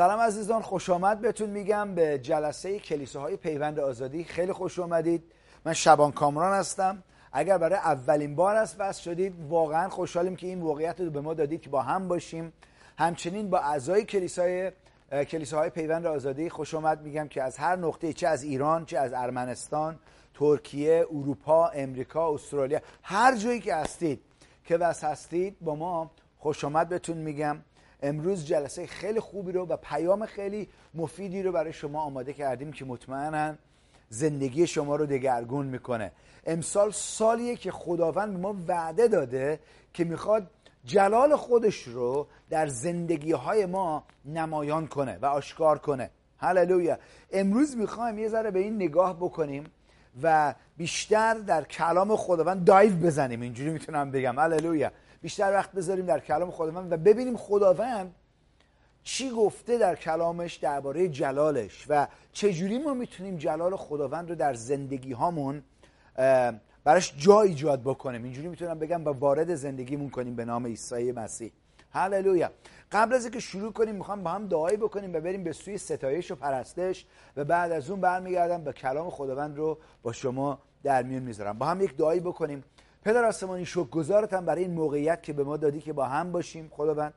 سلام عزیزان خوش آمد. بهتون میگم به جلسه کلیساهای پیوند آزادی. خیلی خوش آمدید من شبان کامران هستم. اگر برای اولین بار است بس شدید واقعا خوشحالیم که این موقعیت رو به ما دادید که با هم باشیم. همچنین با اعضای کلیسای کلیساهای پیوند آزادی خوش آمد. میگم که از هر نقطه چه از ایران چه از ارمنستان ترکیه اروپا امریکا استرالیا هر جایی که هستید که بس هستید با ما خوش آمد بهتون میگم. امروز جلسه خیلی خوبی رو و پیام خیلی مفیدی رو برای شما آماده کردیم که مطمئنا زندگی شما رو دگرگون می‌کنه. امسال سالیه که خداوند به ما وعده داده که می‌خواد جلال خودش رو در زندگی های ما نمایان کنه و آشکار کنه. هللویا! امروز می‌خوایم یه ذره به این نگاه بکنیم و بیشتر در کلام خداوند دایو بزنیم. اینجوری می‌تونم بگم. هللویا! بیشتر وقت بذاریم در کلام خداوند و ببینیم خداوند چی گفته در کلامش درباره جلالش و چجوری ما می‌تونیم جلال خداوند رو در زندگی هامون براش جا ایجاد بکنیم. اینجوری می‌تونم بگم با وارد زندگیمون کنیم به نام عیسی مسیح. هللویا. قبل از اینکه شروع کنیم می‌خوام با هم دعایی بکنیم و بریم به سوی ستایش و پرستش و بعد از اون برمیگردم به کلام خداوند رو با شما در میون می‌ذارم. با هم یک دعایی بکنیم. پدر آسمانی شکرگزارتم برای این موقعیت که به ما دادی که با هم باشیم. خداوند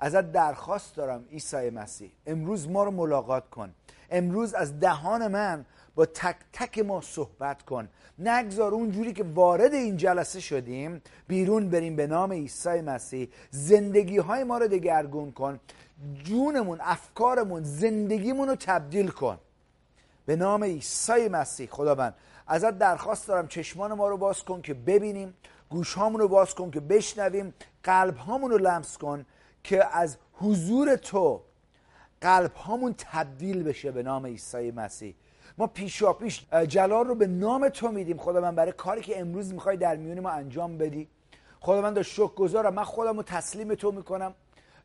ازت درخواست دارم عیسی مسیح. امروز ما رو ملاقات کن. امروز از دهان من با تک تک ما صحبت کن. نگذار اونجوری که وارد این جلسه شدیم بیرون بریم به نام عیسی مسیح. زندگی های ما رو دگرگون کن. جونمون افکارمون زندگیمون رو تبدیل کن. به نام عیسی مسیح. خداوند ازت درخواست دارم چشمان ما رو باز کن که ببینیم گوش رو باز کن که بشنویم قلب رو لمس کن که از حضور تو قلب هامون تبدیل بشه به نام عیسی مسیح. ما پیشا پیش جلال رو به نام تو میدیم. خدا من برای کاری که امروز می‌خوای در میون ما انجام بدی. خدا من در شکر گذارم من خودم رو تسلیم تو می‌کنم.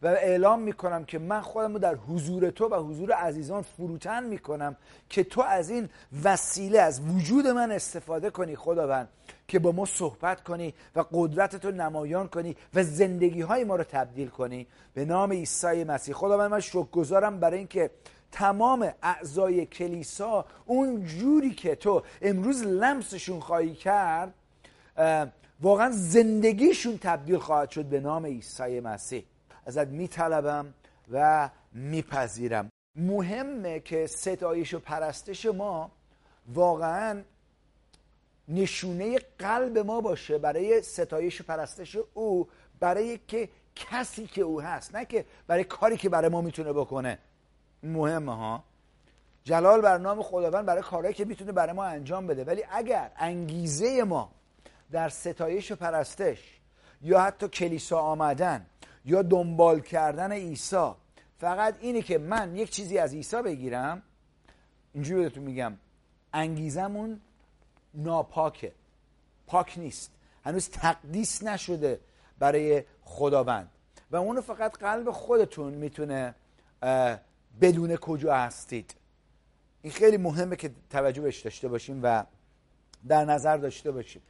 و اعلام می‌کنم که من خودم رو در حضور تو و حضور عزیزان فروتن می‌کنم که تو از این وسیله از وجود من استفاده کنی خداوند که با ما صحبت کنی و قدرت تو نمایان کنی و زندگی های ما رو تبدیل کنی. به نام عیسی مسیح. خداوند من شکر گذارم برای اینکه تمام اعضای کلیسا اون جوری که تو امروز لمسشون خواهی کرد واقعا زندگیشون تبدیل خواهد شد به نام عیسی مسیح. ازت میطلبم و میپذیرم. مهمه که ستایش و پرستش ما واقعا نشونه قلب ما باشه برای ستایش و پرستش او برای که کسی که او هست نه که برای کاری که برای ما می‌تونه بکنه. مهمه ها. جلال بر نام خداوند برای کارهایی که می‌تونه برای ما انجام بده. ولی اگر انگیزه ما در ستایش و پرستش یا حتی کلیسا آمدن یا دنبال کردن عیسی. فقط اینه که من یک چیزی از عیسی بگیرم اینجوری بهتون میگم انگیزمون ناپاکه. پاک نیست. هنوز تقدیس نشده برای خداوند. و اونو فقط قلب خودتون می‌تونه بدون کجا هستید. این خیلی مهمه که توجه داشته باشیم و در نظر داشته باشیم.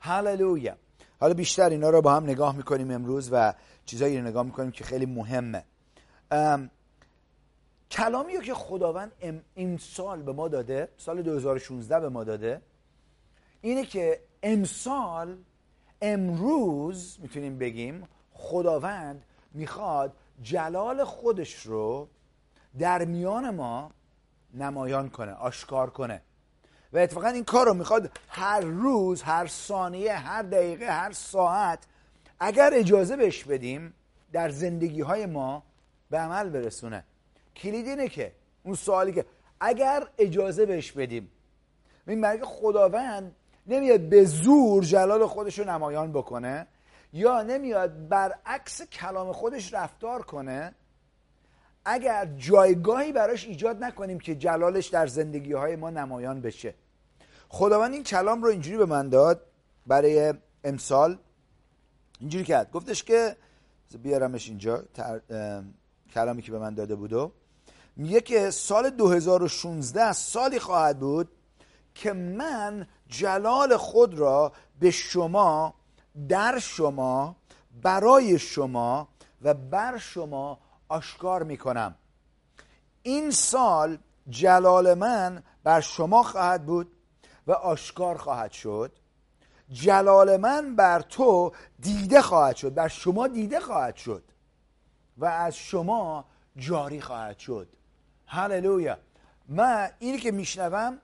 هللویا. حالا بیشتر اینا رو با هم نگاه می‌کنیم امروز و چیزایی رو نگاه می‌کنیم که خیلی مهمه. کلامی که خداوند این سال به ما داده سال 2016 به ما داده اینه که امسال امروز می‌تونیم بگیم خداوند می‌خواد جلال خودش رو در میان ما نمایان کنه آشکار کنه. و اتفاقا این کار رو می‌خواد هر روز هر ثانیه هر دقیقه هر ساعت. اگر اجازه بهش بدیم در زندگی های ما به عمل برسونه. کلید اینه که اون سوالی که اگر اجازه بهش بدیم این مرگ خداوند نمیاد به زور جلال خودش رو نمایان بکنه یا نمیاد برعکس کلام خودش رفتار کنه اگر جایگاهی براش ایجاد نکنیم که جلالش در زندگی های ما نمایان بشه. خداوند این کلام رو اینجوری به من داد برای امسال. اینجوری کرد. گفتش که بیارمش اینجا کلامی که به من داده بودو میگه که سال 2016 سالی خواهد بود که من جلال خود را به شما در شما برای شما و بر شما آشکار می‌کنم. این سال جلال من بر شما خواهد بود. و آشکار خواهد شد. جلال من بر تو دیده خواهد شد بر شما دیده خواهد شد و از شما جاری خواهد شد. هللویا. من اینی که میشنوم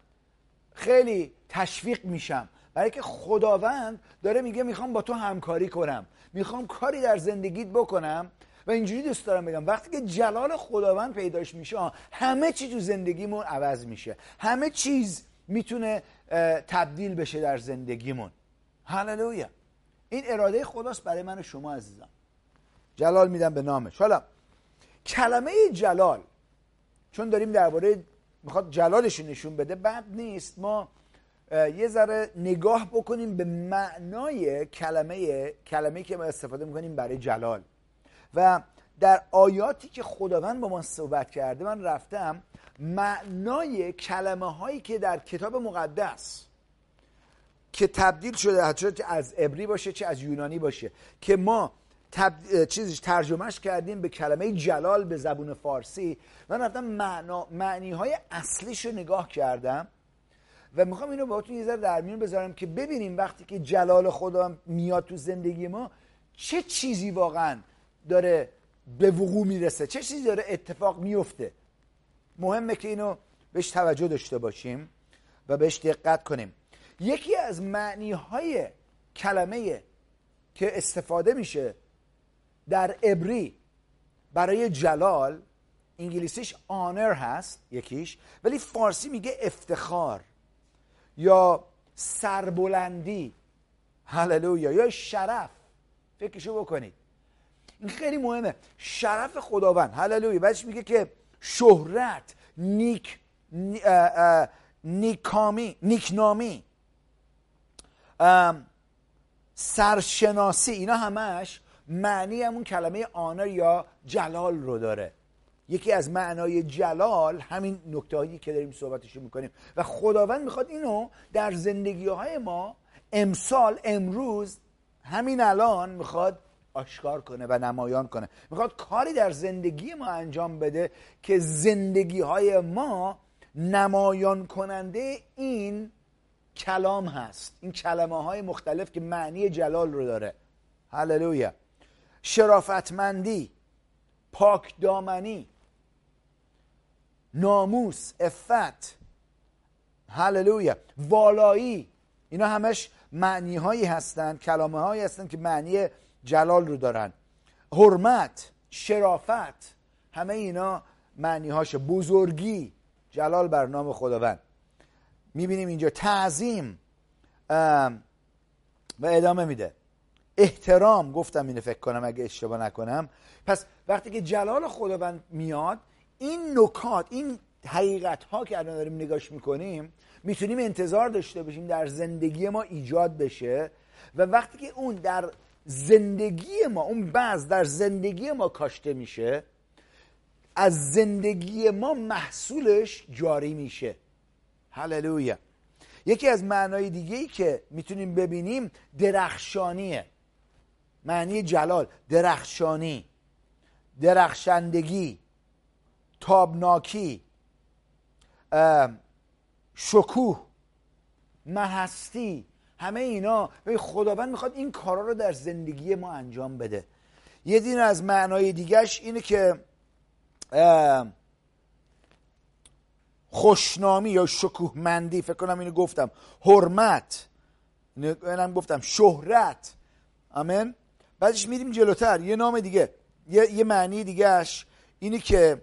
خیلی تشویق میشم. برای که خداوند داره میگه می‌خوام با تو همکاری کنم. می‌خوام کاری در زندگیت بکنم و اینجوری دوست دارم بگم. وقتی که جلال خداوند پیداش میشه همه چی تو زندگیمون عوض میشه. همه چیز می‌تونه تبدیل بشه در زندگیمون. هللویا. این اراده خداست برای من و شما عزیزم جلال میدم به نامش. حالا کلمه جلال چون داریم درباره می‌خواد جلالش نشون بده بد نیست. ما یه ذره نگاه بکنیم به معنای کلمه کلمه که ما استفاده می‌کنیم برای جلال. و در آیاتی که خداوند با ما صحبت کرده من رفتم معنای کلمه هایی که در کتاب مقدس که تبدیل شده چه از عبری باشه چه از یونانی باشه که ما تب... چیزش ترجمهش کردیم به کلمه جلال به زبون فارسی من رفتم معنا... معنی های اصلیش رو نگاه کردم و می‌خوام اینو باهاتون یه ذره در میون بذارم که ببینیم وقتی که جلال خدا میاد تو زندگی ما چه چیزی واقعا داره به وقوع می‌رسه چه چیزی داره اتفاق میفته مهمه که اینو بهش توجه داشته باشیم و بهش دقت کنیم. یکی از معنی های کلمه که استفاده میشه در عبری برای جلال انگلیسیش آنر هست یکیش ولی فارسی میگه افتخار یا سربلندی. هللویا. یا شرف. فکرشو بکنید. این خیلی مهمه. شرف خداوند. هللویا. بعدش میگه که شهرت نیک نیکامی نیکنامی. سرشناسی اینا همش معنی همون کلمه آنر یا جلال رو داره. یکی از معنای جلال همین نکته هایی که داریم صحبتش می‌کنیم. و خداوند می‌خواد اینو در زندگی های ما امسال امروز همین الان می‌خواد آشکار کنه و نمایان کنه. می‌خواد کاری در زندگی ما انجام بده که زندگی های ما نمایان کننده این کلام هست. این کلمه های مختلف که معنی جلال رو داره. هللویا. شرافتمندی پاک دامنی ناموس افت هللویا. والایی. اینا همش معنی هایی هستند کلامه هایی هستند که معنی جلال رو دارن. حرمت شرافت همه اینا معنی هاش بزرگی جلال بر نام خداوند. می‌بینیم اینجا تعظیم و ادامه میده. احترام گفتم اینو فکر کنم اگه اشتباه نکنم. پس وقتی که جلال خداوند میاد این نکات این حقیقت ها که الان داریم نگاش می‌کنیم می‌تونیم انتظار داشته باشیم در زندگی ما ایجاد بشه. و وقتی که اون در زندگی ما اون بعض در زندگی ما کاشته میشه از زندگی ما محصولش جاری میشه. هللویا. یکی از معنای دیگه ای که می‌تونیم ببینیم درخشانیه. معنی جلال درخشانی درخشندگی تابناکی شکوه محستی همه اینا. خداوند می‌خواد این کارا رو در زندگی ما انجام بده. یه دین از معنای دیگهش اینه که خوشنامی یا شکوهمندی فکر کنم اینو گفتم. حرمت. اینم گفتم. شهرت. آمین؟ بعدش میریم جلوتر. یه نام دیگه. یه, یه معنی دیگهش اینی که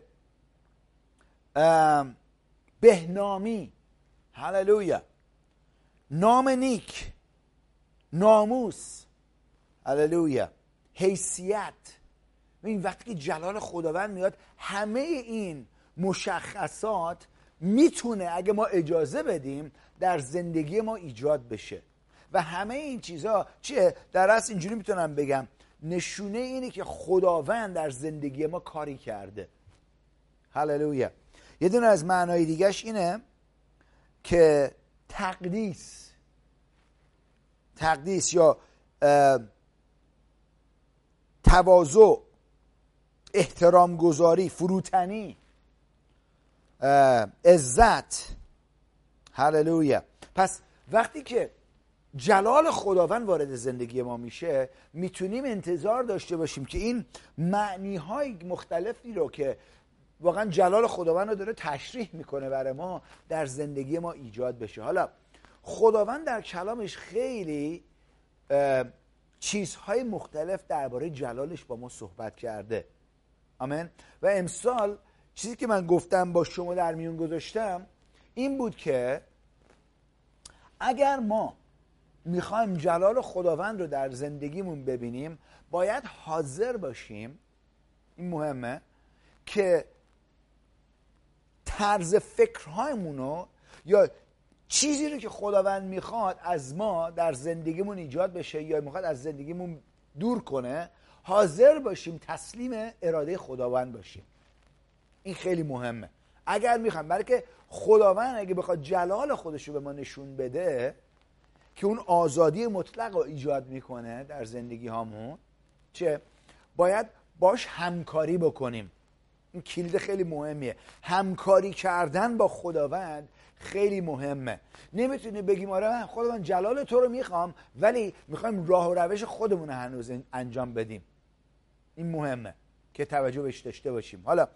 بهنامی. هللویا. نام نیک ناموس هللویا حیثیت. این وقتی جلال خداوند میاد همه این مشخصات می‌تونه اگه ما اجازه بدیم در زندگی ما ایجاد بشه. و همه این چیزها چیه؟ در اصل اینجوری می‌تونم بگم. نشونه اینه که خداوند در زندگی ما کاری کرده. هللویا. یه دونه از معنای دیگهش اینه که تقدیس. تقدیس یا تواضع احترام گذاری فروتنی عزت. هللویا. پس وقتی که جلال خداوند وارد زندگی ما میشه می‌تونیم انتظار داشته باشیم که این معنی های مختلفی رو که واقعا جلال خداوند رو داره تشریح می‌کنه برای ما در زندگی ما ایجاد بشه. حالا خداوند در کلامش خیلی چیزهای مختلف درباره جلالش با ما صحبت کرده. آمین. و امسال چیزی که من گفتم با شما در میون گذاشتم این بود که اگر ما می‌خوایم جلال خداوند رو در زندگیمون ببینیم باید حاضر باشیم این مهمه که طرز فکرهایمون رو یا چیزی رو که خداوند می‌خواد از ما در زندگیمون ایجاد بشه یا می‌خواد از زندگیمون دور کنه حاضر باشیم تسلیم اراده خداوند باشیم. این خیلی مهمه. اگر می‌خوام برای که خداوند اگه بخواد جلال خودش رو به ما نشون بده که اون آزادی مطلق رو ایجاد می‌کنه در زندگی هامون چه؟ باید باش همکاری بکنیم. این کلید خیلی مهمیه. همکاری کردن با خداوند خیلی مهمه. نمی‌تونی بگیم آره من خداوند جلال تو رو می‌خوام ولی می‌خوایم راه و روش خودمون هنوز انجام بدیم. این مهمه که توجه بهش داشته باشیم. حالا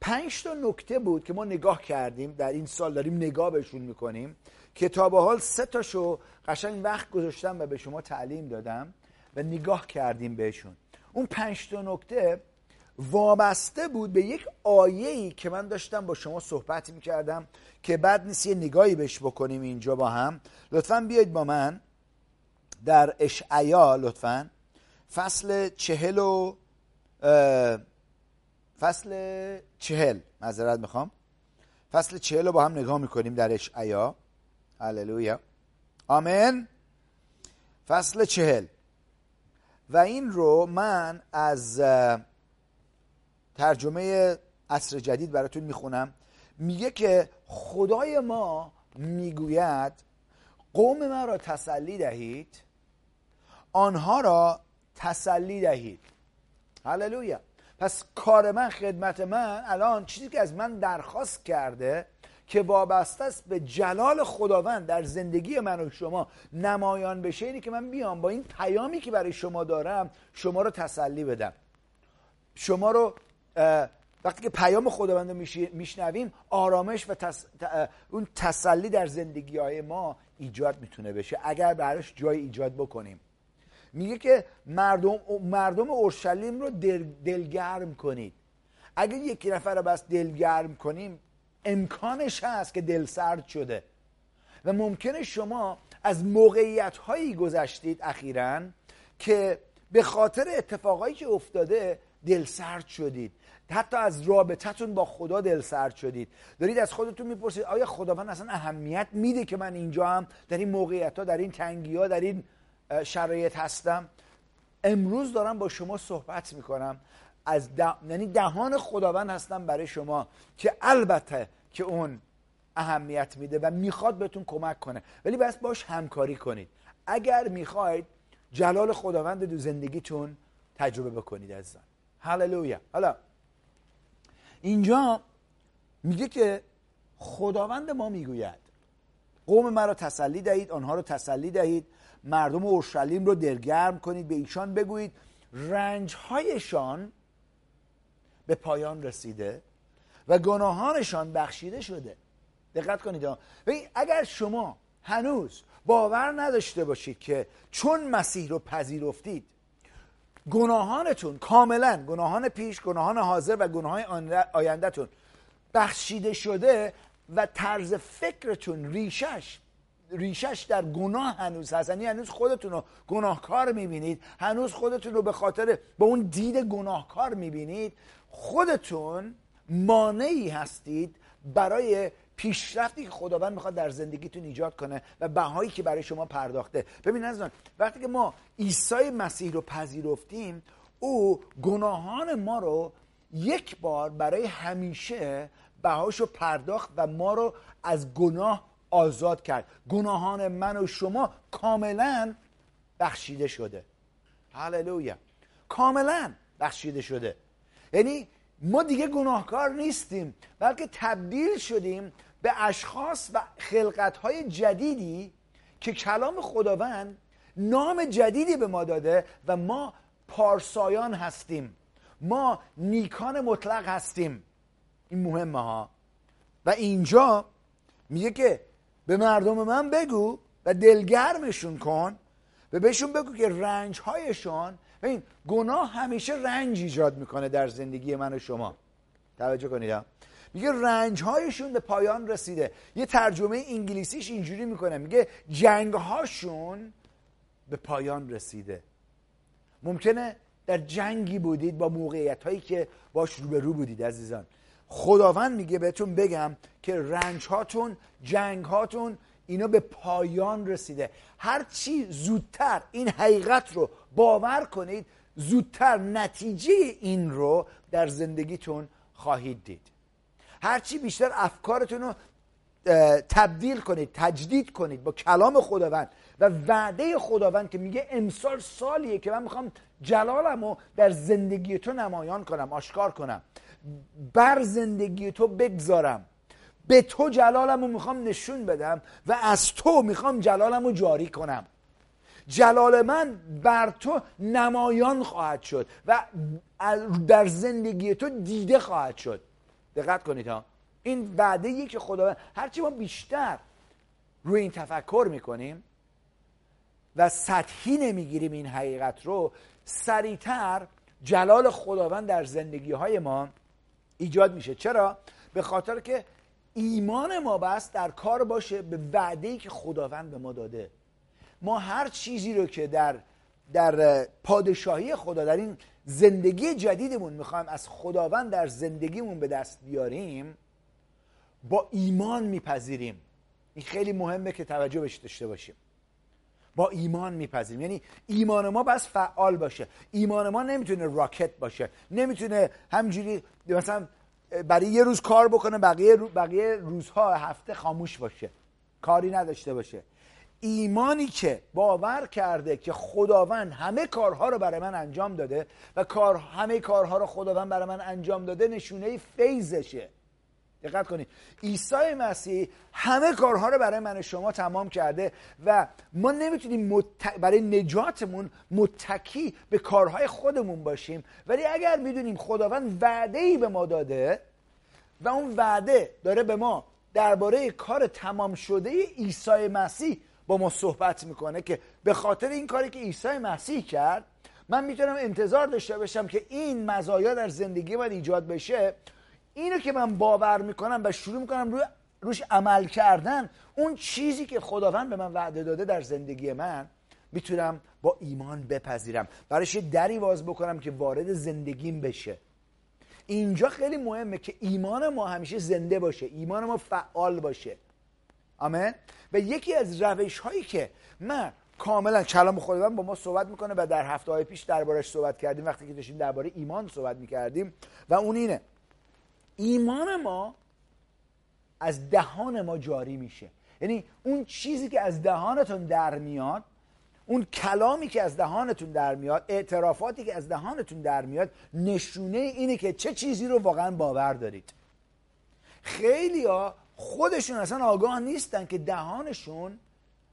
پنج تا نکته بود که ما نگاه کردیم در این سال داریم نگاه بهشون می‌کنیم. که تا به حال سه تاشو قشنگ وقت گذاشتم و به شما تعلیم دادم و نگاه کردیم بهشون. اون پنج تا نکته وابسته بود به یک آیه‌ای که من داشتم با شما صحبت می‌کردم که بعد نیست یه نگاهی بهش بکنیم اینجا با هم. لطفا بیاید با من در اشعیا لطفا. فصل چهل و فصل چهل معذرت می‌خوام. فصل چهل رو با هم نگاه می‌کنیم در اشعیا. هللویا. آمین. فصل چهل. و این رو من از ترجمه عصر جدید براتون می‌خونم. میگه که خدای ما می‌گوید قوم من را تسلی دهید آنها را تسلی دهید. هللویا. پس کار من خدمت من الان چیزی که از من درخواست کرده که وابسته است به جلال خداوند در زندگی من و شما نمایان بشه اینی که من بیام با این پیامی که برای شما دارم شما رو تسلی بدم. شما رو وقتی که پیام خداوند رو میشنویم آرامش و اون تسلی در زندگی های ما ایجاد می‌تونه بشه. اگر براش جای ایجاد بکنیم. میگه که مردم مردم اورشلیم رو دل، دلگرم کنید. اگر یکی نفر رو بس دلگرم کنیم امکانش هست که دل سرد شده. و ممکنه شما از موقعیت هایی گذشتید اخیرا که به خاطر اتفاقایی که افتاده دل سرد شدید. حتی از رابطتون با خدا دل سرد شدید. دارید از خودتون می‌پرسید آیا خداوند اصلا اهمیت میده که من اینجا هم در این موقعیت ها در این تنگی ها در این شرایط هستم؟ امروز دارم با شما صحبت می‌کنم. از یعنی دهان خداوند هستم برای شما که البته که اون اهمیت میده و می‌خواد بهتون کمک کنه. ولی بس باش همکاری کنید. اگر می‌خواید جلال خداوند دو زندگیتون تجربه بکنید عزیزان. هللویا. حالا اینجا میگه که خداوند ما می‌گوید. قوم مرا تسلی دهید آنها رو تسلی دهید. مردم اورشلیم رو دلگرم کنید به ایشان بگویید. رنجهایشان به پایان رسیده و گناهانشان بخشیده شده. دقت کنید اگر شما هنوز باور نداشته باشید که چون مسیح رو پذیرفتید گناهانتون کاملا گناهان پیش گناهان حاضر و گناهان آیندهتون. بخشیده شده و طرز فکرتون ریشش ریشش در گناه هنوز هست. یعنی هنوز خودتون رو گناهکار می‌بینید. هنوز خودتون رو به خاطر با اون دید گناهکار می‌بینید. خودتون مانعی هستید برای پیشرفتی که خداوند می‌خواد در زندگیتون ایجاد کنه و بهایی که برای شما پرداخته. ببین عزیزان وقتی که ما عیسی مسیح رو پذیرفتیم او گناهان ما رو یک بار برای همیشه بهاشو پرداخت و ما رو از گناه آزاد کرد. گناهان من و شما کاملا بخشیده شده. هللویا. کاملا بخشیده شده. یعنی ما دیگه گناهکار نیستیم بلکه تبدیل شدیم به اشخاص و خلقتهای جدیدی که کلام خداوند نام جدیدی به ما داده و ما پارسایان هستیم. ما نیکان مطلق هستیم. این مهمه ها. و اینجا میگه که به مردم من بگو و دلگرمشون کن. و بهشون بگو که رنج هایشان این گناه همیشه رنج ایجاد می‌کنه در زندگی من و شما. توجه کنید میگه رنج هایشون به پایان رسیده. یه ترجمه انگلیسیش اینجوری می‌کنه. میگه جنگ هاشون به پایان رسیده. ممکنه در جنگی بودید با موقعیت هایی که باش روبرو بودید عزیزان. خداوند میگه بهتون بگم که رنج هاتون جنگ هاتون اینا به پایان رسیده. هر چی زودتر این حقیقت رو باور کنید زودتر نتیجه این رو در زندگیتون خواهید دید. هرچی بیشتر افکارتون رو تبدیل کنید تجدید کنید با کلام خداوند و وعده خداوند که میگه امسال سالیه که من می‌خوام جلالم رو در زندگی تو نمایان کنم آشکار کنم. بر زندگی تو بگذارم. به تو جلالم رو می‌خوام نشون بدم و از تو می‌خوام جلالم رو جاری کنم. جلال من بر تو نمایان خواهد شد و در زندگی تو دیده خواهد شد. دقت کنید ها. این وعده که خدا هرچی ما بیشتر روی این تفکر می‌کنیم و سطحی نمی‌گیریم این حقیقت رو سریعتر جلال خداوند در زندگی های ما ایجاد میشه. چرا؟ به خاطر که ایمان ما بس در کار باشه به وعده که خداوند به ما داده. ما هر چیزی رو که در در پادشاهی خدا در این زندگی جدیدمون می‌خوایم از خداوند در زندگیمون به دست بیاریم با ایمان میپذیریم. این خیلی مهمه که توجه بهش داشته باشیم. با ایمان میپذیریم. یعنی ایمان ما بس فعال باشه. ایمان ما نمی‌تونه راکت باشه. نمی‌تونه همجوری مثلا برای یه روز کار بکنه بقیه, بقیه روزها هفته خاموش باشه. کاری نداشته باشه. ایمانی که باور کرده که خداوند همه کارها رو برای من انجام داده و کار همه کارها رو خداوند برای من انجام داده نشونه فیضشه. دقت کنید. عیسی مسیح همه کارها رو برای من شما تمام کرده و ما نمی‌تونیم برای نجاتمون متکی به کارهای خودمون باشیم. ولی اگر می‌دونیم خداوند وعده ای به ما داده و اون وعده داره به ما درباره کار تمام شده عیسی مسیح با ما صحبت می‌کنه که به خاطر این کاری که عیسی مسیح کرد من می‌تونم انتظار داشته باشم که این مزایا در زندگی من ایجاد بشه. اینو که من باور می‌کنم و شروع می‌کنم روی روش عمل کردن اون چیزی که خداوند به من وعده داده در زندگی من می‌تونم با ایمان بپذیرم. برایش دری باز بکنم که وارد زندگیم بشه. اینجا خیلی مهمه که ایمان ما همیشه زنده باشه ایمان ما فعال باشه. آمین. و یکی از روش هایی که من کاملا کلام خداوند با ما صحبت می‌کنه و در هفته های پیش دربارش صحبت کردیم وقتی که داشتیم درباره ایمان صحبت می‌کردیم و اون اینه ایمان ما از دهان ما جاری میشه. یعنی اون چیزی که از دهانتون در میاد اون کلامی که از دهانتون در میاد اعترافاتی که از دهانتون در میاد نشونه اینه که چه چیزی رو واقعا باور دارید. خیلی ها خودشون اصلا آگاه نیستن که دهانشون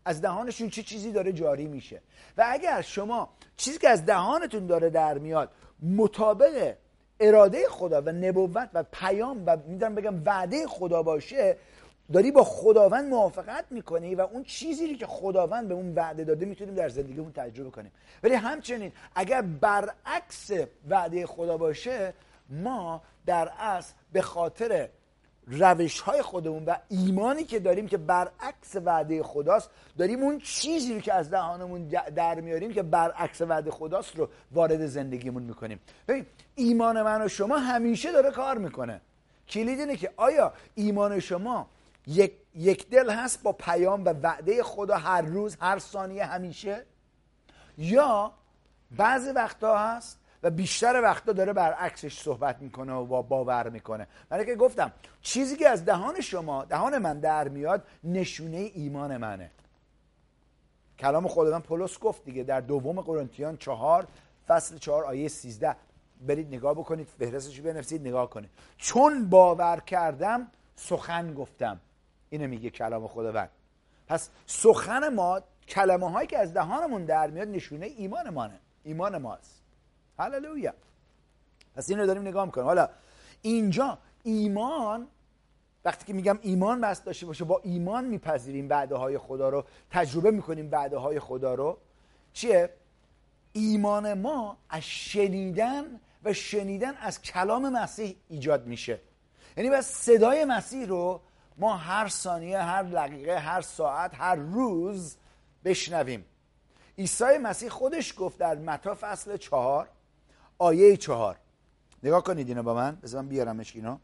از دهانشون چه چیزی داره جاری میشه. و اگر شما چیزی که از دهانتون داره در میاد مطابق اراده خدا و نبوت و پیام و می‌دونم بگم وعده خدا باشه داری با خداوند موافقت می‌کنی و اون چیزی که خداوند به اون وعده داده می‌تونیم در زندگیمون تجربه کنیم. ولی همچنین اگر برعکس وعده خدا باشه ما در اصل به خاطر روش های خودمون و ایمانی که داریم که برعکس وعده خداست داریم اون چیزی رو که از دهانمون در میاریم که برعکس وعده خداست رو وارد زندگیمون می‌کنیم. ببین ایمان من و شما همیشه داره کار می‌کنه. کلید اینه که آیا ایمان شما یک, یک دل هست با پیام و وعده خدا هر روز هر ثانیه همیشه؟ یا بعضی وقتا هست و بیشتر وقتا داره برعکسش صحبت می‌کنه و باور می‌کنه. برای که گفتم چیزی که از دهان شما دهان من در میاد نشونه ایمان منه. کلام خداوند پولس گفت دیگه در دوم قرنتیان چهار فصل چهار آیه سیزده. برید نگاه بکنید فهرستش بنویسید نگاه کنید. چون باور کردم سخن گفتم. اینو میگه کلام خداوند پس سخن ما کلمه هایی که از دهانمون در میاد نشونه ایمان مانه. ایمان ماست. هللویا. پس این رو داریم نگاه می‌کنیم. حالا اینجا ایمان وقتی که میگم ایمان بس داشته باشه با ایمان میپذیریم وعده های خدا رو تجربه می‌کنیم وعده های خدا رو. چیه؟ ایمان ما از شنیدن و شنیدن از کلام مسیح ایجاد میشه. یعنی بس صدای مسیح رو ما هر ثانیه هر دقیقه هر ساعت هر روز بشنویم. عیسی مسیح خودش گفت در متا فصل چهار آیه چهار. نگاه کنید اینو با من. بذار من بیارمش اینو.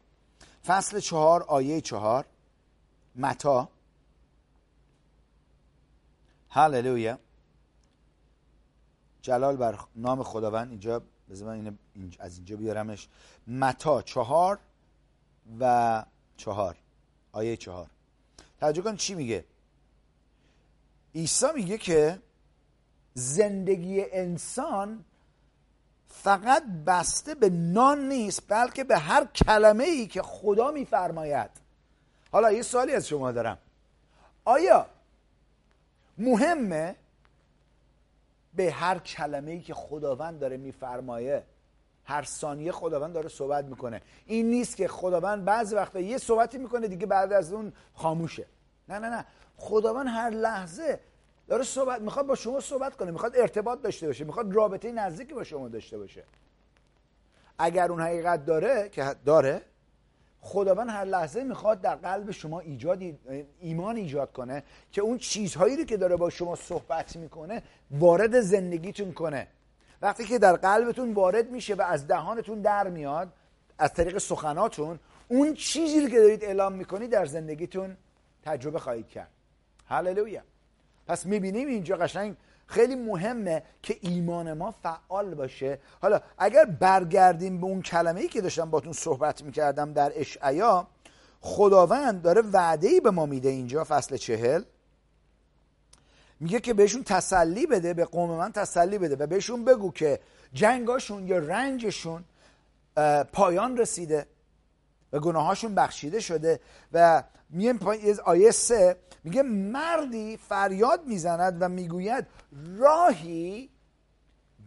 فصل چهار آیه چهار. متا. هللویا. جلال بر نام خداوند. اینجا بذار من از اینجا بیارمش. متا چهار و چهار. آیه چهار. توجه کن چی میگه؟ عیسی میگه که زندگی انسان فقط بسته به نان نیست بلکه به هر کلمه ای که خدا میفرماید. حالا یه سوالی از شما دارم. آیا مهمه به هر کلمه ای که خداوند داره میفرمایه هر ثانیه خداوند داره صحبت می‌کنه؟ این نیست که خداوند بعضی وقتا یه صحبتی می‌کنه دیگه بعد از اون خاموشه. نه نه نه. خداوند هر لحظه داره صحبت می‌خواد با شما صحبت کنه می‌خواد ارتباط داشته باشه می‌خواد رابطه نزدیکی با شما داشته باشه. اگر اون حقیقت داره که داره خداوند هر لحظه می‌خواد در قلب شما ایجاد ایمان ایجاد کنه که اون چیزهایی رو که داره با شما صحبت می‌کنه وارد زندگیتون کنه. وقتی که در قلبتون وارد میشه و از دهانتون در میاد از طریق سخناتون اون چیزی رو که دارید اعلام می‌کنید در زندگیتون تجربه خواهید کرد. هللویا. پس می‌بینیم اینجا قشنگ خیلی مهمه که ایمان ما فعال باشه. حالا اگر برگردیم به اون کلمه ای که داشتم باتون صحبت می‌کردم در اشعیا خداوند داره وعده ای به ما میده اینجا فصل چهل. میگه که بهشون تسلی بده به قوم من تسلی بده و بهشون بگو که جنگاشون یا رنجشون پایان رسیده. و گناهاشون بخشیده شده و میگه آیه سه میگه مردی فریاد می‌زند و می‌گوید راهی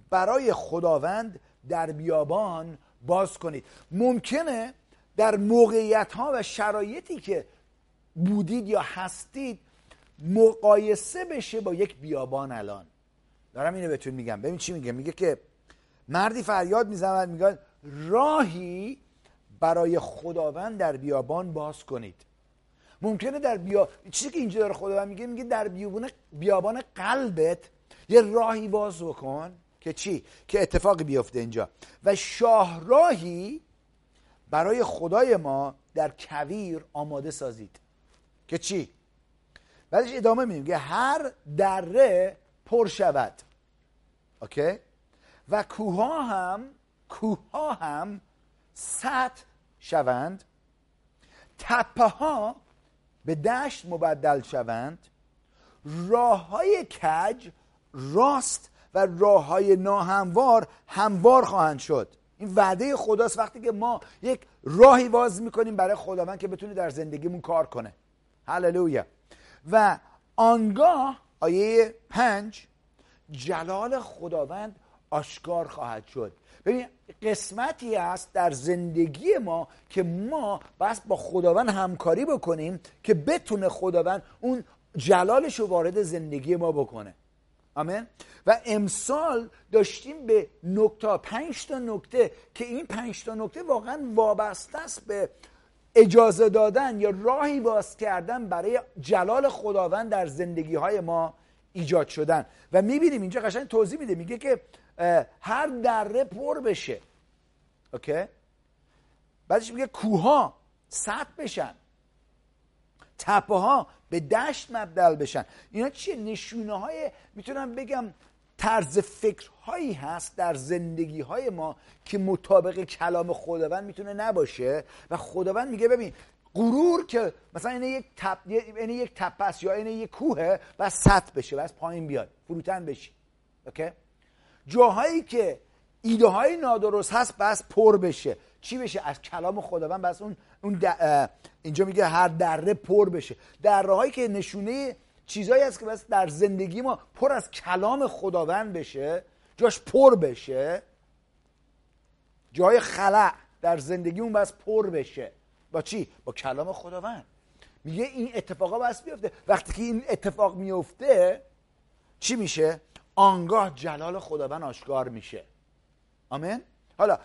برای خداوند در بیابان باز کنید. ممکنه در موقعیت ها و شرایطی که بودید یا هستید مقایسه بشه با یک بیابان الان. دارم اینو بهتون میگم. ببین چی میگه؟ میگه که مردی فریاد می‌زند میگه راهی برای خداوند در بیابان باز کنید. ممکنه در بیا چیزی که اینجا داره خداوند میگه میگه در بیابان بیابان قلبت یه راهی باز بکن که چی؟ که اتفاقی بیفته اینجا. و شاهراهی برای خدای ما در کویر آماده سازید. که چی؟ بعدش ادامه میگه هر دره پر شود. اوکی؟ و کوها هم کوها هم سطح شوند. تپه ها به دشت مبدل شوند. راه های کج راست و راه های ناهموار هموار خواهند شد. این وعده خداست وقتی که ما یک راهی باز می‌کنیم برای خداوند که بتونه در زندگیمون کار کنه. هللویا. و آنگاه آیه پنج جلال خداوند آشکار خواهد شد. ببین قسمتی است در زندگی ما که ما بس با خداوند همکاری بکنیم که بتونه خداوند اون جلالش رو وارد زندگی ما بکنه. آمین؟ و امسال داشتیم به نکته پنج تا نکته که این پنج تا نکته واقعا وابسته است به اجازه دادن یا راهی باز کردن برای جلال خداوند در زندگی های ما ایجاد شدن. و می‌بینیم اینجا قشنگ توضیح میده میگه که هر دره پر بشه. اوکی؟ بعدش میگه کوها سطح بشن. تپه ها به دشت مبدل بشن. اینا چیه نشونه های می‌تونم بگم طرز فکرهایی هست در زندگی های ما که مطابق کلام خداوند می‌تونه نباشه. و خداوند میگه ببین غرور که مثلا اینه یک تپ اینه یک تپس یا اینه یک کوهه و سطح بشه و از پایین بیاد فروتن بشی. اوکی؟ جاهایی که ایده های نادرست هست بس پر بشه. چی بشه؟ از کلام خداوند بس اون, اون اینجا میگه هر دره پر بشه. دره هایی که نشونه چیزهایی هست که بس در زندگی ما پر از کلام خداوند بشه جاش پر بشه. جای خلع در زندگی اون بس پر بشه. با چی؟ با کلام خداوند. میگه این اتفاقا بس بیفته وقتی که این اتفاق میفته چی میشه؟ آنگاه جلال خداوند آشکار میشه. آمین؟ حالا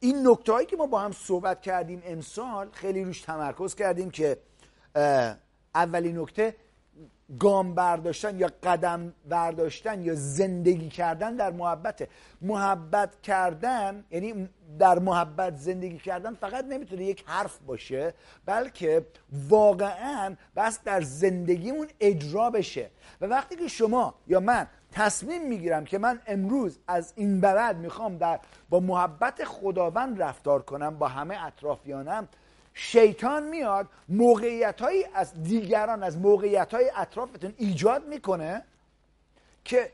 این نکته که ما با هم صحبت کردیم امسال خیلی روش تمرکز کردیم که اولین نکته گام برداشتن یا قدم برداشتن یا زندگی کردن در محبت محبت کردن یعنی در محبت زندگی کردن فقط نمی‌تونه یک حرف باشه بلکه واقعا بس در زندگیمون اجرا بشه. و وقتی که شما یا من تصمیم می‌گیرم که من امروز از این بعد می‌خوام در با محبت خداوند رفتار کنم با همه اطرافیانم. شیطان میاد موقعیت از دیگران از موقعیت های اطرافتون ایجاد می‌کنه که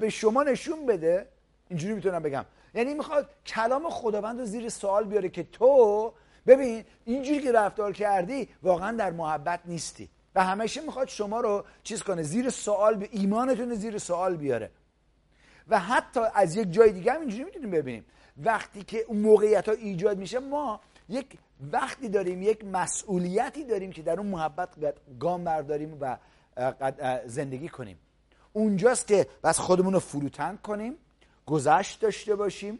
به شما نشون بده. اینجوری می‌تونم بگم. یعنی می‌خواد کلام خداوند رو زیر سوال بیاره که تو ببین اینجوری که رفتار کردی واقعا در محبت نیستی. و همیشه می‌خواد شما رو چیز کنه زیر سوال به ایمانتون زیر سوال بیاره. و حتی از یک جای دیگه هم اینجوری می‌تونیم ببینیم. وقتی که اون موقعیت ها ایجاد میشه ما یک وقتی داریم یک مسئولیتی داریم که در اون محبت گام برداریم و زندگی کنیم. اونجاست که بس خودمون رو فروتن کنیم گذشت داشته باشیم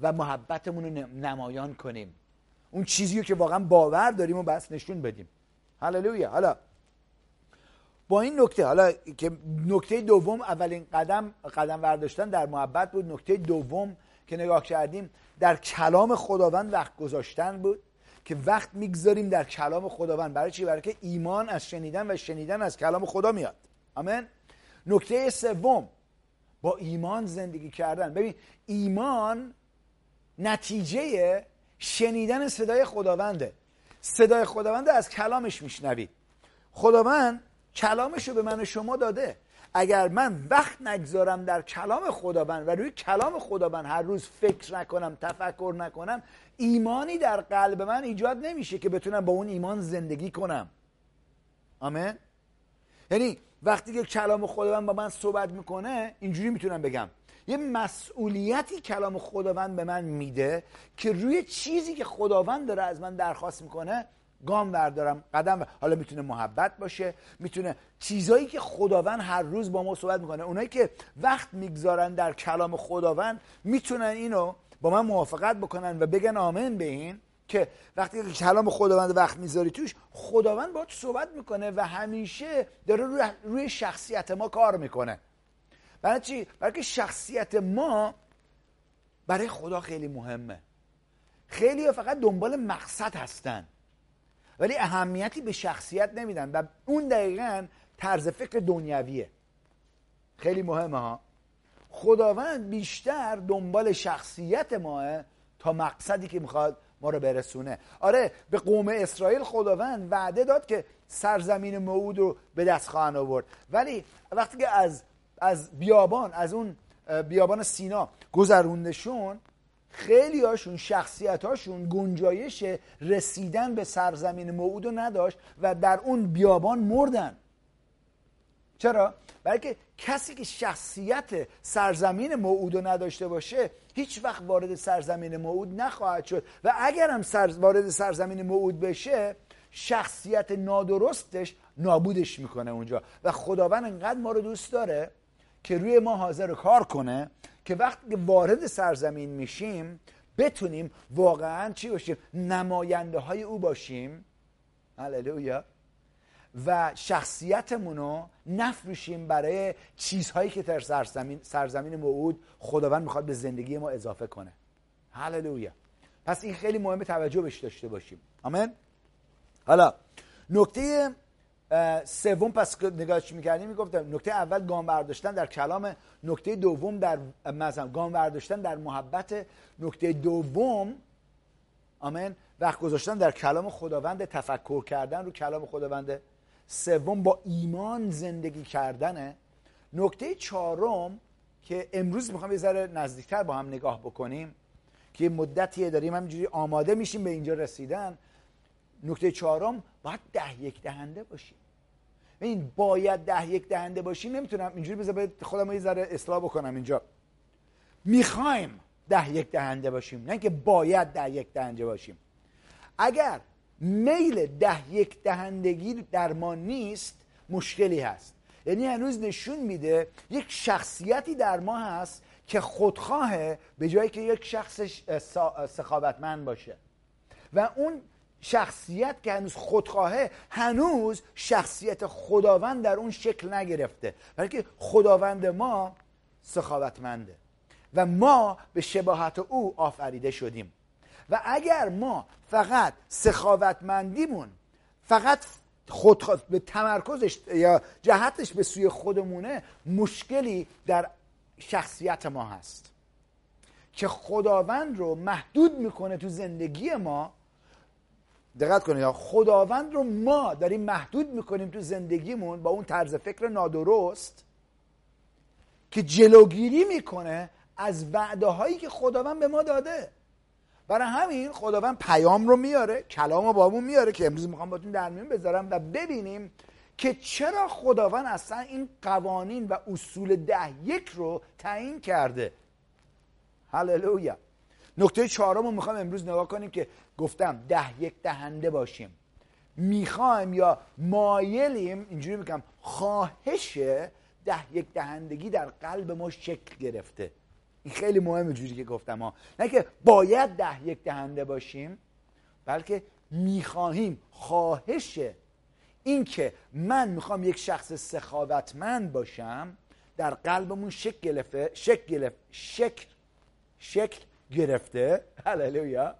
و محبتمون رو نمایان کنیم. اون چیزی که واقعا باور داریم و بس نشون بدیم. هللویا. حالا با این نکته حالا که نکته دوم اولین قدم قدم برداشتن در محبت بود. نکته دوم که نگاه کردیم در کلام خداوند وقت گذاشتن بود که وقت می‌گذاریم در کلام خداوند. برای چی؟ برای که ایمان از شنیدن و شنیدن از کلام خدا میاد. آمین؟ نکته سوم با ایمان زندگی کردن. ببین ایمان نتیجه شنیدن صدای خداونده. صدای خداونده از کلامش میشنوید. خداوند کلامش رو به من و شما داده. اگر من وقت نگذارم در کلام خداوند و روی کلام خداوند هر روز فکر نکنم تفکر نکنم ایمانی در قلب من ایجاد نمیشه که بتونم با اون ایمان زندگی کنم. آمین؟ یعنی وقتی که کلام خداوند با من صحبت می‌کنه اینجوری می‌تونم بگم. یه مسئولیتی کلام خداوند به من میده که روی چیزی که خداوند داره از من درخواست می‌کنه گام بردارم قدم حالا می‌تونه محبت باشه می‌تونه چیزایی که خداوند هر روز با ما صحبت می‌کنه اونایی که وقت می‌گذارن در کلام خداوند می‌تونن اینو با من موافقت بکنن و بگن آمن به این که وقتی کلام خداوند وقت می‌ذاری توش خداوند با تو صحبت می‌کنه و همیشه داره روی شخصیت ما کار می‌کنه. برای چی؟ برای که شخصیت ما برای خدا خیلی مهمه. خیلی فقط دنبال مقصد هستن. ولی اهمیتی به شخصیت نمیدن و اون دقیقا طرز فکر دنیویه خیلی مهمه ها. خداوند بیشتر دنبال شخصیت ماه تا مقصدی که می‌خواد ما رو برسونه. آره به قوم اسرائیل خداوند وعده داد که سرزمین موعود رو به دست خواهند آورد. ولی وقتی که از از بیابان از اون بیابان سینا گذروندشون خیلی هاشون شخصیت هاشون گنجایش رسیدن به سرزمین موعود رو نداشت و در اون بیابان مردن. چرا؟ برای که کسی که شخصیت سرزمین موعود رو نداشته باشه هیچ وقت وارد سرزمین موعود نخواهد شد. و اگر هم سر وارد سرزمین موعود بشه شخصیت نادرستش نابودش می‌کنه اونجا. و خداوند انقدر ما رو دوست داره که روی ما حاضر کار کنه که وقتی وارد سرزمین میشیم بتونیم واقعا چی باشیم؟ نماینده های او باشیم. هللویا. و شخصیتمون رو نفروشیم برای چیزهایی که در سرزمین, سرزمین موعود خداوند می‌خواد به زندگی ما اضافه کنه. هللویا. پس این خیلی مهمه توجه بهش داشته باشیم. آمین. حالا نکته سوم پس نگاهش می‌کردیم؟ می‌گفتم نکته اول گام برداشتن در کلام نکته دوم در مثلا گام برداشتن در محبت. نکته دوم آمین وقت گذاشتن در کلام خداوند تفکر کردن رو کلام خداوند. سوم با ایمان زندگی کردنه. نکته چهارم که امروز می‌خوام یه ذره نزدیکتر با هم نگاه بکنیم که یه مدتیه داریم همینجوری آماده میشیم به اینجا رسیدن. نکته چهارم باید ده یک دهنده باشیم. این باید ده یک دهنده باشیم نمی‌تونم اینجوری بذار خودم یه ذره اصلاح بکنم اینجا. می‌خوایم ده یک دهنده باشیم نه که باید ده یک دهنده باشیم. اگر میل ده یک دهندگی در ما نیست مشکلی هست. یعنی هنوز نشون میده یک شخصیتی در ما هست که خودخواهه به جایی که یک شخص سخاوتمند باشه. و اون شخصیت که هنوز خودخواهه هنوز شخصیت خداوند در اون شکل نگرفته. بلکه خداوند ما سخاوتمنده و ما به شباهت او آفریده شدیم. و اگر ما فقط سخاوتمندیمون فقط خود به تمرکزش یا جهتش به سوی خودمونه مشکلی در شخصیت ما هست. که خداوند رو محدود می‌کنه تو زندگی ما دقت کنید خداوند رو ما داریم محدود می‌کنیم تو زندگیمون با اون طرز فکر نادرست که جلوگیری می‌کنه از وعده هایی که خداوند به ما داده. برای همین خداوند پیام رو میاره کلام رو بامون میاره که امروز می‌خوام باتون در میون بذارم و ببینیم که چرا خداوند اصلا این قوانین و اصول ده یک رو تعیین کرده. هللویا. نکته چهارم رو می‌خوام امروز نگاه کنیم که گفتم ده یک دهنده باشیم. می‌خوایم یا مایلیم اینجوری میگم خواهش ده یک دهندگی در قلب ما شکل گرفته. این خیلی مهمه جوری که گفتم ها. نه که باید ده یک دهنده باشیم بلکه می‌خواهیم خواهش این که من می‌خوام یک شخص سخاوتمند باشم در قلبمون شکل گرفته شکل شکل شکل گرفته. هللویا.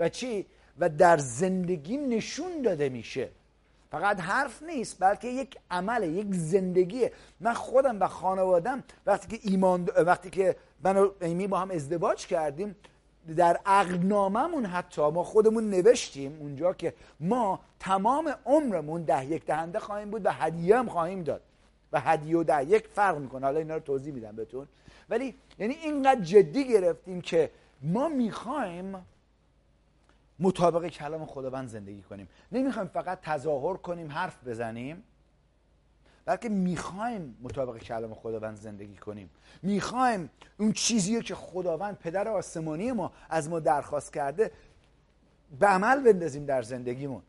و چی؟ و در زندگیم نشون داده میشه. فقط حرف نیست بلکه یک عمله یک زندگیه. من خودم و خانوادم وقتی که ایمان وقتی که من و ایمی با هم ازدواج کردیم در عقدناممون حتی ما خودمون نوشتیم اونجا که ما تمام عمرمون ده یک دهنده خواهیم بود و هدیه هم خواهیم داد. و هدیه و ده یک فرق می‌کنه. حالا اینا رو توضیح میدم بهتون. ولی یعنی اینقدر جدی گرفتیم که ما می‌خوایم مطابق کلام خداوند زندگی کنیم. نمی‌خوایم فقط تظاهر کنیم حرف بزنیم. بلکه می‌خوایم مطابق کلام خداوند زندگی کنیم. می‌خوایم اون چیزی که خداوند پدر آسمانی ما از ما درخواست کرده به عمل بندازیم در زندگیمون.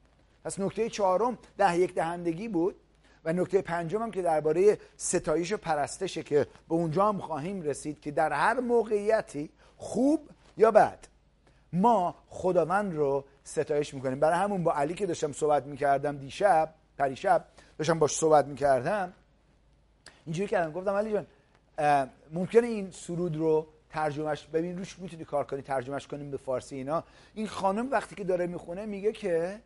پس نکته چهارم ده یک دهندگی بود. و نکته پنجم هم که درباره ستایش و پرستشه که به اونجا هم خواهیم رسید که در هر موقعیتی خوب یا بد ما خداوند رو ستایش می‌کنیم. برای همون با علی که داشتم صحبت می‌کردم دیشب پریشب داشتم باش صحبت می‌کردم اینجوری کردم. گفتم علی جان ممکنه این سرود رو ترجمهش ببین روش می‌تونی کار کنی ترجمهش کنیم به فارسی اینا. این خانم وقتی که داره می‌خونه میگه که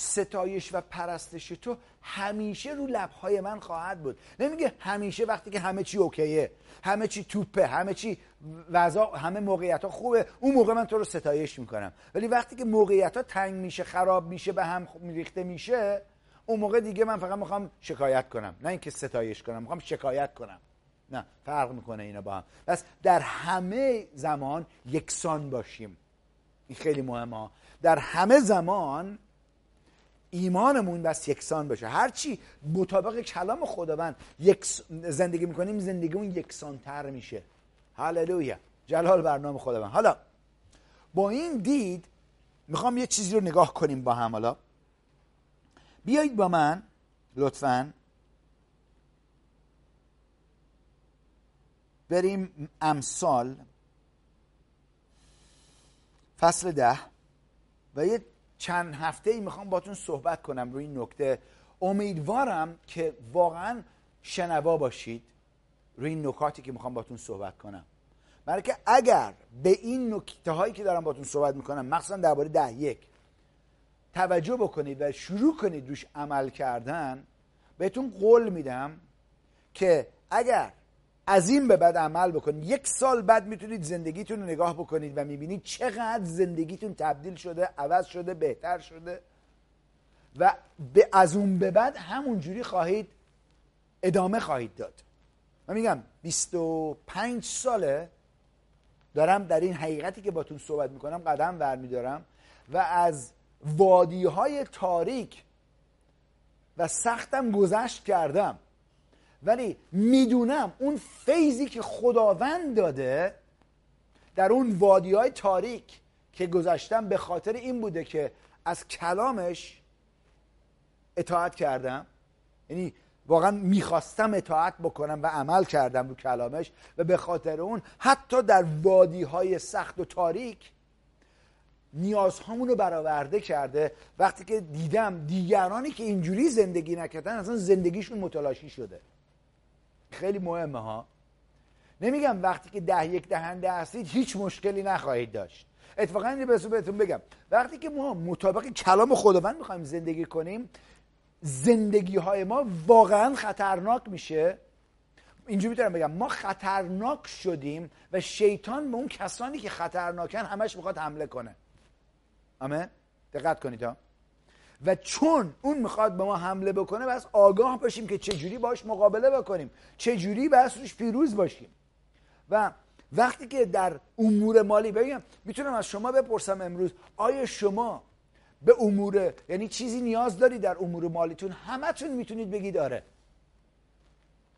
ستایش و پرستش تو همیشه رو لبهای من خواهد بود. نمیگه همیشه وقتی که همه چی اوکیه همه چی توپه همه چی وضع همه موقعیت ها خوبه اون موقع من تو رو ستایش می‌کنم. ولی وقتی که موقعیت ها تنگ میشه خراب میشه به هم ریخته میشه اون موقع دیگه من فقط می‌خوام شکایت کنم. نه اینکه ستایش کنم می‌خوام شکایت کنم. نه فرق می‌کنه اینا با هم. پس در همه زمان یکسان باشیم. این خیلی مهمه. در همه زمان ایمانمون بس یکسان باشه هرچی مطابق کلام خداوند یک زندگی می‌کنیم زندگیمون یکسانتر میشه. هللویا. جلال برنامه خداوند. حالا با این دید می‌خوام یه چیزی رو نگاه کنیم با هم حالا. بیایید با من لطفا. بریم امثال فصل ده و یه چند هفته ای می‌خوام باتون صحبت کنم روی این نکته. امیدوارم که واقعا شنوا باشید روی این نکاتی که می‌خوام باتون صحبت کنم. برای که اگر به این نکته هایی که دارم باتون صحبت می‌کنم مخصوصا درباره ده یک توجه بکنید و شروع کنید روش عمل کردن بهتون قول میدم که اگر از این به بعد عمل بکنید. یک سال بعد می‌تونید زندگیتون رو نگاه بکنید و می‌بینید چقدر زندگیتون تبدیل شده عوض شده بهتر شده. و به از اون به بعد همونجوری خواهید ادامه خواهید داد. من میگم 25 ساله دارم در این حقیقتی که باتون صحبت می‌کنم قدم ور میدارم و از وادی های تاریک و سختم گذشت کردم. ولی می‌دونم اون فیضی که خداوند داده در اون وادی های تاریک که گذشتم به خاطر این بوده که از کلامش اطاعت کردم. یعنی واقعا می‌خواستم اطاعت بکنم و عمل کردم رو کلامش و به خاطر اون حتی در وادی های سخت و تاریک نیازهامون رو برآورده کرده. وقتی که دیدم دیگرانی که اینجوری زندگی نکردن اصلا زندگیشون متلاشی شده. خیلی مهمه ها. نمیگم وقتی که ده یک دهنده هستید هیچ مشکلی نخواهید داشت. اتفاقا این بهتون بگم. وقتی که ما مطابق کلام خداوند می‌خوایم زندگی کنیم زندگی های ما واقعا خطرناک میشه. اینجوری می‌تونم بگم. ما خطرناک شدیم و شیطان به اون کسانی که خطرناکن همش می‌خواد حمله کنه. آمین؟ دقت کنید ها. و چون اون می‌خواد به ما حمله بکنه بس آگاه باشیم که چجوری باش مقابله بکنیم. چجوری بس روش پیروز باشیم. و وقتی که در امور مالی بگم می‌تونم از شما بپرسم امروز آیا شما به امور یعنی چیزی نیاز داری در امور مالیتون؟ همتون می‌تونید بگید آره.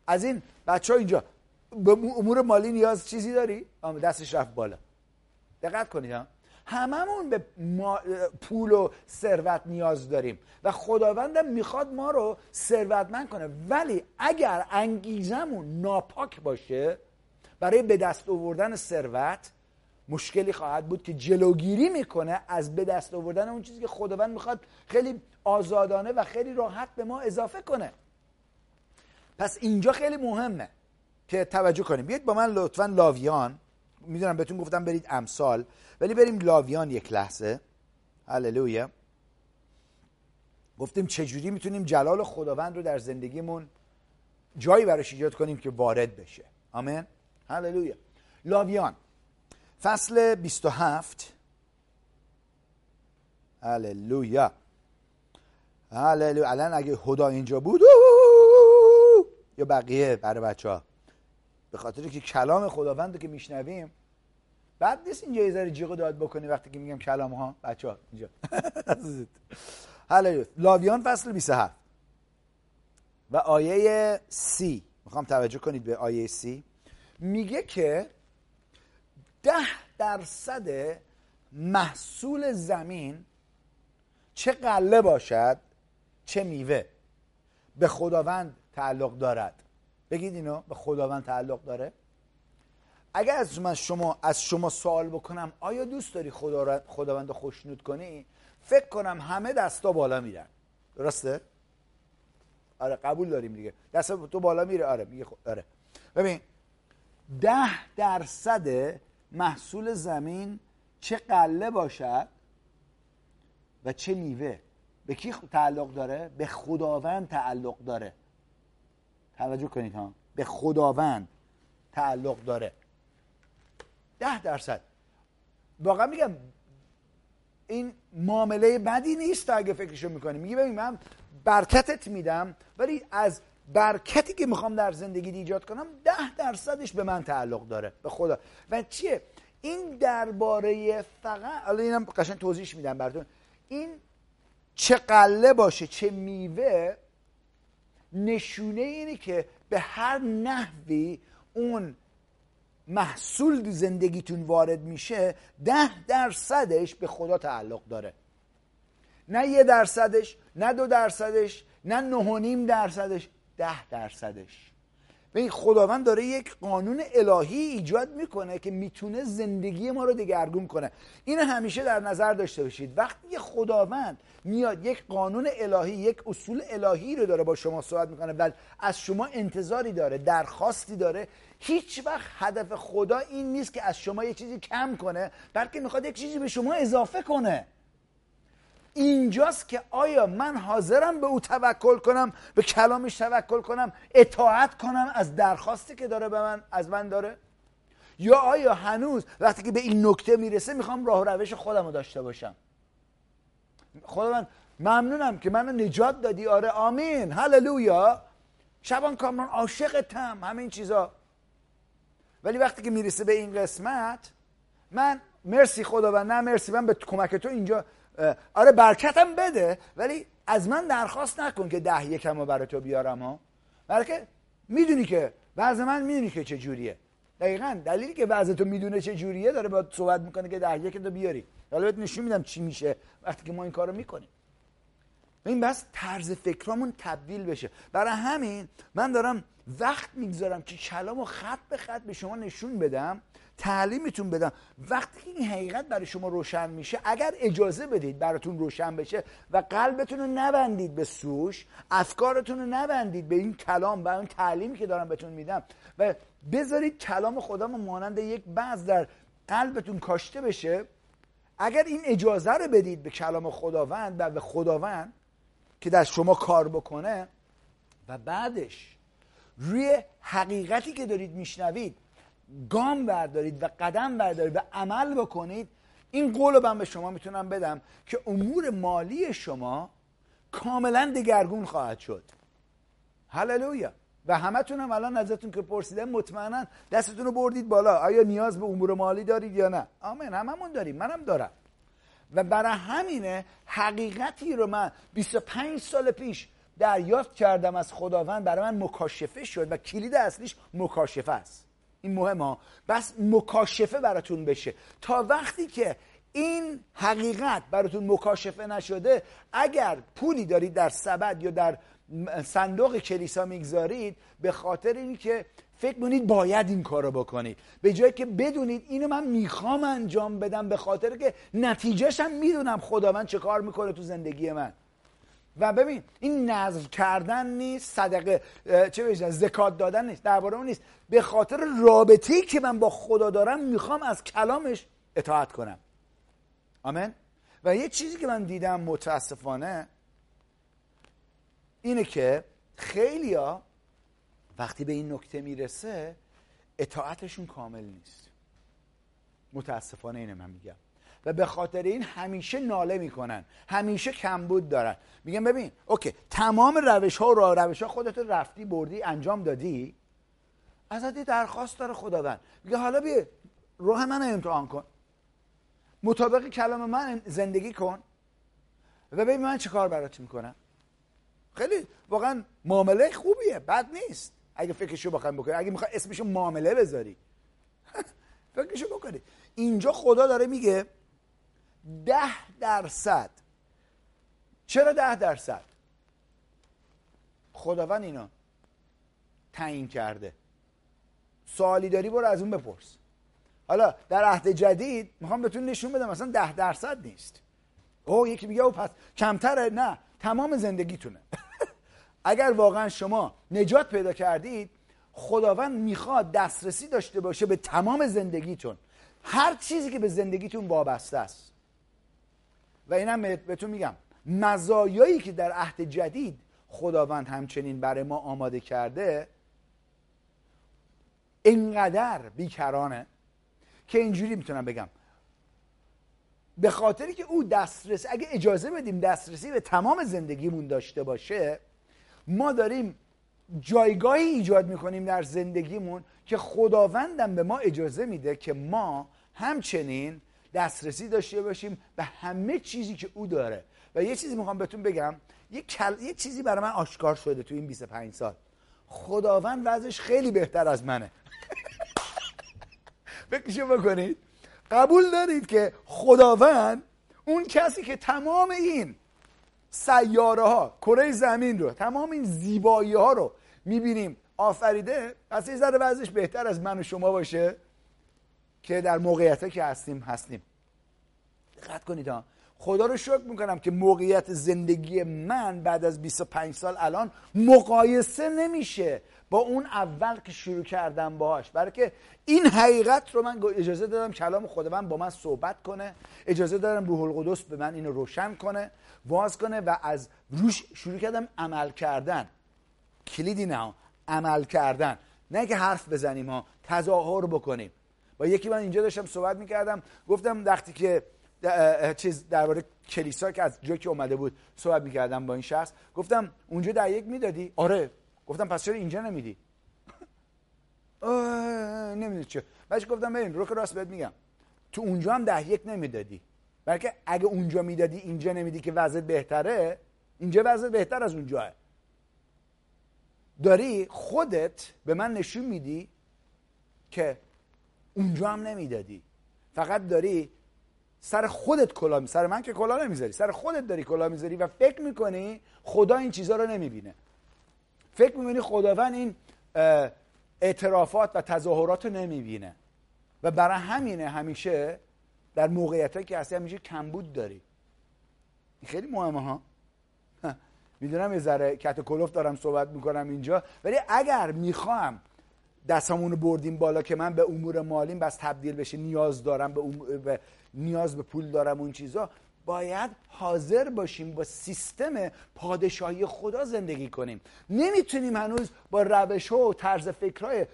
از این بچه ها اینجا به امور مالی نیاز چیزی داری؟ دستش رفت بالا. دقت کنید ها. هممون به پول و ثروت نیاز داریم و خداوندم می‌خواد ما رو ثروتمند کنه. ولی اگر انگیزمون ناپاک باشه برای به دست آوردن ثروت مشکلی خواهد بود که جلوگیری می‌کنه از به دست آوردن اون چیزی که خداوند می‌خواد خیلی آزادانه و خیلی راحت به ما اضافه کنه. پس اینجا خیلی مهمه که توجه کنیم. بیاید با من لطفا لاویان می‌دونم بهتون گفتم برید امثال ولی بریم لاویان یک لحظه. هللویا. گفتیم چجوری می‌تونیم جلال خداوند رو در زندگیمون جایی براش ایجاد کنیم که وارد بشه؟ آمین. هللویا. لاویان. فصل 27 هللویا. هللویا. الان اگه خدا اینجا بود یا بقیه برای بچه ها به خاطر که کلام خداوند که میشنویم بعد نیست اینجا یه ذره داد بکنی وقتی که میگم کلام ها بچه ها اینجا هللویا لاویان فصل 27 و آیه سی. می‌خوام توجه کنید به آیه سی. میگه که ده درصد محصول زمین چه قله باشد چه میوه به خداوند تعلق دارد. بگید اینو به خداوند تعلق داره؟ اگر از من شما از شما سوال بکنم آیا دوست داری خدا خداوند رو خوشنود کنی؟ فکر کنم همه دستا بالا میرن. درسته؟ آره قبول داریم دیگه. دست تو بالا میره. آره میگه آره. ببین ده درصد محصول زمین چه قله باشد و چه میوه. به کی تعلق داره؟ به خداوند تعلق داره. توجه کنید ها. به خداوند تعلق داره. ده درصد. واقعا میگم این معامله بدی نیست اگه فکرشو می‌کنی. میگه ببین من برکتت میدم ولی از برکتی که می‌خوام در زندگی ایجاد کنم ده درصدش به من تعلق داره. به خدا. و چیه؟ این درباره فقط حالا اینم قشنگ توضیح میدم براتون. این چه قله باشه چه میوه نشونه اینه که به هر نحوی اون محصول زندگیتون وارد میشه ده درصدش به خدا تعلق داره. نه یه درصدش نه دو درصدش نه نه درصدش ده درصدش. این خداوند داره یک قانون الهی ایجاد می‌کنه که می‌تونه زندگی ما رو دگرگون کنه. این همیشه در نظر داشته باشید. وقتی خداوند میاد یک قانون الهی یک اصول الهی رو داره با شما صحبت می‌کنه و از شما انتظاری داره درخواستی داره هیچ وقت هدف خدا این نیست که از شما یک چیزی کم کنه بلکه می‌خواد یک چیزی به شما اضافه کنه. اینجاست که آیا من حاضرم به او توکل کنم به کلامش توکل کنم اطاعت کنم از درخواستی که داره به من از من داره؟ یا آیا هنوز وقتی که به این نکته می‌رسه می‌خوام راه روش خودم رو داشته باشم؟ خدا من ممنونم که منو نجات دادی. آره آمین. هللویا. شبان کامران عاشقتم. همه این چیزا. ولی وقتی که می‌رسه به این قسمت من مرسی خدا و نه مرسی من به کمک تو اینجا آره برکتم بده ولی از من درخواست نکن که ده یکم رو برای تو بیارم ها. بلکه می‌دونی که وضع من می‌دونی که چه جوریه. دقیقا دلیلی که وضع تو می‌دونه چه جوریه داره با صحبت می‌کنه که ده یک تو بیاری. حالا بهت نشون میدم چی میشه وقتی که ما این کارو می‌کنیم. این بس طرز فکرامون تبدیل بشه. برای همین من دارم وقت می‌گذارم که کلام و خط به خط به شما نشون بدم. تعلیمتون بدم. وقتی این حقیقت برای شما روشن میشه اگر اجازه بدید براتون روشن بشه و قلبتون رو نبندید به سوش افکارتون رو نبندید به این کلام و اون تعلیمی که دارم بهتون میدم و بذارید کلام خدا مانند یک بعض در قلبتون کاشته بشه اگر این اجازه رو بدید به کلام خداوند و به خداوند که در شما کار بکنه و بعدش روی حقیقتی که دارید میشنوید گام بردارید و قدم بردارید و عمل بکنید این قول رو به شما می‌تونم بدم که امور مالی شما کاملا دگرگون خواهد شد. هللویا. و همتون هم الان ازتون که پرسیدم مطمئنا دستتون رو بردید بالا. آیا نیاز به امور مالی دارید یا نه؟ آمین هممون داریم. منم دارم. و برای همینه حقیقتی رو من 25 سال پیش دریافت کردم از خداوند. برای من مکاشفه شد و کلید اصلیش مکاشفه است. این مهمه بس مکاشفه براتون بشه. تا وقتی که این حقیقت براتون مکاشفه نشده اگر پولی دارید در سبد یا در صندوق کلیسا می‌گذارید به خاطر اینکه فکر کنید باید این کارو بکنید. به جایی که بدونید اینو من می‌خوام انجام بدم به خاطر که نتیجهشم می‌دونم خداوند چه کار می‌کنه تو زندگی من. و ببین این نظر کردن نیست صدقه چه بشه زکات دادن نیست درباره اون نیست. به خاطر رابطه‌ای که من با خدا دارم می‌خوام از کلامش اطاعت کنم. آمین؟ و یه چیزی که من دیدم متاسفانه اینه که خیلیا وقتی به این نکته می‌رسه اطاعتشون کامل نیست. متاسفانه اینه من میگم. و به خاطر این همیشه ناله می‌کنن. همیشه کمبود دارن. میگم ببین اوکی تمام روش ها و روش ها خودت رفتی بردی انجام دادی. ازت درخواست داره خداوند. میگه حالا بیا روح من امتحان کن. مطابق کلام من زندگی کن. و ببین من چه کار برات می‌کنم. خیلی واقعا معامله خوبیه بد نیست. اگه فکرشو بخوایم بکنی اگه می‌خوای اسمشو معامله بذاری. فکرشو بکنی. اینجا خدا داره میگه ده درصد. چرا ده درصد؟ خداوند اینا تعیین کرده. سوالی داری برو از اون بپرس. حالا در عهد جدید می‌خوام بهتون نشون بدم مثلا ده درصد نیست. او یکی میگه او پس کمتره؟ نه تمام زندگیتونه. اگر واقعا شما نجات پیدا کردید خداوند می‌خواد دسترسی داشته باشه به تمام زندگیتون. هر چیزی که به زندگیتون وابسته است. و اینم بهتون میگم. مزایایی که در عهد جدید خداوند همچنین برای ما آماده کرده اینقدر بیکرانه که اینجوری می‌تونم بگم. به خاطری که او دسترسی اگه اجازه بدیم دسترسی به تمام زندگیمون داشته باشه ما داریم جایگاهی ایجاد می‌کنیم در زندگیمون که خداوندم به ما اجازه میده که ما همچنین دسترسی داشته باشیم به همه چیزی که او داره. و یه چیزی می‌خوام بهتون بگم. یه, یه چیزی برای من آشکار شده تو این 25 سال. خداوند وضعش خیلی بهتر از منه. فکرشو بکنید. قبول دارید که خداوند اون کسی که تمام این سیاره ها کره زمین رو تمام این زیبایی ها رو می‌بینیم آفریده پس یه ذره وضعش بهتر از من و شما باشه. که در موقعیت که هستیم هستیم. دقت کنید ها. خدا رو شکر می‌کنم که موقعیت زندگی من بعد از 25 سال الان مقایسه نمیشه با اون اول که شروع کردم باهاش. برای که این حقیقت رو من اجازه دادم کلام خداوند با من صحبت کنه. اجازه دادم روح القدس به من اینو روشن کنه باز کنه و از روش شروع کردم عمل کردن. کلیدی نه عمل کردن. نه که حرف بزنیم ها. تظاهر بکنیم. با یکی من اینجا داشتم صحبت می‌کردم گفتم وقتی که چیز درباره کلیسا که از جایی که اومده بود صحبت می‌کردم با این شخص گفتم اونجا در یک می‌دادی؟ آره. گفتم پس چرا اینجا نمیدی؟ نمی‌دونی چه بعدش گفتم ببین رو که راست بهت میگم. تو اونجا هم ده یک نمی‌دادی. بلکه اگه اونجا می‌دادی اینجا نمیدی که وضع بهتره اینجا وضع بهتر از اونجاه داری خودت به من نشون میدی که اونجا هم نمی‌دادی. فقط داری سر خودت کلا سر من که کلا نمی‌ذاری سر خودت داری کلا می‌ذاری و فکر می‌کنی خدا این چیزها رو نمی‌بینه. فکر می‌کنی خداوند این اعترافات و تظاهرات رو نمی‌بینه. و برای همینه همیشه در موقعیت که هستی همیشه کمبود داری. خیلی مهمه ها. می‌دونم یه ذره کت دارم صحبت می‌کنم اینجا ولی اگر می‌خوام دستامونو بردیم بالا که من به امور مالیم بس تبدیل بشه. نیاز دارم به, نیاز به پول دارم اون چیزا. باید حاضر باشیم با سیستم پادشاهی خدا زندگی کنیم. نمی‌تونیم هنوز با روش ها و طرز فکرهای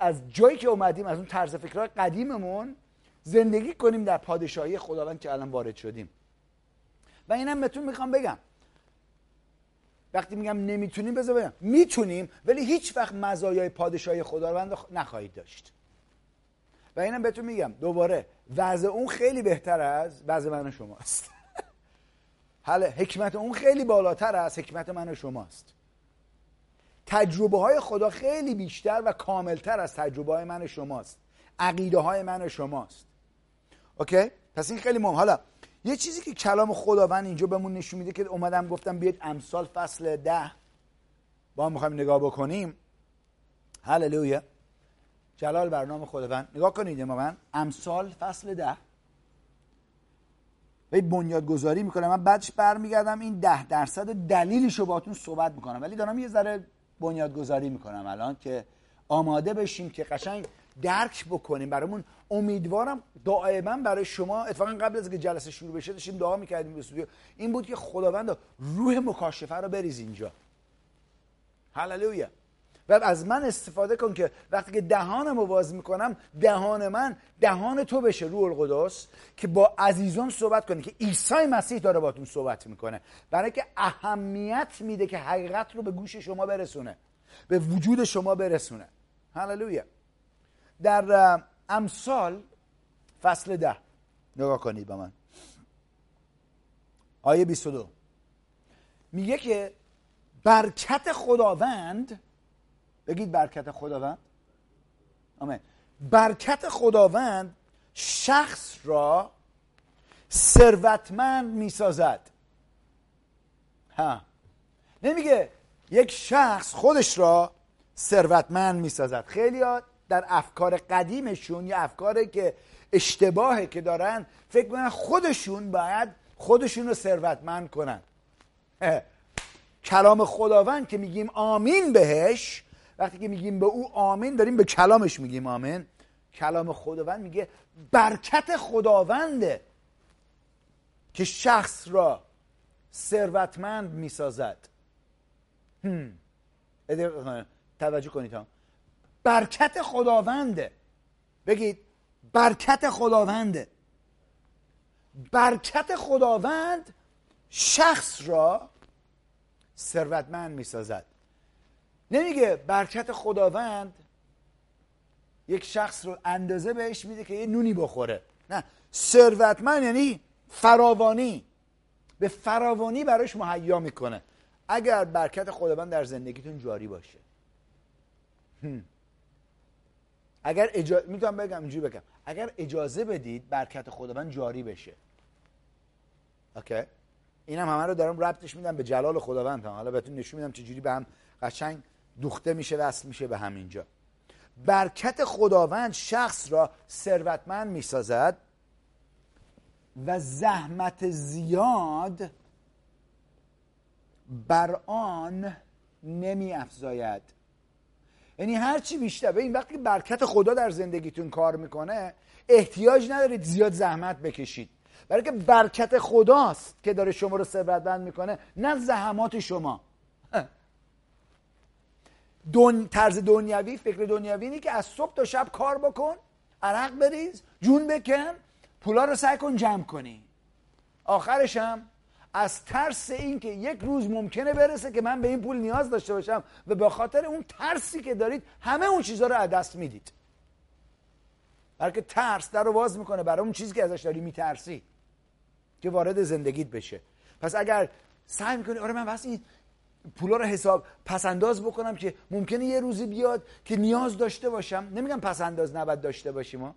از جایی که اومدیم از اون طرز فکرهای قدیممون زندگی کنیم در پادشاهی خداوند که الان وارد شدیم. و اینم بهتون می‌خوام بگم. وقتی میگم نمی‌تونیم بذار بگم می‌تونیم ولی هیچ وقت مزایای پادشاهی خداوند نخواهید داشت. و اینم بهتون میگم دوباره وضع اون خیلی بهتر از وضع من و شماست. حالا حکمت اون خیلی بالاتر از حکمت من و شماست. تجربه های خدا خیلی بیشتر و کاملتر از تجربه های من و شماست. عقیده های من و شماست. اوکی؟ پس این خیلی مهم. حالا یه چیزی که کلام خداوند اینجا بهمون نشون میده که اومدم گفتم بیاید امثال فصل ده. با هم می‌خوایم نگاه بکنیم. هللویا. جلال برنامه خداوند. نگاه کنید من امثال فصل ده. به بنیاد گذاری می‌کنم من بعدش برمیگردم این ده درصد دلیلش رو باتون صحبت می‌کنم. ولی دارم یه ذره بنیاد گذاری می‌کنم الان که آماده بشیم که قشنگ درک بکنیم برامون. امیدوارم دائما برای شما اتفاقا قبل از که جلسه شروع بشه داشتیم دعا می‌کردیم استودیو. این بود که خداوند روح مکاشفه رو بریز اینجا. هللویا. و از من استفاده کن که وقتی که دهانم باز می‌کنم دهان من دهان تو بشه روح القدس که با عزیزان صحبت کنه که عیسی مسیح داره باتون صحبت می‌کنه. برای که اهمیت میده که حقیقت رو به گوش شما برسونه به وجود شما برسونه. هللویا. در امثال فصل ده. نگاه کنید با من. آیه 22 میگه که برکت خداوند بگید برکت خداوند. آمین. برکت خداوند شخص را ثروتمند می‌سازد. ها. نمیگه یک شخص خودش را ثروتمند می‌سازد. خیلی در افکار قدیمشون یا افکاری که اشتباهه که دارن فکر کنن خودشون باید خودشون رو ثروتمند کنن. کلام خداوند که میگیم آمین بهش وقتی که میگیم به او آمین داریم به کلامش میگیم آمین. کلام خداوند میگه برکت خداونده که شخص را ثروتمند می‌سازد. توجه کنید ها. برکت خداونده. بگید برکت خداونده. برکت خداوند شخص را ثروتمند می‌سازد. نمیگه برکت خداوند یک شخص رو اندازه بهش میده که یه نونی بخوره. نه ثروتمند یعنی فراوانی. به فراوانی براش مهیا می‌کنه. اگر برکت خداوند در زندگیتون جاری باشه. اگر اجازه می‌تونم بگم اینجوری بگم. اگر اجازه بدید برکت خداوند جاری بشه. اوکی؟ اینم همه رو دارم ربطش میدم به جلال خداوند حالا بهتون نشون میدم چجوری به هم قشنگ دوخته میشه وصل میشه به همینجا. برکت خداوند شخص را ثروتمند می‌سازد و زحمت زیاد بر آن نمی افزاید یعنی هر چی بیشتر. به این وقتی برکت خدا در زندگیتون کار می‌کنه احتیاج ندارید زیاد زحمت بکشید. برای که برکت خداست که داره شما رو ثروتمند می‌کنه نه زحمات شما. دون... طرز دنیوی فکر دنیوی اینه که از صبح تا شب کار بکن عرق بریز جون بکن پولا رو سعی کن جمع کنی. آخرش هم از ترس اینکه یک روز ممکنه برسه که من به این پول نیاز داشته باشم و به خاطر اون ترسی که دارید همه اون چیزها رو از دست می‌دید. بلکه ترس در رو باز می‌کنه برای اون چیزی که ازش داری میترسی که وارد زندگیت بشه. پس اگر سعی می‌کنی آره من واسه این پولا رو حساب پس انداز بکنم که ممکنه یه روزی بیاد که نیاز داشته باشم. نمیگم پس انداز نباید داشته باشیم ها.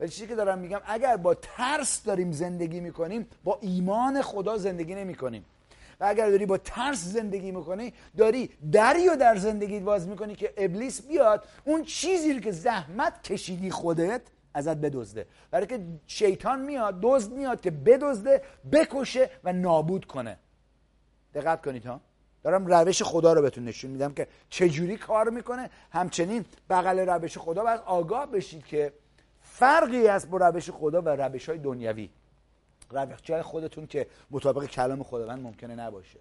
ولی چیزی که دارم میگم اگر با ترس داریم زندگی می‌کنیم با ایمان خدا زندگی نمی‌کنیم. و اگر داری با ترس زندگی می‌کنی داری دری و در زندگیت باز می‌کنی که ابلیس بیاد اون چیزی که زحمت کشیدی خودت ازت بدزده. برای که شیطان میاد دزد میاد که بدزده بکشه و نابود کنه. دقت کنید ها. دارم روش خدا رو بهتون نشون میدم که چجوری کار می‌کنه. همچنین بغل روش خدا باید آگاه بشید که فرقی است با روش خدا و روش های دنیوی روش های خودتون که مطابق کلام خداوند ممکنه نباشه.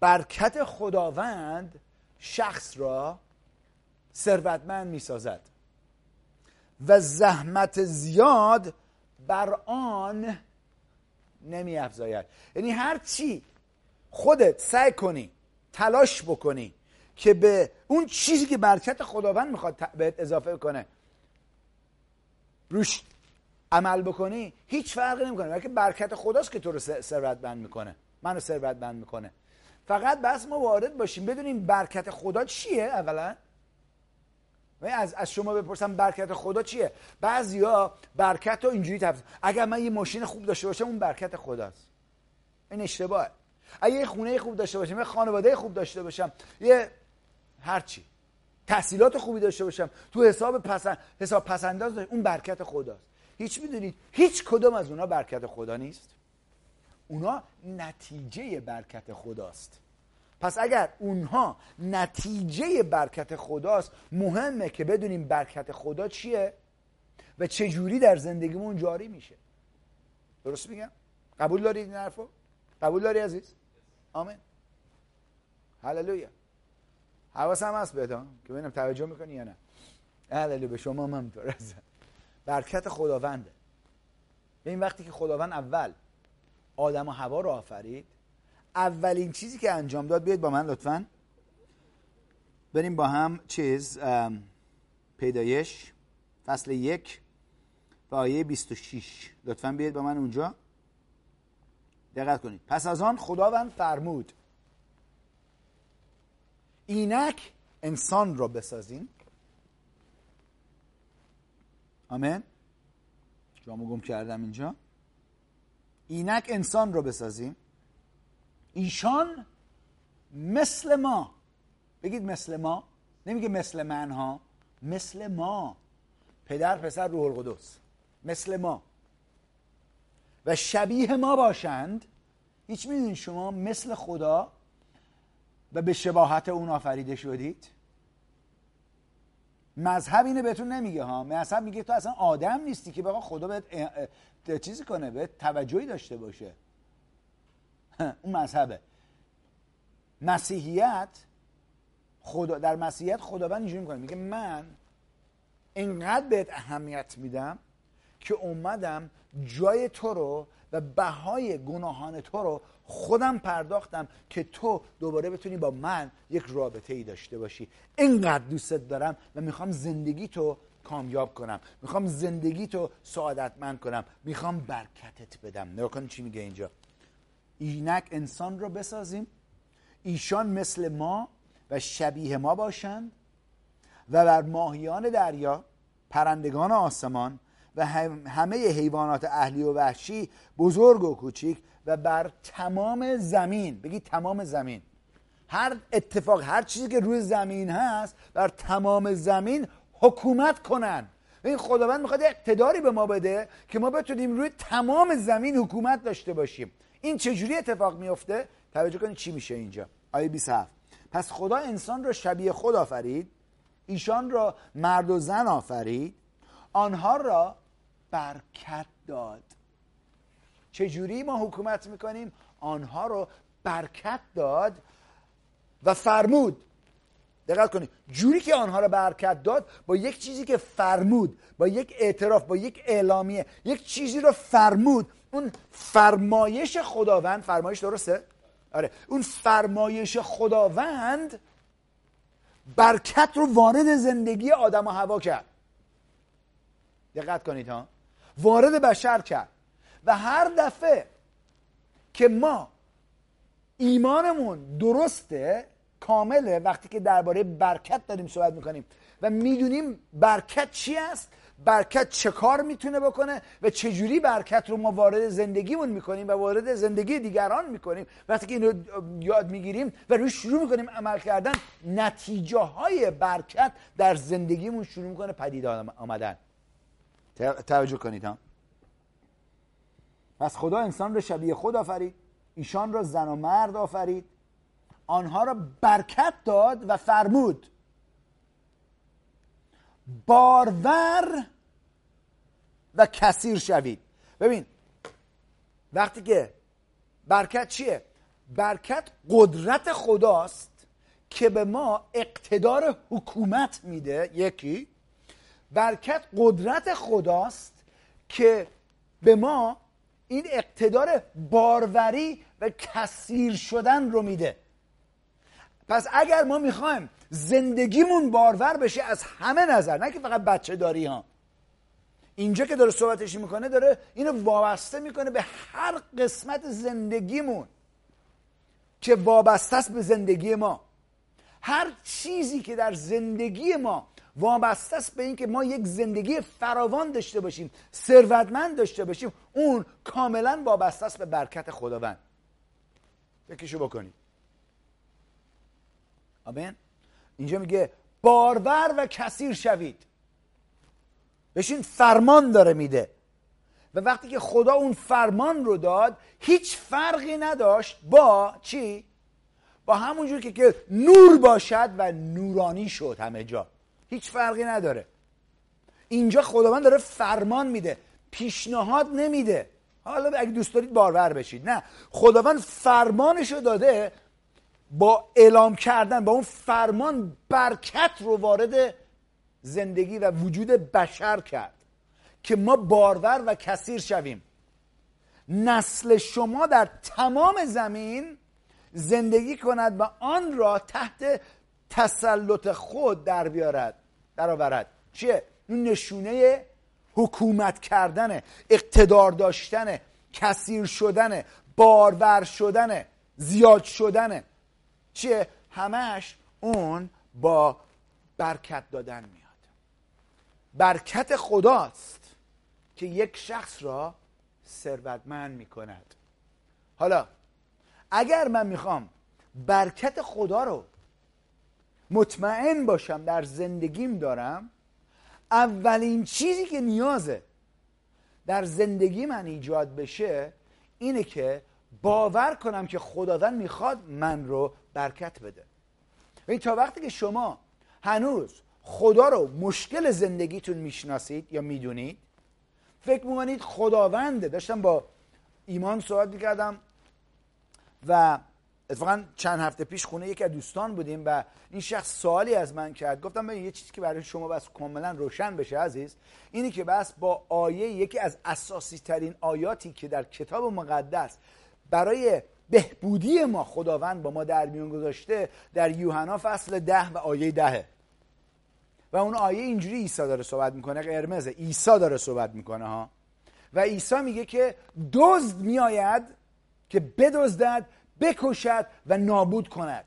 برکت خداوند شخص را ثروتمند می‌سازد و زحمت زیاد بر آن نمی افزاید یعنی هر چی خودت سعی کنی تلاش بکنی که به اون چیزی که برکت خداوند می‌خواد بهت اضافه کنه روش عمل بکنی هیچ فرقی نمی‌کنه. بلکه برکت خداست که تو رو ثروتمند می‌کنه. منو ثروتمند می‌کنه. فقط بس ما وارد باشیم. بدونیم برکت خدا چیه اولا؟ از, از شما بپرسم برکت خدا چیه؟ بعضیا برکت رو اینجوری تفسیر اگر من یه ماشین خوب داشته باشم اون برکت خداست. این اشتباهه. اگه یه خونه خوب داشته باشم یه خانواده خوب داشته باشم یه هرچی. تحصیلات خوبی داشته باشم. تو حساب پسند حساب پسنداز اون برکت خداست. هیچ می‌دونید. هیچ کدوم از اونا برکت خدا نیست. اونا نتیجه برکت خداست. پس اگر اونها نتیجه برکت خداست مهمه که بدونیم برکت خدا چیه و چه جوری در زندگیمون جاری میشه. درست میگم؟ قبول دارید این حرفو؟ قبول داری عزیز؟ آمین. هللویا. حواسم هست بهتا که ببینم توجه می‌کنی یا نه. هللویا به شما هم همینطور برکت خداونده. این وقتی که خداوند اول آدم و هوا رو آفرید اولین چیزی که انجام داد بیاید با من لطفا. بریم با هم چیز پیدایش فصل یک و آیه 26 لطفا بیاید با من اونجا. دقت کنید. پس از آن خداوند فرمود اینک انسان را بسازیم. آمین. جامو گم کردم اینجا. اینک انسان رو بسازیم. ایشان مثل ما. بگید مثل ما. نمیگه مثل من ها مثل ما. پدر پسر روح القدس. مثل ما. و شبیه ما باشند. هیچ می‌دونید شما مثل خدا و به شباهت اون آفریده شدید؟ مذهب اینو بهتون نمیگه ها. مذهب میگه تو اصلا آدم نیستی که بقا خدا بهت چیزی کنه بهت توجهی داشته باشه. اون مذهبه. مسیحیت خدا در مسیحیت خداوند اینجوری می‌کنه. میگه من اینقدر بهت اهمیت میدم که اومدم جای تو رو و بهای گناهان تو رو خودم پرداختم که تو دوباره بتونی با من یک رابطه ای داشته باشی. اینقدر دوستت دارم و می‌خوام زندگی تو کامیاب کنم. می‌خوام زندگی تو سعادتمند کنم. می‌خوام برکتت بدم. نگاه چی میگه اینجا. اینک انسان رو بسازیم. ایشان مثل ما و شبیه ما باشند و بر ماهیان دریا پرندگان آسمان و همه حیوانات اهلی و وحشی بزرگ و کوچیک و بر تمام زمین بگید تمام زمین. هر اتفاق هر چیزی که روی زمین هست بر تمام زمین حکومت کنن. این خداوند می‌خواد اقتداری به ما بده که ما بتونیم روی تمام زمین حکومت داشته باشیم. این چجوری اتفاق میفته؟ توجه کنید چی میشه اینجا. آیه 27 پس خدا انسان را شبیه خود آفرید ایشان را مرد و زن آفرید آنها را برکت داد. چجوری ما حکومت می‌کنیم؟ آنها رو برکت داد و فرمود. دقت کنید. جوری که آنها را برکت داد با یک چیزی که فرمود با یک اعتراف با یک اعلامیه یک چیزی رو فرمود. اون فرمایش خداوند فرمایش درسته؟ آره. اون فرمایش خداوند برکت رو وارد زندگی آدم و هوا کرد. دقت کنید ها. وارد بشر کرد. و هر دفعه که ما ایمانمون درسته کامله وقتی که درباره برکت داریم صحبت می‌کنیم و می‌دونیم برکت چی است برکت چه کار می‌تونه بکنه و چجوری برکت رو ما وارد زندگیمون می‌کنیم و وارد زندگی دیگران می‌کنیم. وقتی که اینو یاد می‌گیریم و روی شروع می‌کنیم عمل کردن نتیجه های برکت در زندگیمون شروع می‌کنه پدید آمدن. توجه کنید ها. پس خدا انسان رو شبیه خود آفرید ایشان را زن و مرد آفرید آنها را برکت داد و فرمود. بارور و کثیر شوید. ببین وقتی که برکت چیه؟ برکت قدرت خداست که به ما اقتدار حکومت میده. یکی برکت قدرت خداست که به ما این اقتدار باروری و کثیر شدن رو میده. پس اگر ما می‌خوایم زندگیمون بارور بشه از همه نظر نه که فقط بچه داری ها. اینجا که داره صحبتش می‌کنه داره اینو وابسته می‌کنه به هر قسمت زندگیمون که وابسته است به زندگی ما. هر چیزی که در زندگی ما وابسته است به اینکه ما یک زندگی فراوان داشته باشیم ثروتمند داشته باشیم اون کاملا وابسته است به برکت خداوند. فکرشو بکنید آمین؟ اینجا میگه بارور و کثیر شوید. بشین فرمان داره میده. و وقتی که خدا اون فرمان رو داد هیچ فرقی نداشت با چی؟ با همونجور که, که نور باشد و نورانی شد همه جا. هیچ فرقی نداره. اینجا خداوند داره فرمان میده. پیشنهاد نمیده. حالا اگه دوست دارید بارور بشید. نه. خداوند فرمانشو داده با اعلام کردن با اون فرمان برکت رو وارد زندگی و وجود بشر کرد که ما بارور و کثیر شویم. نسل شما در تمام زمین زندگی کند و آن را تحت تسلط خود در بیارد در آورد. چیه؟ اون نشونه حکومت کردن اقتدار داشتن کثیر شدن بارور شدن زیاد شدن چیه؟ همش اون با برکت دادن میاد. برکت خداست که یک شخص را ثروتمند می‌کند. حالا اگر من می‌خوام برکت خدا رو مطمئن باشم در زندگیم دارم اولین چیزی که نیازه در زندگی من ایجاد بشه اینه که باور کنم که خداوند می‌خواد من رو برکت بده. و تا وقتی که شما هنوز خدا رو مشکل زندگیتون می‌شناسید یا می‌دونید فکر می‌کنید خداونده. داشتم با ایمان صحبت می‌کردم و اتفاقا چند هفته پیش خونه یکی از دوستان بودیم و این شخص سوالی از من کرد. گفتم ببین یه چیزی که برای شما بس کاملا روشن بشه عزیز اینی که بس با آیه یکی از اساسی ترین آیاتی که در کتاب مقدس برای بهبودی ما خداوند با ما در میون گذاشته در یوحنا فصل ده و آیه دهه و اون آیه اینجوری عیسی داره صحبت می‌کنه قرمزه عیسی داره صحبت می‌کنه ها. و عیسی میگه که دزد میآید که بدزدد بکشد و نابود کند.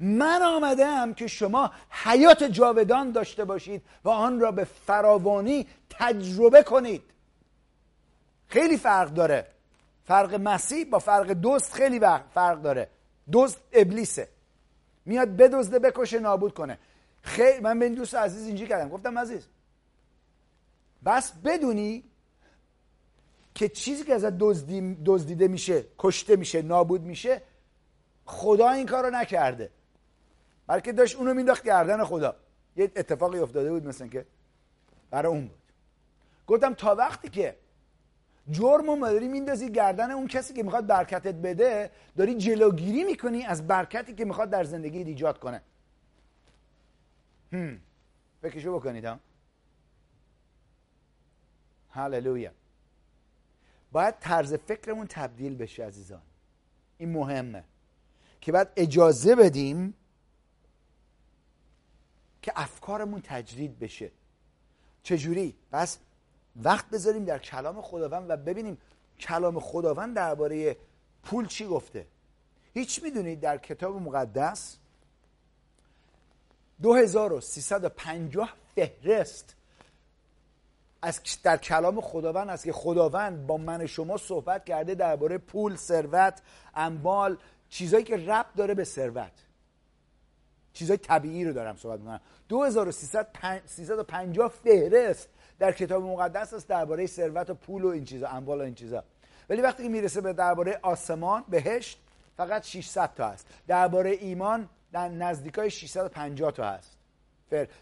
من آمدم که شما حیات جاودان داشته باشید و آن را به فراوانی تجربه کنید. خیلی فرق داره. فرق مسیح با فرق دوست خیلی فرق داره. دوست ابلیسه. میاد بدزده بکشه نابود کنه. خیلی من به این دوست عزیز اینجوری کردم. گفتم عزیز بس بدونی که چیزی که ازت دزدیده میشه کشته میشه نابود میشه خدا این کار نکرده. بلکه داشت اونو مینداخت گردن خدا. یه اتفاقی افتاده بود مثلا که برای اون بود. گفتم تا وقتی که جرم داری میندازی گردن اون کسی که می‌خواد برکتت بده داری جلوگیری می‌کنی از برکتی که می‌خواد در زندگی ایجاد کنه. هم. فکرشو بکنید ها. هللویا. باید طرز فکرمون تبدیل بشه عزیزان. این مهمه. که بعد اجازه بدیم که افکارمون تجدید بشه. چجوری؟ بس وقت بذاریم در کلام خداوند و ببینیم کلام خداوند درباره پول چی گفته. هیچ می‌دونید در کتاب مقدس 2350 فهرست از در کلام خداوند است که خداوند با من شما صحبت کرده درباره پول ثروت اموال چیزایی که ربط داره به ثروت. چیزای طبیعی رو دارم صحبت می‌کنم. 2350 فهرست در کتاب مقدس است درباره ثروت و پول و این چیزا اموال و این چیزا. ولی وقتی که می‌رسه به درباره آسمان بهشت فقط 600 تا هست درباره ایمان در نزدیکای 650 تا هست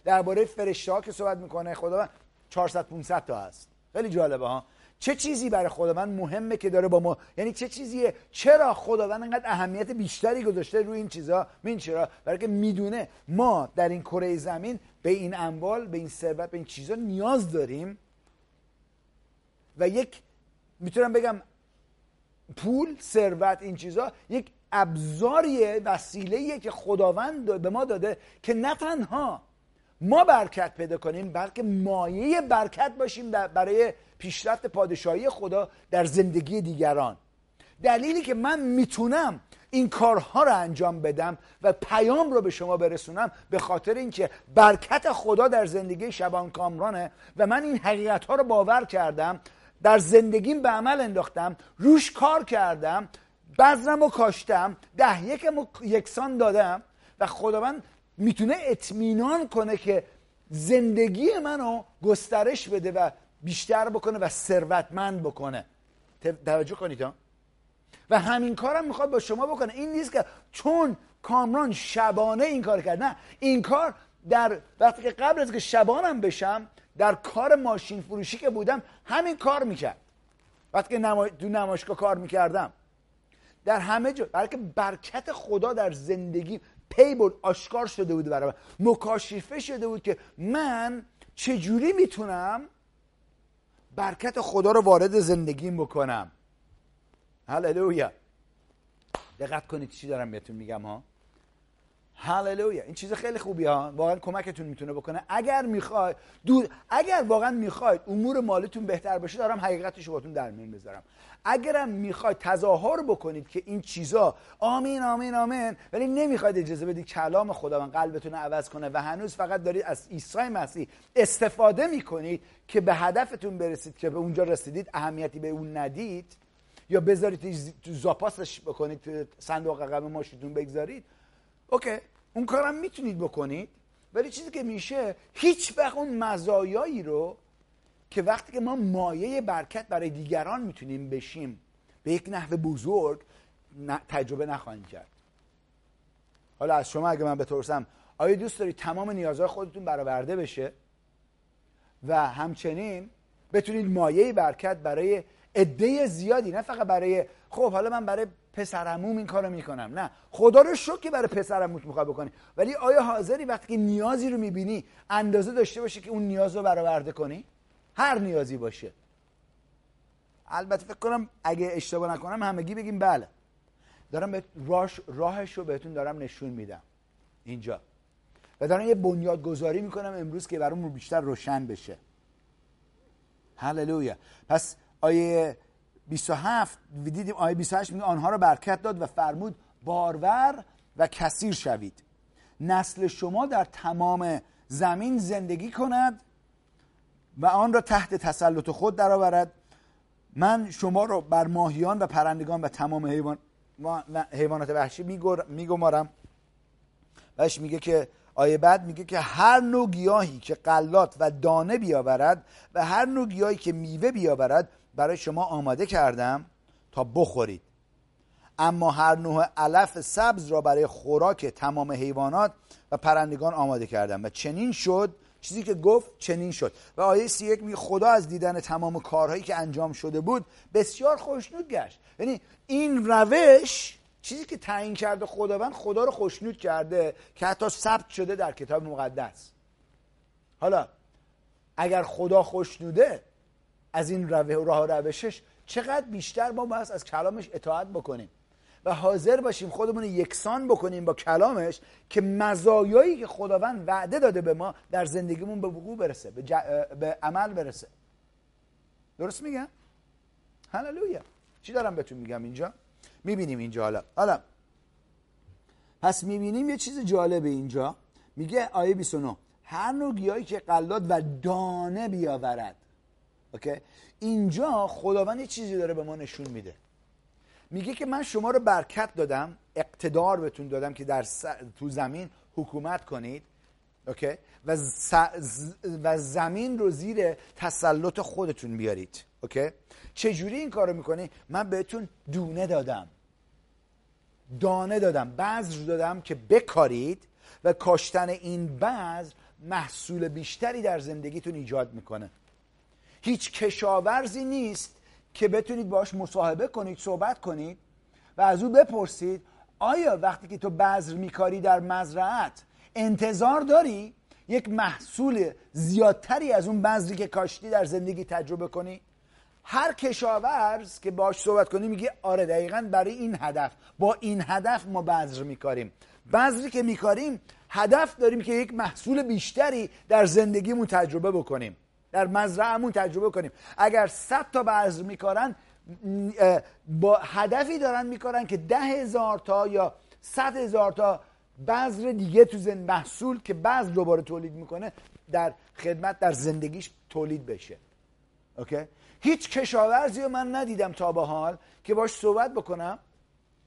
درباره فرشته ها که صحبت می‌کنه خداوند 400 500 تا هست. خیلی جالبه ها. چه چیزی برای خداوند مهمه که داره با ما یعنی چه چیزیه چرا خداوند انقدر اهمیت بیشتری گذاشته روی این چیزا؟ این چرا؟ برای که می‌دونه ما در این کره زمین به این اموال به این ثروت به این چیزا نیاز داریم. و یک می‌تونم بگم پول ثروت این چیزا یک ابزاریه وسیله که خداوند به ما داده که نه تنها ما برکت پیدا کنیم بلکه مایه برکت باشیم برای پیشرفت پادشاهی خدا در زندگی دیگران. دلیلی که من می‌تونم این کارها رو انجام بدم و پیام رو به شما برسونم به خاطر اینکه برکت خدا در زندگی شبان کامرانه و من این حقیقت ها رو باور کردم در زندگیم به عمل انداختم روش کار کردم بذرم و کاشتم ده یکم یکسان دادم و خداوند می‌تونه اطمینان کنه که زندگی منو گسترش بده و بیشتر بکنه و ثروتمند بکنه. توجه کنید ها. و همین کارم می‌خواد با شما بکنه. این نیست که چون کامران شبانه این کار کرد. نه این کار در وقتی که قبل از که شبانم بشم در کار ماشین فروشی که بودم همین کار می‌کرد. وقتی که نما... تو نمایشگاه کار می‌کردم. در همه جا بلکه برکت خدا در زندگی پی بود آشکار شده بود برای من. مکاشفه شده بود که من چجوری می‌تونم برکت خدا رو وارد زندگیم بکنم؟ هللویا. دقت کنید چی دارم بهتون میگم ها؟ هللویا. این چیز خیلی خوبی ها. واقعا کمکتون می‌تونه بکنه. اگر می‌خواید اگر واقعا می‌خواید امور مالیتون بهتر بشه دارم حقیقتش باتون در میون بذارم اگرم می‌خواید تظاهر بکنید که این چیزا آمین آمین آمین ولی نمی‌خواید اجازه بدید کلام خداوند قلبتون رو عوض کنه و هنوز فقط دارید از عیسی مسیح استفاده می‌کنید که به هدفتون برسید که به اونجا رسیدید اهمیتی به اون ندید یا بذارید تو زاپاسش بکنید تو صندوق عقب ماشینتون بگذارید. اوکی اون کارم می‌تونید بکنید ولی چیزی که میشه هیچ وقت اون مزایایی رو که وقتی که ما مایه برکت برای دیگران می‌تونیم بشیم به یک نحو بزرگ تجربه نخواهیم کرد. حالا از شما اگه من بپرسم آیا دوست دارید تمام نیازهای خودتون برآورده بشه؟ و همچنین بتونید مایه برکت برای عده زیادی نه فقط برای خب حالا من برای پسرموم این کارو می‌کنم. نه. خدا رو شکر که برای پسرموت می‌خواد بکنی. ولی آیا حاضری وقتی که نیازی رو می‌بینی اندازه داشته باشه که اون نیاز رو برآورده کنی؟ هر نیازی باشه. البته فکر کنم اگه اشتباه نکنم همگی بگیم بله. دارم به راش راهش رو بهتون دارم نشون میدم. اینجا. و دارم یه بنیاد گذاری می‌کنم امروز که برامون بیشتر روشن بشه. هللویا. پس آیه 27 دیدیم آیه 28 میگه آنها رو برکت داد و فرمود بارور و کثیر شوید. نسل شما در تمام زمین زندگی کند و آن را تحت تسلط خود درآورد. من شما را بر ماهیان و پرندگان و تمام حیوان حیوانات وحشی میگمارم. وش میگه که آیه بعد میگه که هر نوع گیاهی که قلات و دانه بیاورد و هر نوع گیاهی که میوه بیاورد برای شما آماده کردم تا بخورید. اما هر نوع علف سبز را برای خوراک تمام حیوانات و پرندگان آماده کردم و چنین شد چیزی که گفت چنین شد. و آیه سی یک میگه خدا از دیدن تمام کارهایی که انجام شده بود بسیار خوشنود گشت. یعنی این روش چیزی که تعیین کرده خداوند خدا رو خوشنود کرده که حتی ثبت شده در کتاب مقدس. حالا اگر خدا خوشنوده از این راه روشش چقدر بیشتر ما باید از کلامش اطاعت بکنیم. و حاضر باشیم خودمون یکسان بکنیم با کلامش که مزایایی که خداوند وعده داده به ما در زندگیمون به وقوع برسه به, به عمل برسه. درست میگم؟ هللویا. چی دارم بهتون میگم اینجا؟ می‌بینیم اینجا حالا. حالا. پس می‌بینیم یه چیز جالبه اینجا. میگه آیه 29 هر نوع گیاهی که غلات و دانه بیاورد okay؟ اینجا خداوند یه چیزی داره به ما نشون میده. میگه که من شما رو برکت دادم اقتدار بهتون دادم که در تو زمین حکومت کنید okay؟ و, و زمین رو زیر تسلط خودتون بیارید اوکی؟ چجوری این کارو می‌کنی؟ من بهتون دونه دادم. دانه دادم بذر دادم که بکارید و کاشتن این بذر محصول بیشتری در زندگیتون ایجاد می‌کنه. هیچ کشاورزی نیست که بتونید باش مصاحبه کنید صحبت کنید و از او بپرسید آیا وقتی که تو بذر میکاری در مزرعت انتظار داری یک محصول زیادتری از اون بذری که کاشتی در زندگی تجربه کنی؟ هر کشاورز که باش صحبت کنی میگه آره دقیقا برای این هدف. با این هدف ما بذر میکاریم. بذری که میکاریم هدف داریم که یک محصول بیشتری در زندگیمون تجربه بکنیم. در مزرعهمون تجربه کنیم. اگر 100 تا بذر میکارن با هدفی دارن میکارن که ده هزار تا یا صد هزار تا بذر دیگه تو زن محصول که بذر دوباره تولید می‌کنه در خدمت در زندگیش تولید بشه. اوکی؟ هیچ کشاورزی رو من ندیدم تا به حال که باش صحبت بکنم.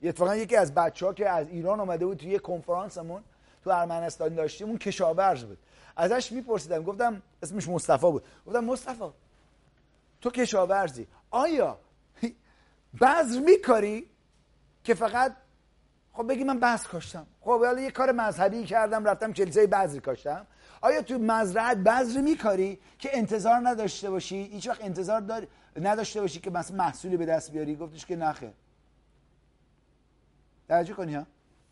اتفاقا یکی از بچه ها که از ایران اومده بود توی یه کنفرانسمون تو ارمنستان داشتیم اون کشاورز بود. ازش میپرسیدم گفتم اسمش مصطفی بود. گفتم مصطفی تو کشاورزی. آیا بذر میکاری که فقط خب بگی من بذر کاشتم. خب حالا یه کار مذهبی کردم رفتم کلیسای بذر کاشتم. آیا تو مزرعت بذر میکاری که انتظار نداشته باشی؟ هیچ وقت انتظار داری نداشته باشی که مثلا محصولی به دست بیاری؟ گفتش که نخه توجه کنی ها؟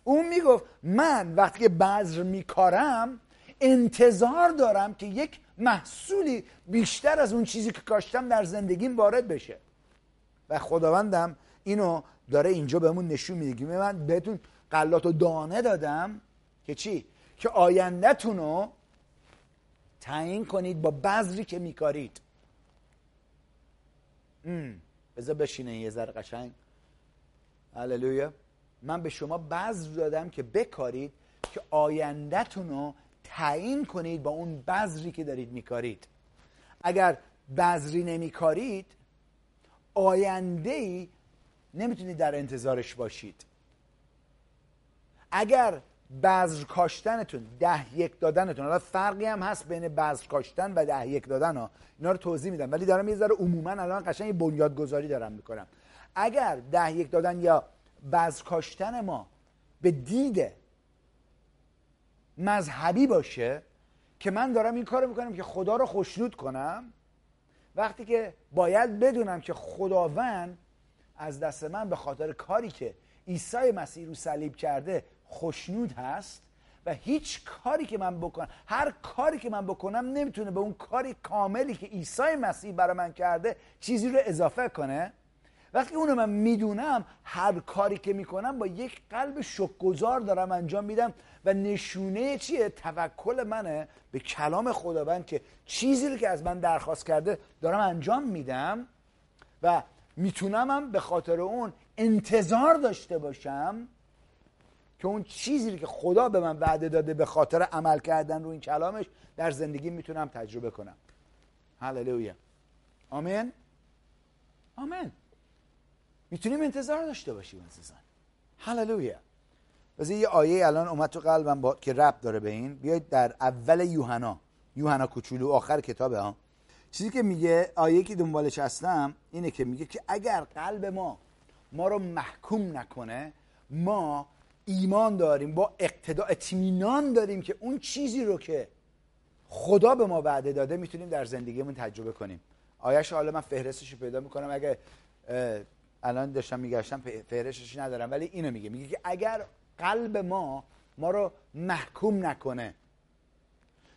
اون می‌گفت من وقتی که بذر میکارم انتظار دارم که یک محصولی بیشتر از اون چیزی که کاشتم در زندگیم وارد بشه. و خداوندم اینو داره اینجا بهمون نشون میده. که من بهتون قلات و دانه دادم که چی؟ که آیندهتون رو تعیین کنید با بذری که میکارید. بذار بشینه یه ذره قشنگ. هللویا. من به شما بذر دادم که بکارید که آیندهتون رو تعیین کنید با اون بذری که دارید میکارید. اگر بذری نمیکارید آینده ای نمی‌تونید در انتظارش باشید. اگر بذر کاشتنتون ده یک دادنتون حالا فرقی هم هست بین بذر کاشتن و ده یک دادن ها. اینا رو توضیح میدم ولی دارم یه ذره عموما الان قشنگ بنیادگذاری دارم می‌کنم. اگر ده یک دادن یا بذر کاشتن ما به دید مذهبی باشه که من دارم این کارو می‌کنم که خدا رو خوشنود کنم وقتی که باید بدونم که خداوند از دست من به خاطر کاری که عیسی مسیح رو صلیب کرده خوشنود هست و هیچ کاری که من بکنم هر کاری که من بکنم نمی‌تونه به اون کاری کاملی که عیسی مسیح برای من کرده چیزی رو اضافه کنه. وقتی اونو من می‌دونم هر کاری که می‌کنم با یک قلب شکگذار دارم انجام میدم و نشونه چیه؟ توکل منه به کلام خداوند که چیزی که از من درخواست کرده دارم انجام میدم و می‌تونم به خاطر اون انتظار داشته باشم که اون چیزی که خدا به من وعده داده به خاطر عمل کردن رو این کلامش در زندگی می‌تونم تجربه کنم. هللویا. آمین؟ آمین. می‌تونیم انتظار داشته باشیم عزیزان. هللویا. واسه یه آیه الان اومد تو قلبم با... که رب داره به این. بیاید در اول یوحنا. یوحنا کوچولو آخر کتابه ها. چیزی که میگه آیه که دنبالش هستم اینه که میگه که اگر قلب ما ما رو محکوم نکنه ما ایمان داریم با اقتدا اطمینان داریم که اون چیزی رو که خدا به ما وعده داده می‌تونیم در زندگیمون تجربه کنیم. آیش حالا من فهرستش رو پیدا می‌کنم. اگه الان داشتم میگشتم فهرستش ندارم ولی اینو میگه. میگه که اگر قلب ما ما رو محکوم نکنه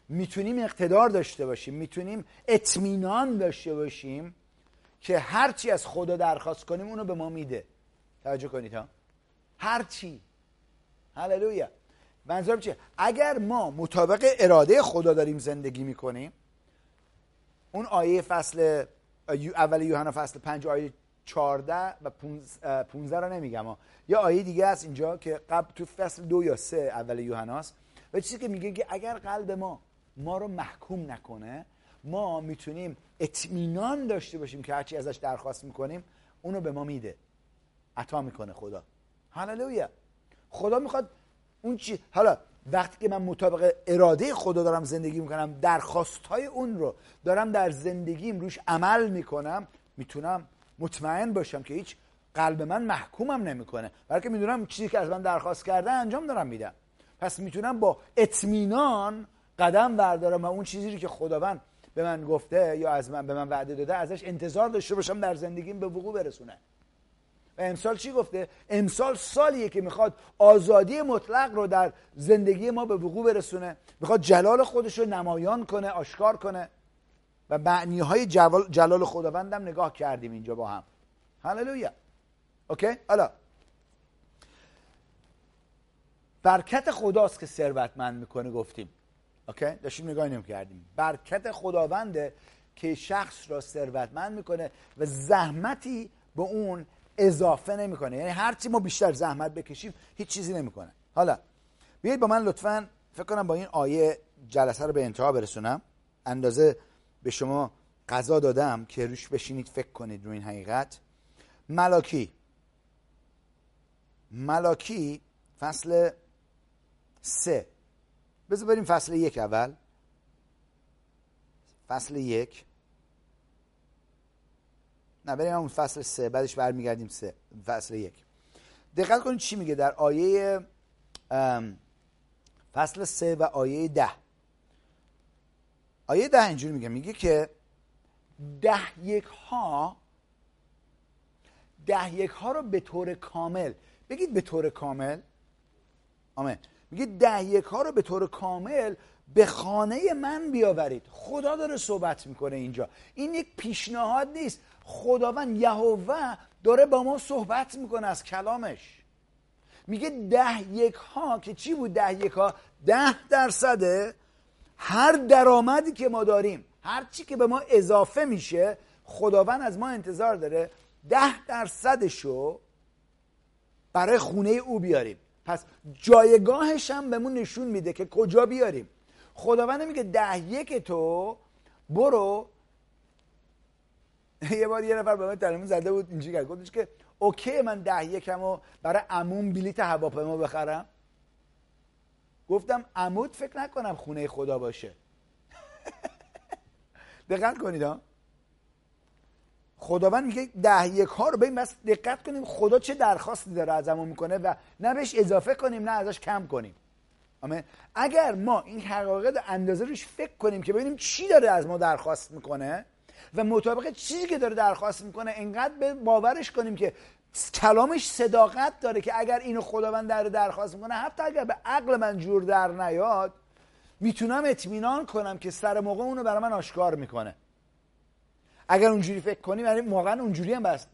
می‌تونیم اقتدار داشته باشیم می‌تونیم اطمینان داشته باشیم که هرچی از خدا درخواست کنیم اونو به ما میده. توجه کنید ها. هرچی هللویا. منظورم چیه؟ اگر ما مطابق اراده خدا داریم زندگی می‌کنیم اون آیه فصل اول یوحنا فصل 5 آیه 14 و 15 رو نمیگم ها. یه آیه دیگه هست اینجا که قبل تو فصل دو یا سه اول یوحناست و چیزی که میگه که اگر قلب ما ما رو محکوم نکنه ما می‌تونیم اطمینان داشته باشیم که هرچی ازش درخواست می‌کنیم اونو به ما میده. عطا می‌کنه خدا. هللویا. خدا می‌خواد اون چی حالا وقتی که من مطابق اراده خدا دارم زندگی می‌کنم درخواست های اون رو دارم در زندگیم روش عمل می‌کنم می‌تونم مطمئن باشم که هیچ قلب من محکومم نمی‌کنه. بلکه می‌دونم چیزی که از من درخواست کرده انجام دارم میدم. پس می‌تونم با اطمینان قدم بردارم و اون چیزی که خداوند به من گفته یا از من به من وعده داده ازش انتظار داشته باشم در زندگیم به وقوع برسونه. و امسال چی گفته؟ امسال سالیه که می‌خواد آزادی مطلق رو در زندگی ما به وقوع برسونه. می‌خواد جلال خودش رو نمایان کنه آشکار کنه. و معنی های جلال خداوندم نگاه کردیم اینجا با هم. هللویا. اوکی؟ حالا. برکت خداست که ثروتمند می‌کنه گفتیم. اوکی؟ داشتیم نگاه نمی کردیم. برکت خداونده که شخص را ثروتمند می‌کنه و زحمتی به اون اضافه نمی‌کنه. یعنی هرچی ما بیشتر زحمت بکشیم هیچ چیزی نمی‌کنه. حالا بیایید با من لطفا فکر کنم با این آیه جلسه رو به انتها برسونم. اندازه به شما قضا دادم که روش بشینید فکر کنید رو این حقیقت. ملاکی. ملاکی فصل سه. بذار بریم فصل یک اول. فصل یک. نه بریم اون فصل سه. بعدش برمیگردیم سه. فصل یک. دقت کنید چی میگه در آیه فصل سه و آیه ده. آیه ده اینجوری میگه. میگه که ده یک ها ده یک ها رو به طور کامل بگید به طور کامل. آمین. میگه ده یک ها رو به طور کامل به خانه من بیاورید. خدا داره صحبت می‌کنه اینجا. این یک پیشنهاد نیست. خداوند یهوه داره با ما صحبت می‌کنه از کلامش. میگه ده یک ها که چی بود ده یک ها؟ ده درصده. هر درآمدی که ما داریم هر چی که به ما اضافه میشه خداوند از ما انتظار داره ده درصدشو برای خونه او بیاریم. پس جایگاهش هم بهمون نشون میده که کجا بیاریم. خداوند میگه ده یک تو برو. یه بار یه نفر به من تلمون زده بود اینجوری کرد؟ گفتش که اوکی من ده یکم برای عموم بلیت هواپیما بخرم. گفتم عمود فکر نکنم خونه خدا باشه. دقت کنید ها. خداوند میگه ده یک ها رو ببین بس دقت کنیم خدا چه درخواستی داره ازمون می‌کنه و نه بهش اضافه کنیم نه ازش کم کنیم. آمین. اگر ما این حقایق اندازه روش فکر کنیم که ببینیم چی داره از ما درخواست می‌کنه و مطابق چیزی که داره درخواست می‌کنه انقدر به باورش کنیم که کلامش صداقت داره که اگر اینو خداوند در درخواست می‌کنه حتی اگر به عقل من جور در نیاد می‌تونم اطمینان کنم که سر موقع اونو برای من آشکار می‌کنه. اگر اونجوری فکر کنیم یعنی واقعا اونجوری هم بس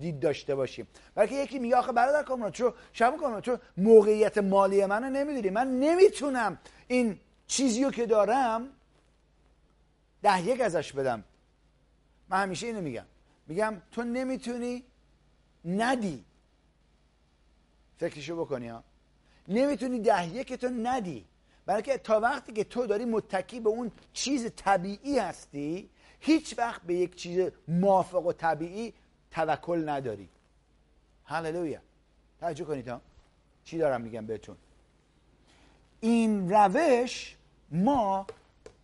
دید داشته باشیم. بلکه یکی میگه آخه برادر کامران چون شب کنم چون موقعیت مالی منو نمی‌دونی؟ من نمی‌تونم این چیزی رو که دارم ده یک ازش بدم. من همیشه اینو میگم. میگم تو نمی‌تونی ندی. فکرشو بکنی ها. نمی‌تونی ده یک تو ندی بلکه تا وقتی که تو داری متکی به اون چیز طبیعی هستی هیچ وقت به یک چیز موافق و طبیعی توکل نداری. هللویا. توجه کنید ها. چی دارم میگم بهتون؟ این روش ما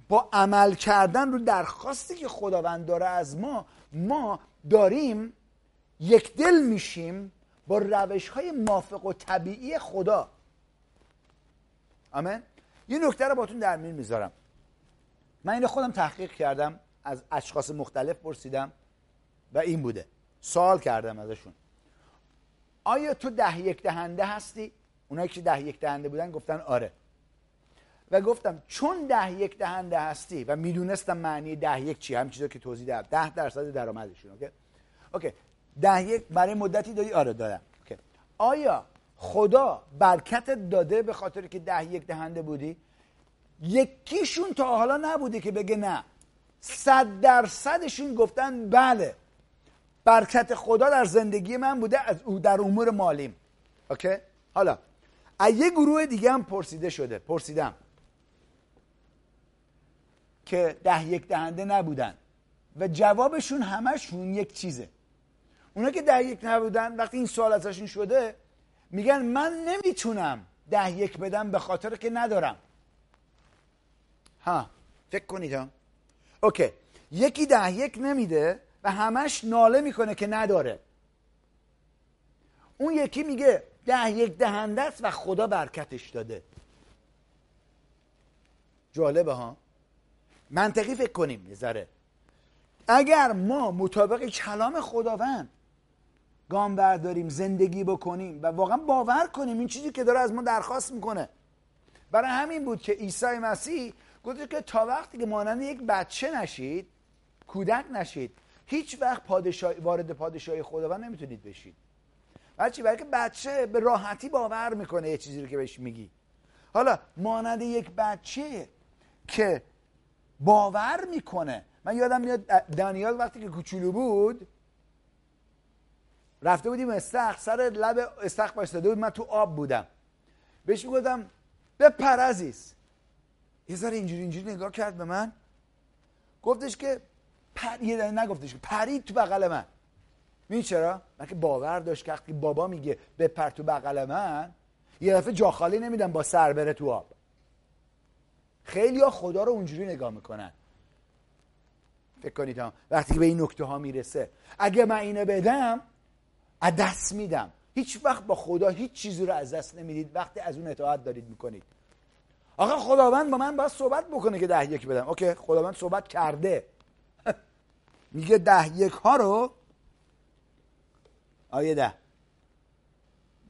با عمل کردن رو درخواستی که خداوند داره از ما ما داریم یک دل میشیم با روش های موافق و طبیعی خدا. آمین؟ یه نکته رو باتون در میون می‌ذارم. من اینو خودم تحقیق کردم از اشخاص مختلف پرسیدم و این بوده. سوال کردم ازشون. آیا تو ده یک دهنده هستی؟ اونایی که ده یک دهنده بودن گفتن آره. و گفتم چون ده یک دهنده هستی و می‌دونستم معنی ده یک چی هم چیزا که توضیح دادم. ده درصد درآمدشون okay؟ okay. ده یک برای مدتی دادی آره okay. آیا خدا برکت داده به خاطر که ده یک دهنده بودی؟ یکیشون تا حالا نبوده که بگه نه. صد درصدشون گفتن بله. برکت خدا در زندگی من بوده از او در امور مالیم. اوکی؟ حالا از یه گروه دیگه هم پرسیده شده پرسیدم. که ده یک دهنده نبودن. و جوابشون همشون یک چیزه. اونا که ده یک نبودن وقتی این سوال ازشون شده میگن من نمی‌تونم ده یک بدم به خاطر که ندارم. ها فکر کنید ها. اوکی. یکی ده یک نمیده و همش ناله می‌کنه که نداره. اون یکی میگه ده یک دهنده است و خدا برکتش داده. جالبه ها؟ منطقی فکر کنیم یه اگر ما مطابق کلام خداوند گام برداریم زندگی بکنیم و واقعا باور کنیم این چیزی که داره از ما درخواست می‌کنه. برای همین بود که عیسی مسیح گفت که تا وقتی که مانند یک بچه نشید کودک نشید هیچ وقت پادشاه وارد پادشاهی خداوند نمی‌تونید بشید. بچه برای که بچه به راحتی باور می‌کنه یه چیزی رو که بهش میگی. حالا مانند یک بچه که باور می‌کنه. من یادم میاد دانیال وقتی که کوچولو بود رفته بودیم استخ سر لب استخ بایستاده بود. من تو آب بودم. بهش می‌گفتم بپر عزیز یه ذره اینجوری اینجوری نگاه کرد به من. گفتش که پر یه نگفتش که پرید تو بغل من. می چرا؟ من که باور داشت که وقتی بابا میگه بپر تو بغل من یه دفعه جا خالی نمیدم با سر بره تو آب. خیلی ها خدا رو اونجوری نگاه می‌کنن. فکر کنید ها وقتی به این نکته ها می‌رسه. اگه من اینو بدم دست میدم. هیچ وقت با خدا هیچ چیزی رو از دست نمی‌دید. وقتی از اون اطاعت دارید می‌کنید. آقا خداوند با من باید صحبت بکنه که ده یک بدم. اوکی خداوند صحبت کرده. میگه ده یک ها رو آیه ده.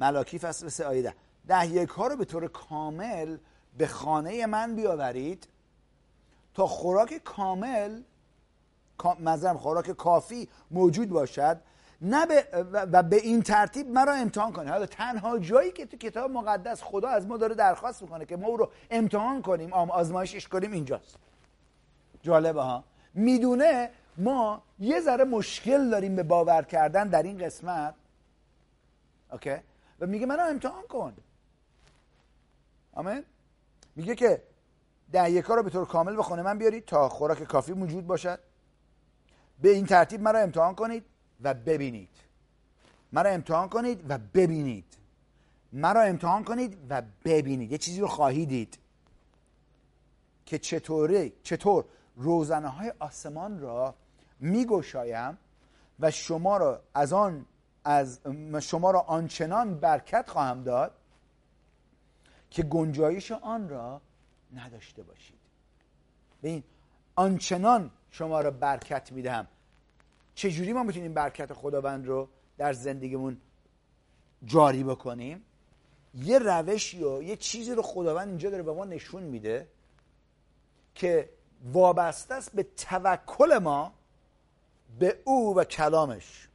ملاکی فصل سه آیه ده. ده یک ها رو به طور کامل به خانه من بیاورید تا خوراک کامل مذرم خوراک کافی موجود باشد. نه و به این ترتیب مرا امتحان کنه حالا تنها جایی که تو کتاب مقدس خدا از ما داره درخواست می‌کنه که ما او رو امتحان کنیم آزمایشش کنیم اینجاست. جالبه ها؟ می‌دونه ما یه ذره مشکل داریم به باور کردن در این قسمت. اوکی؟ و میگه منو امتحان کن. آمین؟ میگه که ده یکا رو به طور کامل به خونه من بیارید تا خوراک کافی موجود باشد. به این ترتیب مرا امتحان کنید. و ببینید. مرا امتحان کنید و ببینید. مرا امتحان کنید و ببینید. یه چیزی رو خواهید دید. که چطوره چطور روزنه های آسمان را میگشایم و شما را از آن از شما را آنچنان برکت خواهم داد که گنجایش آن را نداشته باشید. این آنچنان شما را برکت می‌دهم. چجوری ما می‌تونیم برکت خداوند رو در زندگیمون جاری بکنیم؟ یه روشی و یه چیزی رو خداوند اینجا داره به ما نشون میده که وابسته است به توکل ما به او و کلامش.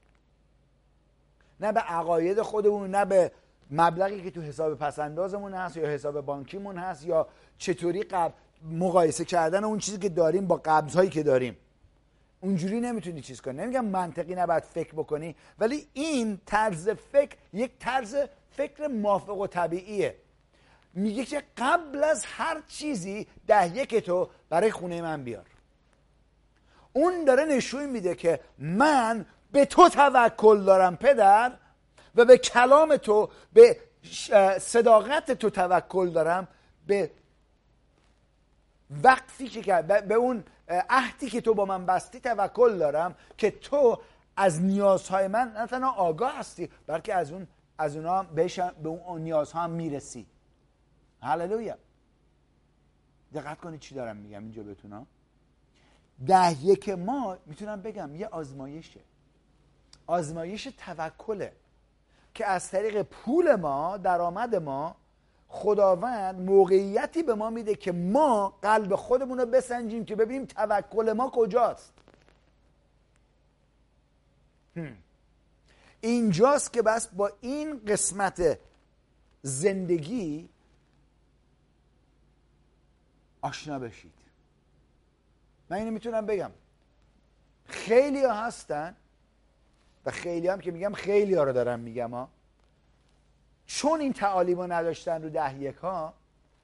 نه به عقاید خودمون نه به مبلغی که تو حساب پسندازمون هست یا حساب بانکیمون هست یا چطوری قبل مقایسه کردن اون چیزی که داریم با قبضهایی که داریم. اونجوری نمی‌تونی چیز کنی. نمیگم منطقی نباید فکر بکنی ولی این طرز فکر یک طرز فکر موافق و طبیعیه. میگه که قبل از هر چیزی ده یک تو برای خونه من بیار. اون داره نشون میده که من به تو توکل دارم پدر و به کلام تو به صداقت تو توکل دارم به وقتی که به اون عهدی که تو با من بستی توکل دارم که تو از نیازهای من نه تنها آگاه هستی بلکه از اون از اونا به اون نیازها هم می‌رسی. هللویا. دقت کنید چی دارم میگم اینجا بتونم ده یک ما می‌تونم بگم یه آزمایشه. آزمایش توکله که از طریق پول ما درآمد ما خداوند موقعیتی به ما میده که ما قلب خودمون رو بسنجیم که ببینیم توکل ما کجاست. اینجاست که بس با این قسمت زندگی آشنا بشید. من اینو می‌تونم بگم. خیلی هستن و خیلی هم که میگم خیلی ها رو دارم میگم ها. چون این تعالیم رو نداشتن رو ده یک ها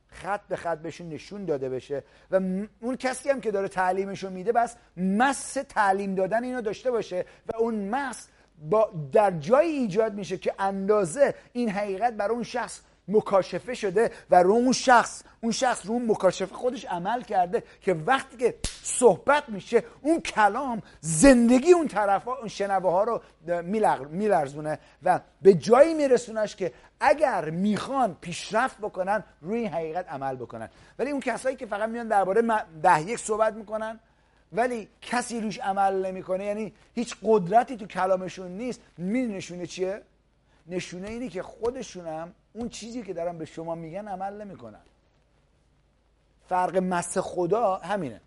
خط به خط بهشون نشون داده بشه و اون کسی هم که داره تعلیمشو میده بس مس تعلیم دادن اینو داشته باشه و اون مس با در جایی ایجاد میشه که اندازه این حقیقت برای اون شخص مکاشفه شده و رو اون شخص اون شخص رو اون مکاشفه خودش عمل کرده که وقتی که صحبت میشه اون کلام زندگی اون طرف ها اون شنوه ها رو میلرزونه و به جایی میرسونش که اگر می‌خوان پیشرفت بکنن روی این حقیقت عمل بکنن. ولی اون کسایی که فقط میان درباره ده یک صحبت می‌کنن ولی کسی روش عمل نمی‌کنه یعنی هیچ قدرتی تو کلامشون نیست می نشونه چیه؟ نشونه اینی که خودشونم اون چیزی که دارن به شما میگن عمل نمی‌کنن. فرق مس خدا همینه.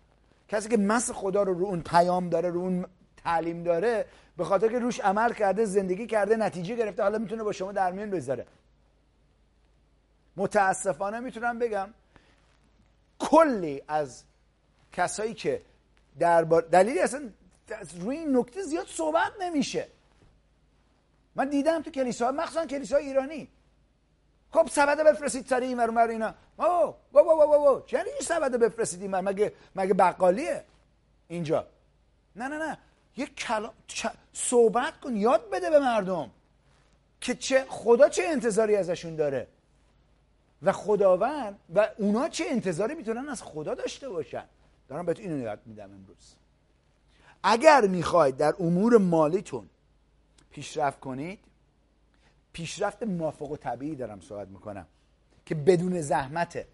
کسی که مس خدا رو رو اون پیام داره رو اون تعلیم داره به خاطر که روش عمل کرده زندگی کرده نتیجه گرفته حالا می‌تونه با شما در میان بذاره متاسفانه می‌تونم بگم کلی از کسایی که دربار دلیلی اصلا روی این نکته زیاد صحبت نمیشه. من دیدم تو کلیسا مخصوصا کلیسا ایرانی. خب سبد بفرستید سر این ور اینا. او و و و و چرا این سبد بفرستید این مگه مگه بقالیه؟ اینجا. نه نه نه. یک کلام صحبت کن یاد بده به مردم که چه خدا چه انتظاری ازشون داره. و خداوند و اونا چه انتظاری می‌تونن از خدا داشته باشن. دارم بهت اینو یاد میدم امروز. اگر می‌خواید در امور مالیتون پیشرفت کنید پیشرفت موافق و طبیعی دارم صحبت می‌کنم که بدون زحمته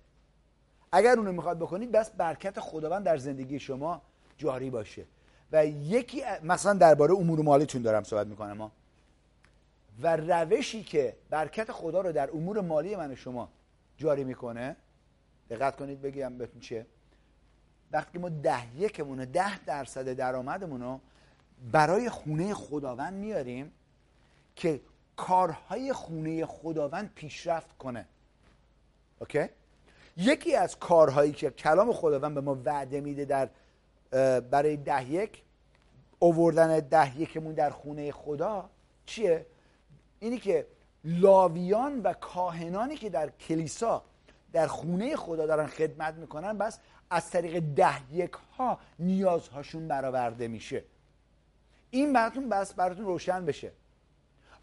اگر اونو می‌خواد بکنید بس برکت خداوند در زندگی شما جاری باشه. و یکی مثلا درباره امور مالیتون دارم صحبت می‌کنم ما و روشی که برکت خدا رو در امور مالی من و شما جاری می‌کنه دقت کنید بگم بهتون چیه. وقتی ما ده یکمون ده درصد درآمدمون رو برای خونه خداوند میاریم که کارهای خونه خداوند پیشرفت کنه. اوکی؟ یکی از کارهایی که کلام خداوند به ما وعده میده در برای ده یک اووردن ده یکمون در خونه خدا چیه؟ اینی که لاویان و کاهنانی که در کلیسا در خونه خدا دارن خدمت می‌کنن بس از طریق ده یک ها نیازهاشون برآورده میشه. این براتون بس براتون روشن بشه.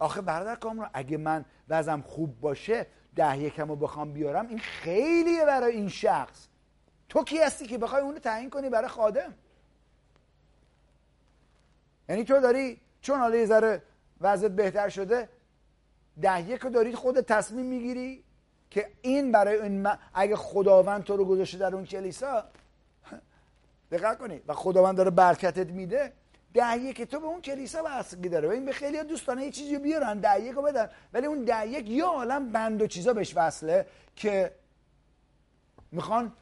آخه برادر کامران اگه من وزم خوب باشه ده یکم رو بخوام بیارم این خیلیه برای این شخص. تو کی هستی که بخوای اونو تعیین کنی برای خادم؟ یعنی تو داری چون حالا یه ذره وضعت بهتر شده ده یک داری خود تصمیم می‌گیری که این برای این اگه خداوند تو رو گذاشته در اون کلیسا دقت کنی. و خداوند داره برکتت میده. ده که تو به اون کلیسا بستگی داره. و این به خیلی دوستانه یه چیزی بیارن ده رو بدن. ولی اون ده یک یه عالم بند و چیزا بهش وصله که می‌خوان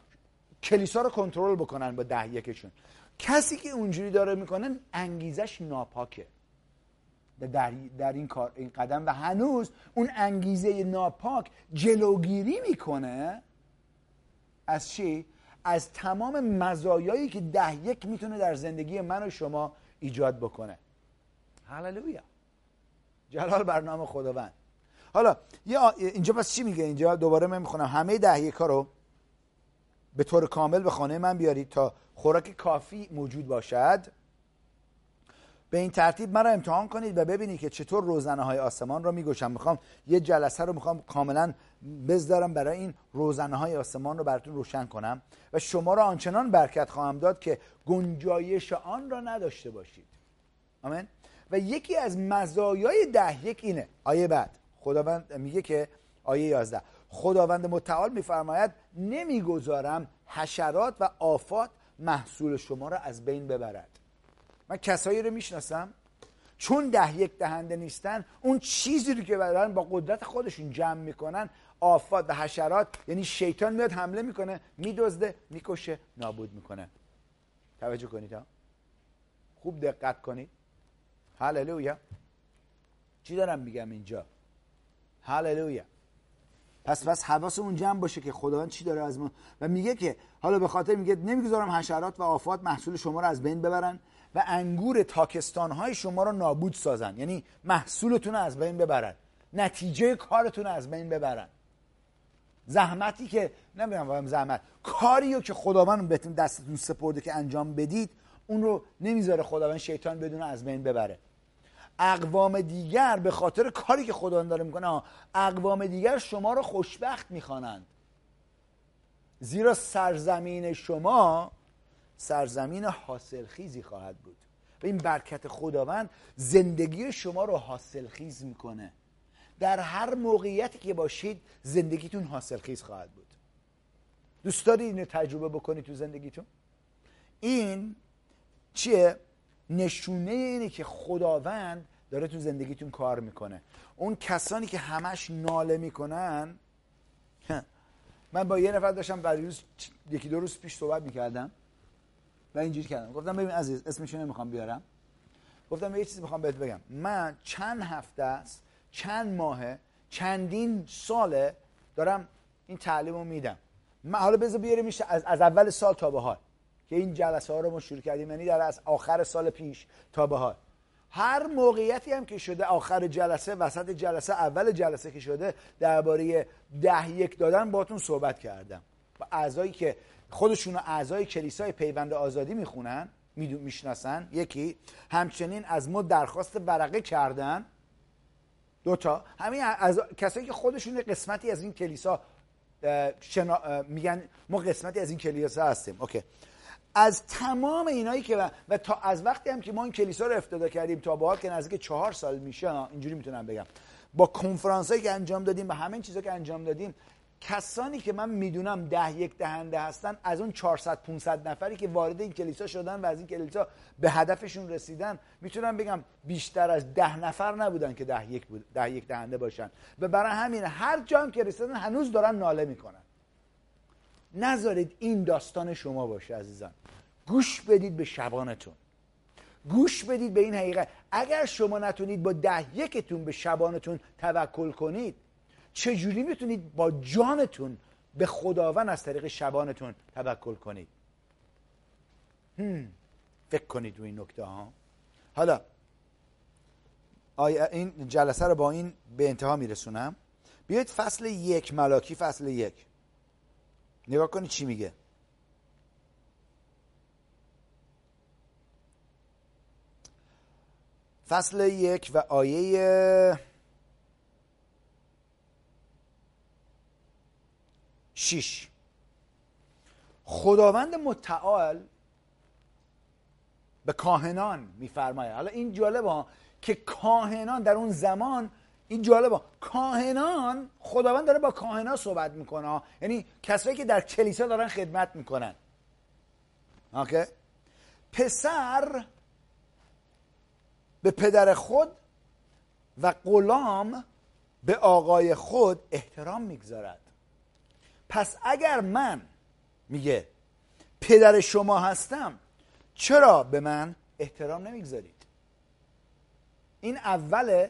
کلیسا رو کنترل بکنن با ده یکشون. کسی که اونجوری داره می‌کنن انگیزش ناپاکه. در, در این کار این قدم. و هنوز اون انگیزه ناپاک جلوگیری می‌کنه از چی؟ از تمام مزایایی که ده یک می‌تونه در زندگی من و شما ایجاد بکنه. هللویا. جلال برنامه خداوند. حالا اینجا پس چی میگه؟ اینجا دوباره من می‌خونم. همه ده یک رو به طور کامل به خانه من بیارید تا خوراک کافی موجود باشد. به این ترتیب مرا امتحان کنید و ببینید که چطور روزنه های آسمان رو میگوشم. می‌خوام یه جلسه رو می‌خوام کاملا بذارم برای این روزنه های آسمان رو براتون روشن کنم و شما را آنچنان برکت خواهم داد که گنجایش آن را نداشته باشید. آمین. و یکی از مزایای ده یک اینه. آیه بعد. خداوند میگه که آیه 11 خداوند متعال میفرماید نمی‌گذارم حشرات و آفات محصول شما را از بین ببرد. من کسایی رو می‌شناسم؟ چون ده یک دهنده نیستن اون چیزی رو که دارن با قدرت خودشون جمع می‌کنن آفات و حشرات یعنی شیطان میاد حمله می‌کنه میدزده می‌کشه نابود می‌کنه. توجه کنید ها. خوب دقت کنید. هللویا. چی دارم میگم اینجا؟ هللویا. پس پس حواسمون جمع باشه که خداوند چی داره از ما. و میگه که حالا به خاطر میگه نمی‌گذارم حشرات و آفات محصول شما رو از بین ببرن و انگور تاکستان های شما رو نابود سازن. یعنی محصولتون رو از بین ببرن. نتیجه کارتون رو از بین ببرن. زحمتی که نمی‌دونم زحمت. کاری رو که خداوند بهتون دستتون سپرده که انجام بدید اون رو نمی‌ذاره خداوند شیطان بدون از بین ببره. اقوام دیگر به خاطر کاری که خداوند داره می‌کنه اقوام دیگر شما رو خوشبخت می‌خوانند. زیرا سرزمین شما سرزمین حاصلخیزی خواهد بود. و این برکت خداوند زندگی شما رو حاصلخیز می‌کنه. در هر موقعیتی که باشید زندگیتون حاصلخیز خواهد بود. دوست دارید اینو تجربه بکنید تو زندگیتون؟ این چیه؟ نشونه اینه که خداوند داره تو زندگیتون کار می‌کنه. اون کسانی که همش ناله می‌کنن من با یه نفر داشتم بعد روز یکی دو روز پیش صحبت می‌کردم. و اینجوری کردم. گفتم ببین عزیز اسمشو نمی‌خوام بیارم. گفتم یه چیزی می‌خوام بهت بگم. من چند هفته است چند ماهه چندین ساله دارم این تعلیم رو میدم. من حالا بذار بیاره میشه از, از اول سال تا به حال. که این جلسه ها رو ما شروع کردیم یعنی در از آخر سال پیش تا به حال. هر موقعیتی هم که شده آخر جلسه وسط جلسه اول جلسه که شده درباره ده یک دادن باتون صحبت کردم. و اعضایی که خودشون اعضای کلیسای پیوند آزادی می‌خونن می‌شناسن یکی. همچنین از ما درخواست ورقه کردن. دوتا. همین از کسایی که خودشون قسمتی از این کلیسا شنا... میگن ما قسمتی از این کلیسا هستیم. اوکی. از تمام اینایی که و, تا از وقتی هم که ما این کلیسا رو افتاده کردیم تا به که نزدیک چهار سال میشه اینجوری می‌تونم بگم. با کنفرانس هایی که انجام دادیم و همه چیزا که انجام دادیم کسانی که من می‌دونم ده یک دهنده هستن از اون 400 500 نفری که وارد این کلیسا شدن و از این کلیسا به هدفشون رسیدن می‌تونم بگم بیشتر از ده نفر نبودن که ده یک, بود، ده یک دهنده باشن. و برای همین هر جام که رسیدن هنوز دارن ناله می‌کنن. نذارید این داستان شما باشه عزیزان. گوش بدید به شبانتون. گوش بدید به این حقیقت. اگر شما نتونید با ده یکتون به شبانتون توکل کنید چجوری می‌تونید با جانتون به خداوند از طریق شبانتون توکل کنید؟ فکر کنید روی این نکته ها. حالا این جلسه رو با این به انتها میرسونم. بیاید فصل یک ملاکی فصل یک. نگاه کنید چی میگه. فصل یک و آیه شیش. خداوند متعال به کاهنان میفرماید. حالا این جالبه که کاهنان در اون زمان این جالبه کاهنان خداوند داره با کاهنان صحبت می‌کنه. یعنی کسایی که در کلیسا دارن خدمت می‌کنن. اوکی؟ پسر به پدر خود و غلام به آقای خود احترام می‌گذارد. پس اگر من میگه پدر شما هستم چرا به من احترام نمی‌گذارید؟ این اول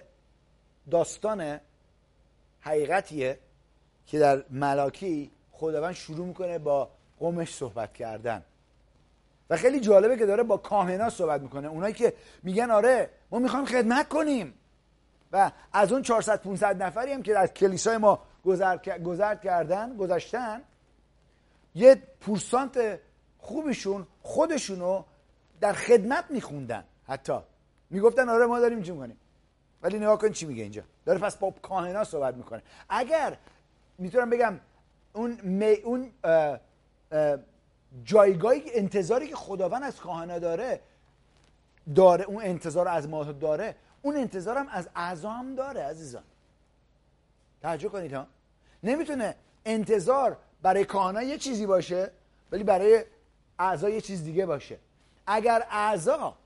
داستان حقیقتیه که در ملاکی خداوند شروع می‌کنه با قومش صحبت کردن. و خیلی جالبه که داره با کاهنا صحبت می‌کنه. اونایی که میگن آره ما می‌خوایم خدمت کنیم. و از اون 400 500 نفری هم که از کلیسای ما گذر, گذر کردن گذاشتن یه پورسانت خوبشون خودشونو در خدمت میخوندن حتی. می‌گفتن آره ما داریم چی می‌کنیم ولی نگاه کن چی میگه اینجا. داره پس با کاهنا صحبت می‌کنه. اگر می‌تونم بگم اون می اون جایگاهی انتظاری که خداوند از کاهنا داره داره اون انتظار از ما داره اون انتظارم از اعضا داره عزیزان. توجه کنید ها. نمی‌تونه انتظار برای کاهنا یه چیزی باشه ولی برای اعضا یه چیز دیگه باشه. اگر اعضا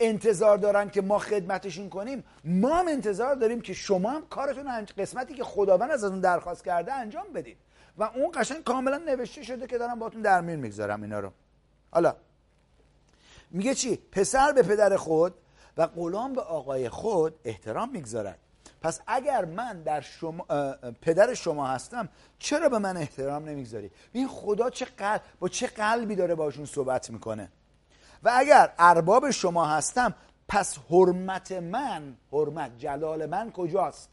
انتظار دارن که ما خدمتشون کنیم ما هم انتظار داریم که شما هم کارتون قسمتی که خداوند از اون درخواست کرده انجام بدید. و اون قشنگ کاملا نوشته شده که دارم باتون در میون می‌گذارم اینا رو. حالا میگه چی؟ پسر به پدر خود و غلام به آقای خود احترام می‌گذارد. پس اگر من در شما پدر شما هستم چرا به من احترام نمی‌گذاری؟ این خدا چه قلب با چه قلبی داره باشون صحبت می‌کنه؟ و اگر ارباب شما هستم پس حرمت من حرمت جلال من کجاست؟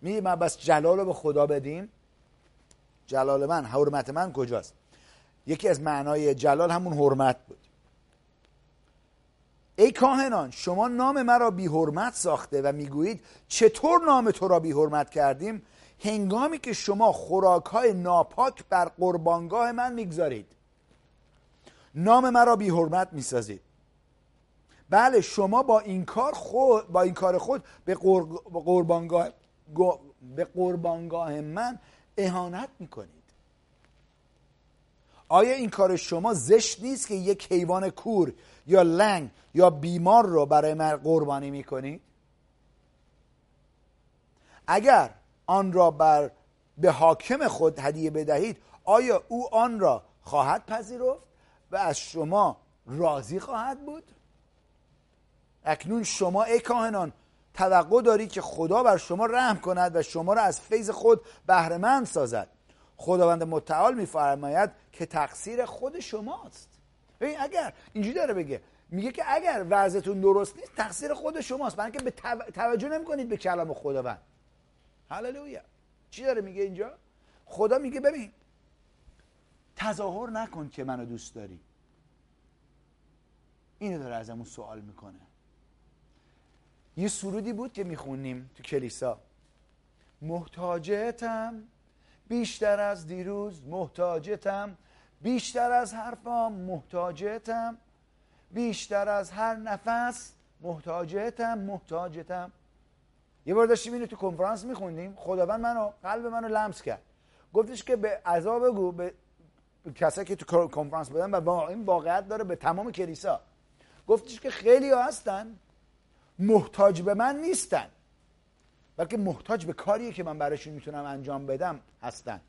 می من بس جلال رو به خدا بدیم؟ جلال من حرمت من کجاست؟ یکی از معنای جلال همون حرمت بود. ای کاهنان شما نام مرا بی حرمت ساخته و می‌گویید چطور نام تو را بی حرمت کردیم؟ هنگامی که شما خوراک های ناپاک بر قربانگاه من می‌گذارید. نام مرا بی حرمت می‌سازید. بله شما با این کار خود با این کار خود به قربانگاه به قربانگاه من اهانت می‌کنید. آیا این کار شما زشت نیست که یک حیوان کور یا لنگ یا بیمار رو برای من قربانی می‌کنید اگر آن را بر به حاکم خود هدیه بدهید آیا او آن را خواهد پذیرفت و از شما راضی خواهد بود؟ اکنون شما ای کاهنان توقع دارید که خدا بر شما رحم کند و شما را از فیض خود بهرهمند سازد. خداوند متعال میفرماید که تقصیر خود شماست. ببین اگر اینجوری داره بگه. میگه که اگر وضعتون درست نیست تقصیر خود شماست. برای که به توجه نمی‌کنید به کلام خداوند. هللویا. چی داره میگه اینجا؟ خدا میگه ببین تظاهر نکن که منو دوست داری. اینو داره ازمون سوال می‌کنه. یه سرودی بود که می‌خونیم تو کلیسا. محتاجتم بیشتر از دیروز محتاجتم بیشتر از حرفام محتاجتم. بیشتر از هر نفس محتاجتم محتاجتم. یه بار داشتیم اینو تو کنفرانس میخوندیم. خداوند منو قلب منو لمس کرد. گفتش که به عذاب بگو به کسایی که تو کنفرانس بودن و این واقعیت داره به تمام کلیسا. گفتش که خیلی ها هستن. محتاج به من نیستن. بلکه محتاج به کاریه که من براشون می‌تونم انجام بدم هستن.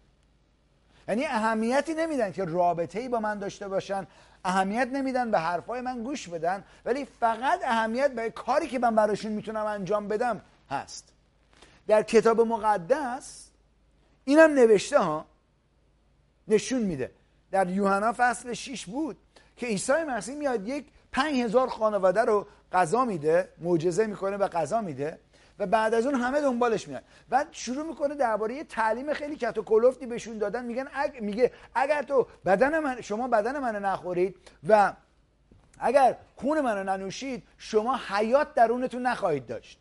یعنی اهمیتی نمیدن که رابطه ای با من داشته باشن اهمیت نمیدن به حرفای من گوش بدن ولی فقط اهمیت به کاری که من براشون می‌تونم انجام بدم هست. در کتاب مقدس اینم نوشته ها نشون میده. در یوحنا فصل 6 بود که عیسی مسیح میاد یک پنج هزار خانواده رو غذا میده معجزه می‌کنه و غذا میده. و بعد از اون همه دنبالش میاد. بعد شروع می‌کنه درباره تعلیم خیلی کت و کلفتی بهشون دادن. میگن اگ... میگه اگر تو بدن من شما بدن منو نخورید و اگر خون منو ننوشید شما حیات درونتون نخواهید داشت.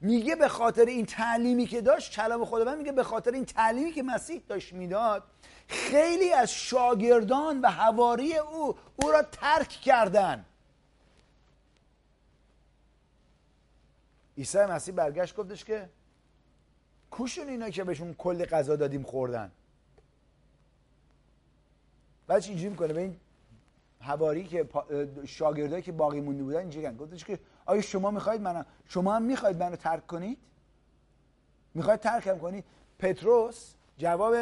میگه به خاطر این تعلیمی که داشت کلام خداوند میگه به خاطر این تعلیمی که مسیح داشت می‌داد خیلی از شاگردان و حواری او او را ترک کردن. عیسی مسیح برگشت گفتش که کوشون اینا که بهشون کل غذا دادیم خوردن. بعد اینجوری می‌کنه. به این حواری که شاگردایی که باقی مونده بودن اینجوری گفتش که آیا شما می‌خواید منو شما هم می‌خواید منو ترک کنید؟ می‌خواید ترکم کنید پتروس جواب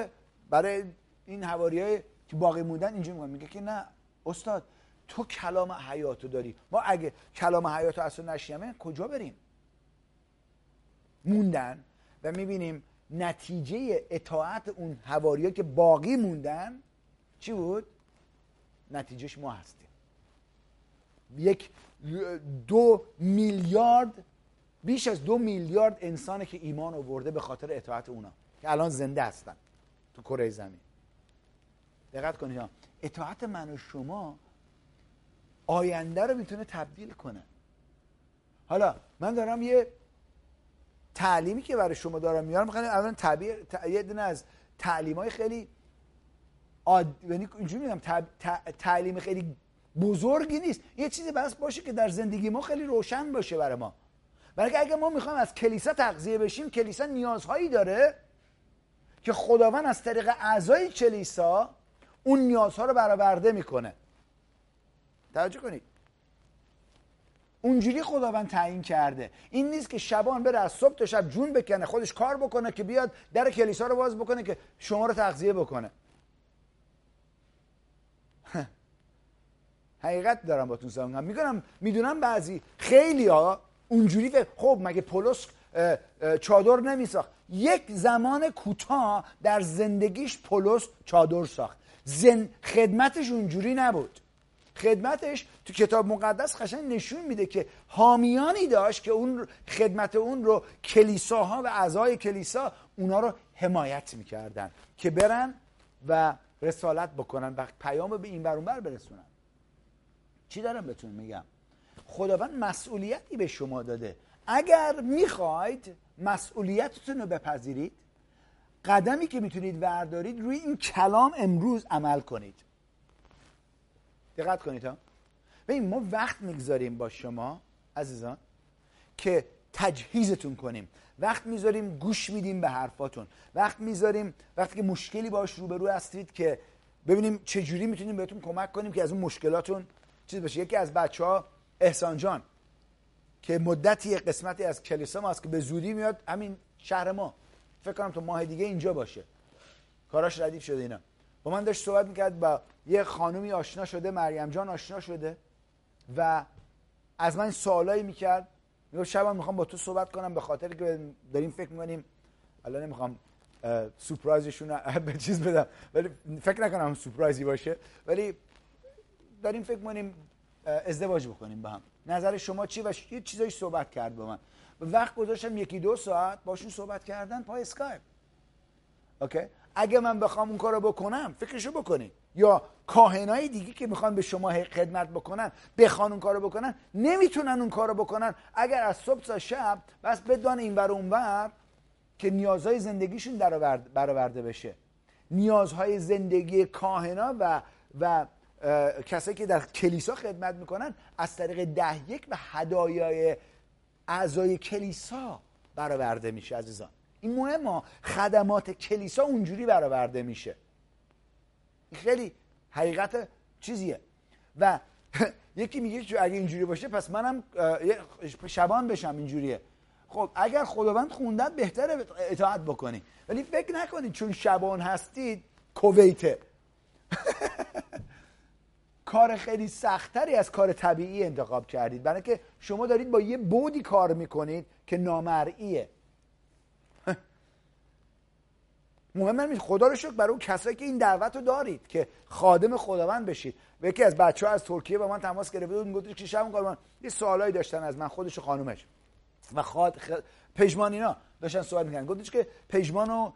برای این حواریای که باقی موندن اینجوری میگه. میگه که نه استاد تو کلام حیاتو داری. ما اگه کلام حیاتو اصلا نشیمه کجا بریم؟ موندن و می‌بینیم نتیجه اطاعت اون حواریا که باقی موندن چی بود؟ نتیجهش ما هستیم. یک دو میلیارد بیش از دو میلیارد انسانه که ایمان آورده به خاطر اطاعت اونا که الان زنده هستن تو کره زمین. دقت کنید اطاعت من و شما آینده رو می‌تونه تبدیل کنه. حالا من دارم یه تعلیمی که برای شما دارم میارم می‌خوام اولا تعبیر یه دونه از تعلیم های خیلی آد... یعنی اینجوری میگم تعلیم خیلی بزرگی نیست. یه چیزی بس باشه که در زندگی ما خیلی روشن باشه برای ما. برای اگه ما می‌خوایم از کلیسا تغذیه بشیم کلیسا نیازهایی داره که خداوند از طریق اعضای کلیسا اون نیازها رو برآورده می‌کنه. توجه کنید. اونجوری خداوند تعیین کرده. این نیست که شبان بره از صبح تا شب جون بکنه خودش کار بکنه که بیاد در کلیسا رو باز بکنه که شما رو تغذیه بکنه. حقیقت دارم باتون صحبت می‌کنم میگم می‌دونم بعضی خیلی ها اونجوری که خب مگه پولس چادر نمیساخت؟ یک زمان کوتاه در زندگیش پولس چادر ساخت. زن خدمتش اونجوری نبود. خدمتش تو کتاب مقدس خشن نشون میده که حامیانی داشت که اون خدمت اون رو کلیساها و اعضای کلیسا اونا رو حمایت می‌کردن که برن و رسالت بکنن و پیام به این بر برسونن. چی دارم بهتون میگم؟ خداوند مسئولیتی به شما داده. اگر می‌خواید مسئولیتتون رو بپذیرید قدمی که می‌تونید وردارید روی این کلام امروز عمل کنید. دقت کنید ها. ببین ما وقت می‌گذاریم با شما عزیزان که تجهیزتون کنیم. وقت می‌ذاریم گوش میدیم به حرفاتون. وقت می‌ذاریم وقتی که مشکلی باش روبرو هستید که ببینیم چجوری می‌تونیم بهتون کمک کنیم که از اون مشکلاتون چیز بشه. یکی از بچه ها احسان جان که مدتی قسمتی از کلیسا ما که به زودی میاد همین شهر ما. فکر کنم تو ماه دیگه اینجا باشه. کاراش ردیف شده اینا. با من داشت صحبت می‌کرد با یه خانومی آشنا شده مریم جان آشنا شده و از من سوالایی می‌کرد. می‌گفت شبم می‌خوام با تو صحبت کنم به خاطر که داریم فکر می‌کنیم الان نمی‌خوام سورپرایزشون به چیز بدم ولی فکر نکنم سورپرایزی باشه. ولی داریم فکر کنیم ازدواج بکنیم با هم. نظر شما چی؟ و یه چیزایی صحبت کرد با من. وقت گذاشتم یکی دو ساعت باشون صحبت کردن پای اسکایپ. okay؟ اگه من بخوام اون کارو بکنم فکرشو بکنید یا کاهنای دیگه که می‌خوان به شما خدمت بکنن بخوان اون کارو بکنن نمی‌تونن اون کارو بکنن. اگر از صبح تا شب بس بدان این بر اون بر که نیازهای زندگیشون برآورده بشه. نیازهای زندگی کاهنا و و کسایی که در کلیسا خدمت می‌کنن از طریق ده یک و هدایای اعضای کلیسا برآورده میشه عزیزان. این مهمه. خدمات کلیسا اونجوری برآورده میشه. خیلی حقیقت چیزیه. و یکی میگه اگه اینجوری باشه پس منم شبان بشم اینجوریه. خب اگر خداوند خوندت بهتره اطاعت بکنی. ولی فکر نکنید چون شبان هستید کویته کار خیلی سختتری از کار طبیعی انتخاب کردید. برای که شما دارید با یه بودی کار می‌کنید که نامرئیه. مهم نیست خدا رو شکر برای اون کسایی که این دعوت رو دارید که خادم خداوند بشید. و یکی از بچه ها از ترکیه با من تماس گرفته بود گفتش که شب کارمان یه سوالایی داشتن از من. خودش و خانومش. و خاد خ... پژمان اینا داشتن صحبت می‌کردن. گفتش که پژمان و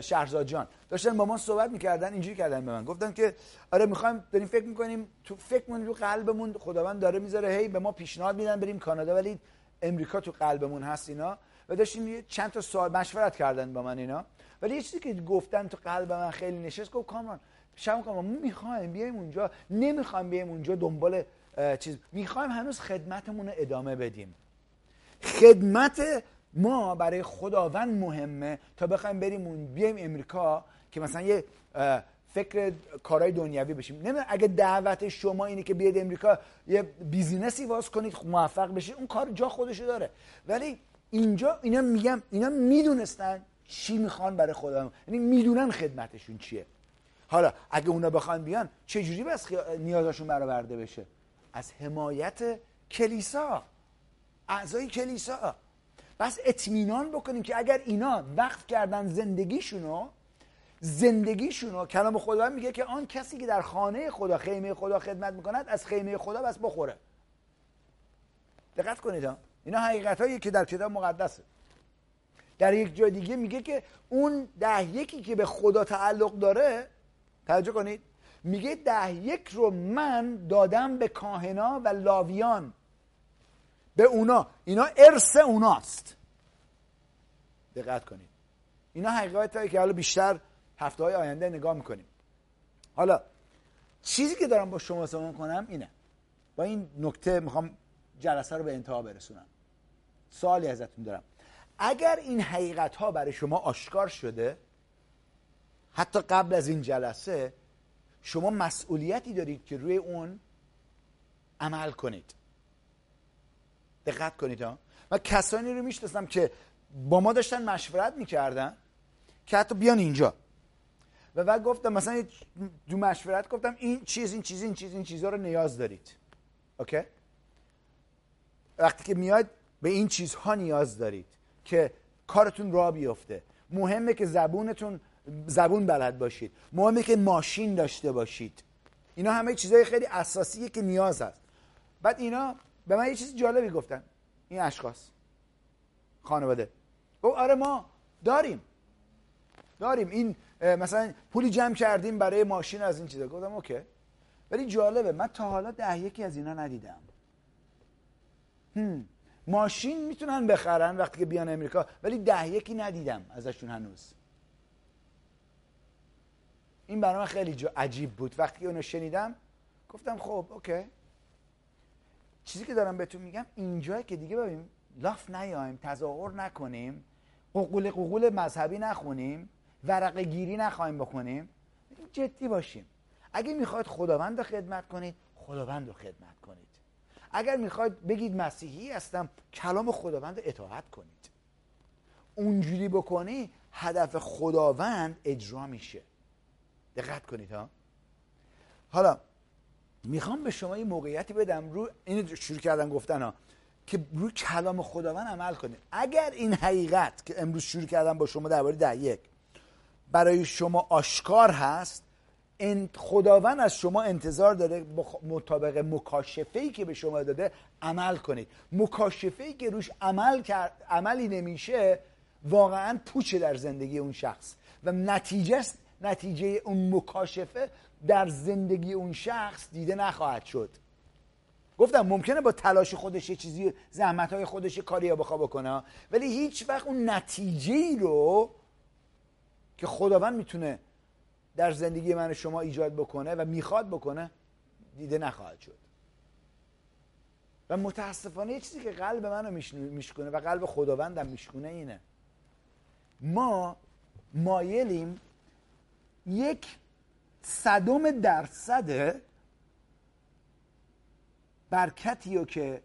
شهرزاد جان. داشتن با ما صحبت می‌کردن. اینجوری کردن به من. گفتن که آره می‌خوایم داریم فکر می‌کنیم تو فکر می‌کنیم رو قلبمون خداوند داره می‌ذاره. هی به ما پیشنهاد میدن بریم کانادا. ولی امریکا تو قلبمون هست اینا. و داشتیم چند تا سوال مشورت کردن با من اینا. ولی یه چیزی که گفتن تو قلب من خیلی نشست گفت کامران شما کامران ما می‌خوایم بیایم اونجا نمی‌خوایم بیایم اونجا دنبال چیز. می‌خوایم هنوز خدمتمون رو ادامه بدیم. خدمت ما برای خداوند مهمه تا بخوایم بریم اون بیایم امریکا که مثلا یه فکر کارهای دنیوی بشیم. نمی‌دونم اگه دعوت شما اینه که بیاید امریکا یه بیزینسی واس کنید موفق بشید اون کار جا خودشو داره. ولی اینجا اینا میگم اینا می‌دونستن چی می‌خوان برای خدا یعنی می‌دونن خدمتشون چیه. حالا اگه اونا بخوان بیان چجوری بس نیازشون برآورده بشه؟ از حمایت کلیسا. اعضای کلیسا. بس اطمینان بکنیم که اگر اینا وقف کردن زندگیشونو زندگیشونو کلام خدا میگه که آن کسی که در خانه خدا خیمه خدا خدمت می‌کند از خیمه خدا بس بخوره. دقت کنید ها. اینا حقیقت هایی که در کتاب مقدسه. در یک جای دیگه میگه که اون ده یکی که به خدا تعلق داره توجه کنید میگه ده یک رو من دادم به کاهنا و لاویان. به اونا. اینا ارث اوناست. دقت کنید. اینا حقیقت هایی که حالا بیشتر هفته های آینده نگاه می‌کنیم. حالا چیزی که دارم با شما سوال کنم اینه. با این نکته می‌خوام جلسه رو به انتها برسونم. سوالی ازتون دارم. اگر این حقیقت ها برای شما آشکار شده حتی قبل از این جلسه شما مسئولیتی دارید که روی اون عمل کنید. دقت کنید ها. من کسانی رو می‌شناسم که با ما داشتن مشورت می‌کردن که حتی بیان اینجا. و بعد گفتم مثلا دو مشورت گفتم این چیز این چیز این چیز این چیزها رو نیاز دارید. اوکی؟ وقتی که میاد به این چیزها نیاز دارید که کارتون را بیفته. مهمه که زبونتون زبون بلد باشید. مهمه که ماشین داشته باشید. اینا همه چیزهای خیلی اساسیه که نیاز هست. بعد اینا به من یه چیز جالبی گفتن. این اشخاص. خانواده. گفت آره ما داریم. داریم. این مثلا پولی جمع کردیم برای ماشین از این چیزا. گفتم اوکی. ولی جالبه من تا حالا ده یکی از اینا ندیدم. هم. ماشین می‌تونن بخرن وقتی که بیان امریکا ولی ده یکی ندیدم ازشون هنوز. این برای من خیلی عجیب بود. وقتی اونو شنیدم گفتم خب اوکی. چیزی که دارم بهتون میگم اینجایی که دیگه ببینیم لاف نیایم تظاهر نکنیم ققول ققول مذهبی نخونیم ورق گیری نخواهیم بکنیم جدی باشیم. اگه می‌خواید خداوند رو خدمت کنید خداوند رو خدمت کنید. اگر می‌خواید بگید مسیحی هستم کلام خداوند اطاعت کنید. اونجوری بکنی هدف خداوند اجرا میشه. دقت کنید ها. حالا می‌خوام به شما یه موقعیتی بدم. رو این شروع کردن گفتن ها که روی کلام خداوند عمل کنید. اگر این حقیقت که امروز شروع کردم با شما درباره ده یک برای شما آشکار هست خداوند از شما انتظار داره مطابق مکاشفه ای که به شما داده عمل کنید. مکاشفه ای که روش عمل کرد عملی نمیشه واقعا پوچه در زندگی اون شخص. و نتیجه نتیجه اون مکاشفه در زندگی اون شخص دیده نخواهد شد. گفتم ممکنه با تلاش خودش یه چیزی زحمت های خودش کاری یا بخوا بکنه ولی هیچ وقت اون نتیجه ای رو که خداوند می‌تونه در زندگی من شما ایجاد بکنه و می‌خواد بکنه دیده نخواهد شد. و متاسفانه یه چیزی که قلب منو میشکنه و قلب خداوندم میشکنه اینه. ما مایلیم یک صدم درصد برکتی رو که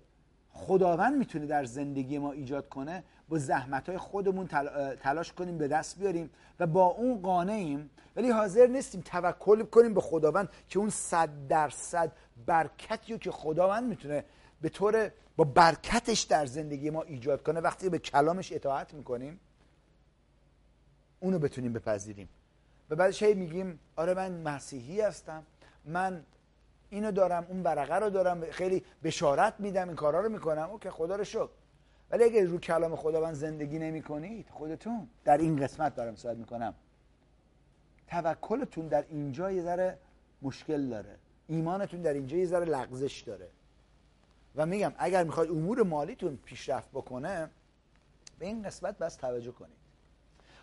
خداوند می‌تونه در زندگی ما ایجاد کنه با زحمت های خودمون تلاش کنیم به دست بیاریم و با اون قانعیم ولی حاضر نیستیم توکل کنیم به خداوند که اون صد درصد برکتی که خداوند می‌تونه به طور با برکتش در زندگی ما ایجاد کنه وقتی به کلامش اطاعت می‌کنیم اونو بتونیم بپذیریم. و بعدش هی میگیم آره من مسیحی هستم من اینو دارم اون ورقه رو دارم خیلی بشارت میدم این کارا رو می‌کنم. اوکی خدا رو شکر. ولی اگه رو کلام خداوند زندگی نمی کنید خودتون در این قسمت دارم صحبت می‌کنم. توکلتون در اینجا یه ذره مشکل داره. ایمانتون در اینجا یه ذره لغزش داره. و میگم اگر می‌خواید امور مالیتون پیشرفت بکنه به این قسمت بس توجه کنید.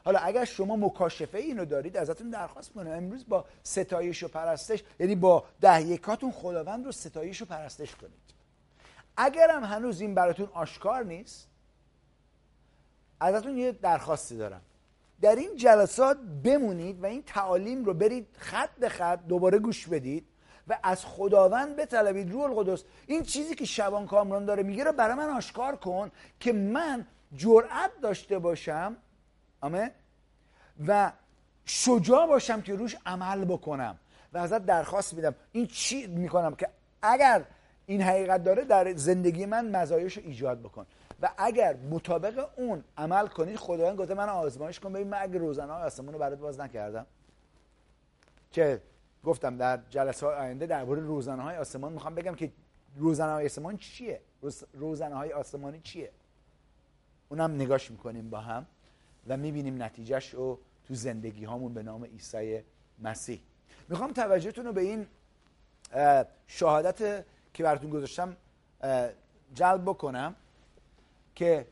حالا اگر شما مکاشفه اینو دارید ازتون درخواست کنم امروز با ستایش و پرستش یعنی با دهیکاتون خداوند رو ستایش و پرستش کنید. اگرم هنوز این براتون آشکار نیست ازتون یه درخواستی دارم. در این جلسات بمونید و این تعالیم رو برید خط به خط دوباره گوش بدید و از خداوند بطلبید. روح القدس این چیزی که شبان کامران داره میگه رو برای من آشکار کن که من جرأت داشته باشم آمه و شجاع باشم که روش عمل بکنم و ازت درخواست میدم. این چی می‌کنم که اگر این حقیقت داره در زندگی من مزایش رو ایجاد بکن. و اگر مطابق اون عمل کنید خداوند گفته من آزمایش کن. ببین من اگه روزنه آسمون رو برات باز نکردم. که گفتم در جلسه های آینده درباره روزنه های آسمان می‌خوام بگم که روزنه های آسمان چیه؟ روزنه های آسمانی چیه؟ اونم نگاش می‌کنیم با هم و می‌بینیم نتیجهش رو تو زندگی هامون به نام عیسی مسیح. می‌خوام توجهتون رو به این شهادت که براتون گذاشتم جلب بکنم که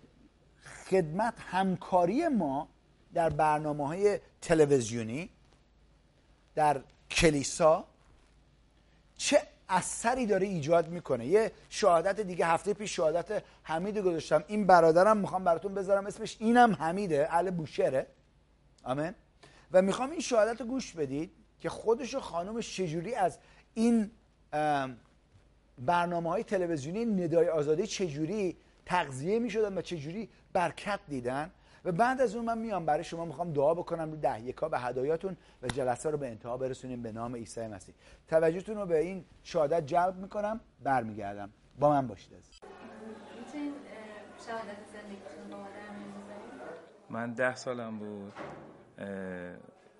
خدمت همکاری ما در برنامه های تلویزیونی در کلیسا چه اثری داره ایجاد می‌کنه. یه شهادت دیگه هفته پیش شهادت حمید گذاشتم. این برادرم می‌خوام براتون بذارم اسمش اینم حمیده ال بوشره آمین. و می‌خوام این شهادت رو گوش بدید که خودش و خانمش چجوری از این برنامه های تلویزیونی ندای آزادی چجوری تغذیه می شدن و چجوری برکت دیدن؟ و بعد از اون من میام برای شما می‌خوام دعا بکنم رو ده یکا به هدایاتون و جلسه رو به انتها برسونیم به نام عیسی مسیح. توجهتون رو به این شهادت جلب می‌کنم برمیگردم. با من باشید از من ده سالم بود.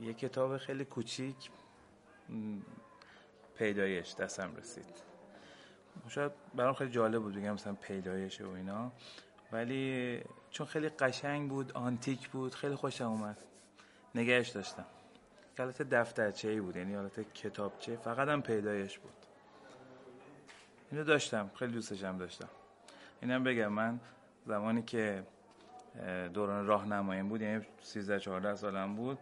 یه کتاب خیلی کوچیک پیدایش دستم رسید. شاید برام خیلی جالب بود بگم مثلا پیدایش و اینا. ولی چون خیلی قشنگ بود آنتیک بود خیلی خوشم اومد. نگهش داشتم. حالت دفترچه ای بود یعنی حالت کتابچه. فقط هم پیدایش بود. اینو داشتم. خیلی دوستشم داشتم. اینم بگم من زمانی که دوران راهنماییم بود یعنی 13 14 سالم بود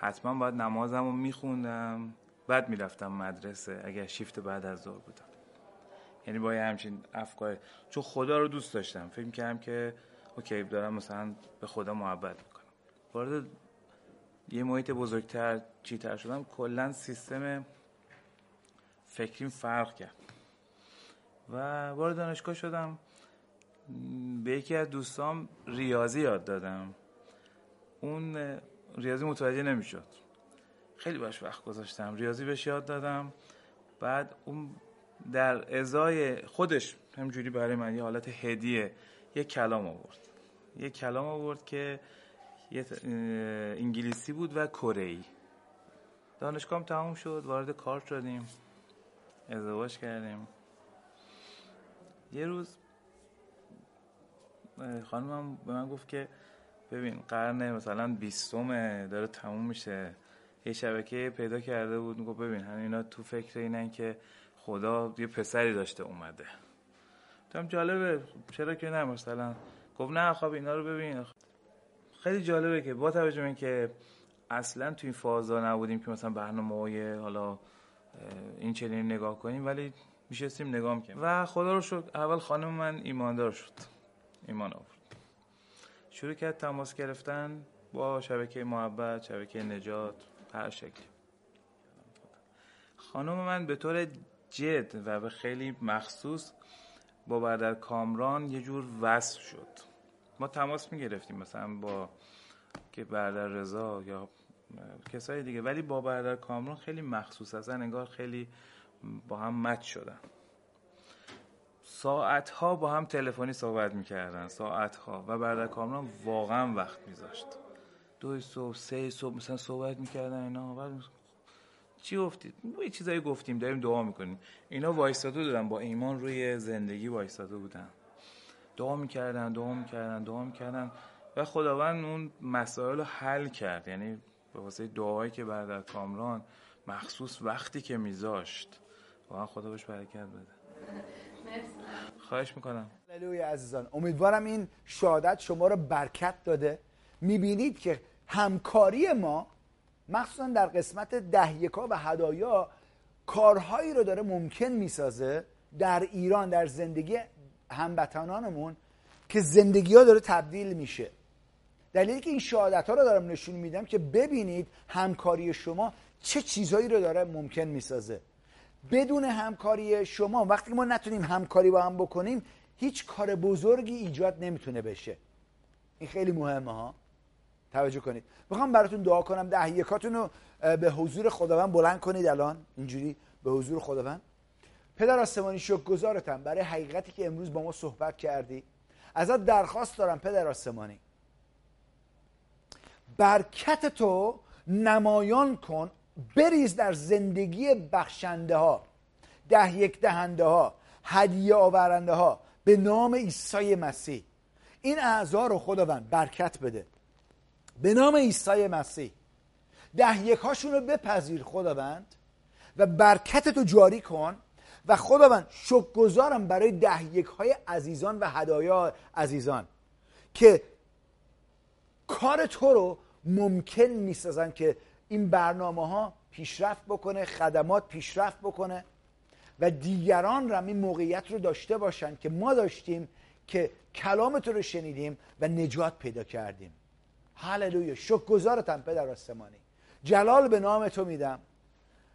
حتما باید نمازم رو میخوندم. بعد می‌رفتم مدرسه اگر شیفت بعد از ظهر بودم. یعنی با همچین افکار. چون خدا رو دوست داشتم. فکر کردم که اوکی دارم مثلا به خدا محبت می‌کنم. وارد یه محیط بزرگتر چیتر شدم کلا سیستم فکریم فرق کرد. و وارد دانشگاه شدم. به یکی از دوستام ریاضی یاد دادم. اون ریاضی متوجه نمی‌شد. خیلی باش وقت گذاشتم. ریاضی بهش یاد دادم. بعد اون در ازای خودش همجوری برای من یه حالت هدیه یه کلام آورد. یه کلام آورد که یه انگلیسی بود و کره ای. دانشگاه تموم شد وارد کار شدیم. ازدواج کردیم. یه روز خانمم به من گفت که ببین قرن مثلا بیستمه داره تموم میشه. یه شبکه پیدا کرده بود. گفت ببین همین اینا تو فکر اینن که خدا یه پسری داشته اومده. تام جالبه چرا که نه مثلا؟ گفت نه خب اینا رو ببین. خیلی جالبه که با توجه به که اصلا تو این فازا نبودیم که مثلا برنامه حالا این چنین نگاه کنیم ولی میشستیم نگاه می‌کنیم و خدا رو شد اول خانم من ایماندار شد. ایمان آورد. شروع کرد تماس گرفتن با شبکه محبت شبکه نجات هر شکلی. خانم من به طور جد و به خیلی مخصوص با بردر کامران یه جور وصل شد. ما تماس می گرفتیم مثلا با که بردر رضا یا کسای دیگه ولی با بردر کامران خیلی مخصوص اصلا انگار خیلی با هم مت شدن. ساعت ها با هم تلفنی صحبت می‌کردن ساعت ها و بردر کامران واقعا وقت میذاشت. دو صبح سه صبح مثلا صحبت می‌کردن اینا. بعد چی گفتید؟ یه چیزایی گفتیم داریم دعا می‌کنیم. اینا وایستاده دادن با ایمان روی زندگی وایستاده بودن. دعا می‌کردن دعا می‌کردن دعا می‌کردن و خداوند اون مسائل رو حل کرد. یعنی به واسه دعایی که بعد از کامران مخصوص وقتی که میذاشت. واقعا خدا بهش برکت بده. خواهش می‌کنم. هللویا عزیزان. امیدوارم این شهادت شما رو برکت داده. می‌بینید که همکاری ما مخصوصا در قسمت دهیکا و هدایا کارهایی رو داره ممکن می‌سازه در ایران در زندگی هموطنانمون که زندگی ها داره تبدیل میشه. دلیلی که این شهادت ها رو دارم نشون میدم که ببینید همکاری شما چه چیزهایی رو داره ممکن می‌سازه. بدون همکاری شما وقتی ما نتونیم همکاری با هم بکنیم هیچ کار بزرگی ایجاد نمی‌تونه بشه. این خیلی مهمه ها. توجه کنید. می‌خوام براتون دعا کنم. ده یکاتون رو به حضور خداوند بلند کنید الان. اینجوری به حضور خداوند. پدر آسمانی شکر گذارتم برای حقیقتی که امروز با ما صحبت کردی. ازت درخواست دارم پدر آسمانی. برکت تو نمایان کن بریز در زندگی بخشنده ها ده یک دهنده ها هدیه آورنده ها به نام عیسی مسیح. این اعضا رو خداوند برکت بده. به نام عیسی مسیح. ده یکاشون رو بپذیر خداوند و برکت تو جاری کن و خداوند گذارم برای ده یک های عزیزان و هدایا عزیزان که کار تو رو ممکن می‌سازن که این برنامه ها پیشرفت بکنه خدمات پیشرفت بکنه و دیگران هم این موقعیت رو داشته باشن که ما داشتیم که کلام تو رو شنیدیم و نجات پیدا کردیم. هللویا. گذارتم پدر آسمانی. جلال به نام تو میدم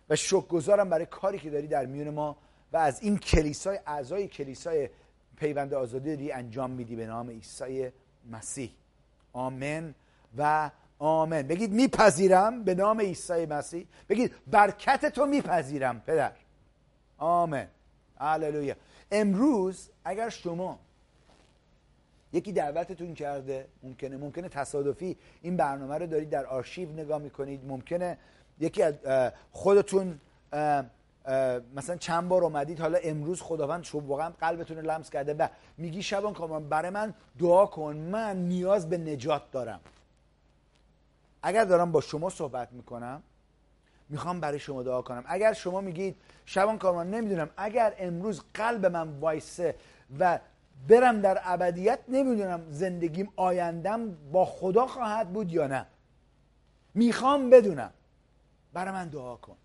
و گذارم برای کاری که داری در میون ما و از این کلیسای اعضای کلیسای پیوند آزادی داری انجام میدی به نام عیسی مسیح. آمن و آمن بگید میپذیرم به نام عیسی مسیح. بگید برکت تو میپذیرم پدر. آمن هللویا. امروز اگر شما یکی دعوتتون کرده. ممکنه ممکنه تصادفی. این برنامه رو دارید در آرشیو نگاه می‌کنید. ممکنه یکی از خودتون مثلا چند بار اومدید. حالا امروز خداوند شما واقعا قلبتون رو لمس کرده. و میگی شبان کامان برای من دعا کن. من نیاز به نجات دارم. اگر دارم با شما صحبت می‌کنم می‌خوام برای شما دعا کنم. اگر شما میگید شبان کارمان نمی‌دونم اگر امروز قلب من وایسه و برم در ابدیت نمی‌دونم زندگیم آیندم با خدا خواهد بود یا نه. می‌خوام بدونم. برای من دعا کن.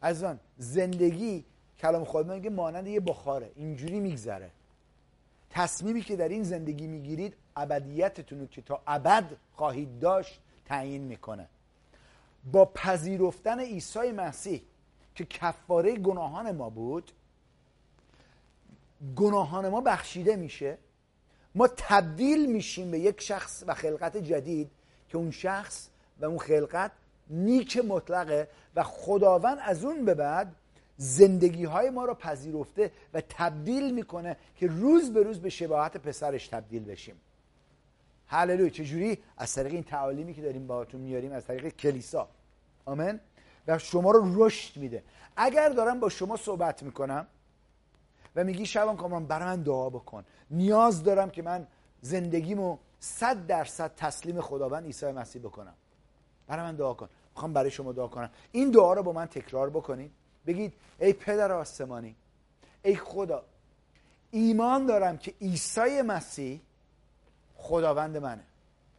از آن زندگی کلام خدا میگه مانند یه بخاره. اینجوری میگذره. تصمیمی که در این زندگی می‌گیرید ابدیتتون رو که تا ابد خواهید داشت تعیین می‌کنه. با پذیرفتن عیسی مسیح که کفاره گناهان ما بود گناهان ما بخشیده میشه. ما تبدیل میشیم به یک شخص و خلقت جدید که اون شخص و اون خلقت نیک مطلقه و خداوند از اون به بعد زندگی های ما رو پذیرفته و تبدیل می‌کنه که روز به روز به شباهت پسرش تبدیل بشیم. هللویا چجوری از طریق این تعالیمی که داریم باهاتون میاریم از طریق کلیسا. آمین. و شما رو رشد میده. اگر دارم با شما صحبت می‌کنم و میگی شبان کامان برای من دعا بکن. نیاز دارم که من زندگیمو صد درصد تسلیم خداوند عیسی مسیح بکنم. برای من دعا کن. می‌خوام برای شما دعا کنم. این دعا رو با من تکرار بکنید بگید ای پدر آسمانی ای خدا ایمان دارم که عیسی مسیح خداوند منه.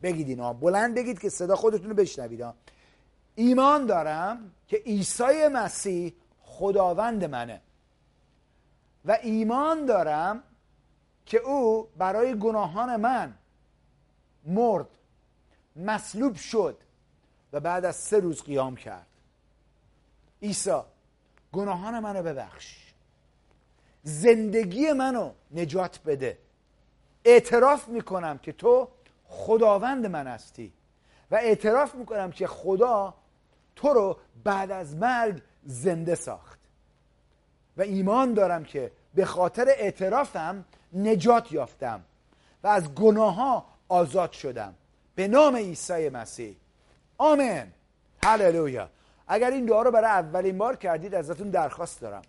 بگید اینا. بلند بگید که صدا خودتون رو بشنوید ایمان دارم که عیسی مسیح خداوند منه. و ایمان دارم که او برای گناهان من مرد مصلوب شد و بعد از سه روز قیام کرد. عیسی گناهان منو ببخش. زندگی منو نجات بده. اعتراف می‌کنم که تو خداوند من هستی و اعتراف می‌کنم که خدا تو رو بعد از مرگ زنده ساخت. و ایمان دارم که به خاطر اعترافم نجات یافتم و از گناه ها آزاد شدم. به نام عیسی مسیح. آمین. هللویا. اگر این دعا رو برای اولین بار کردید ازتون درخواست دارم.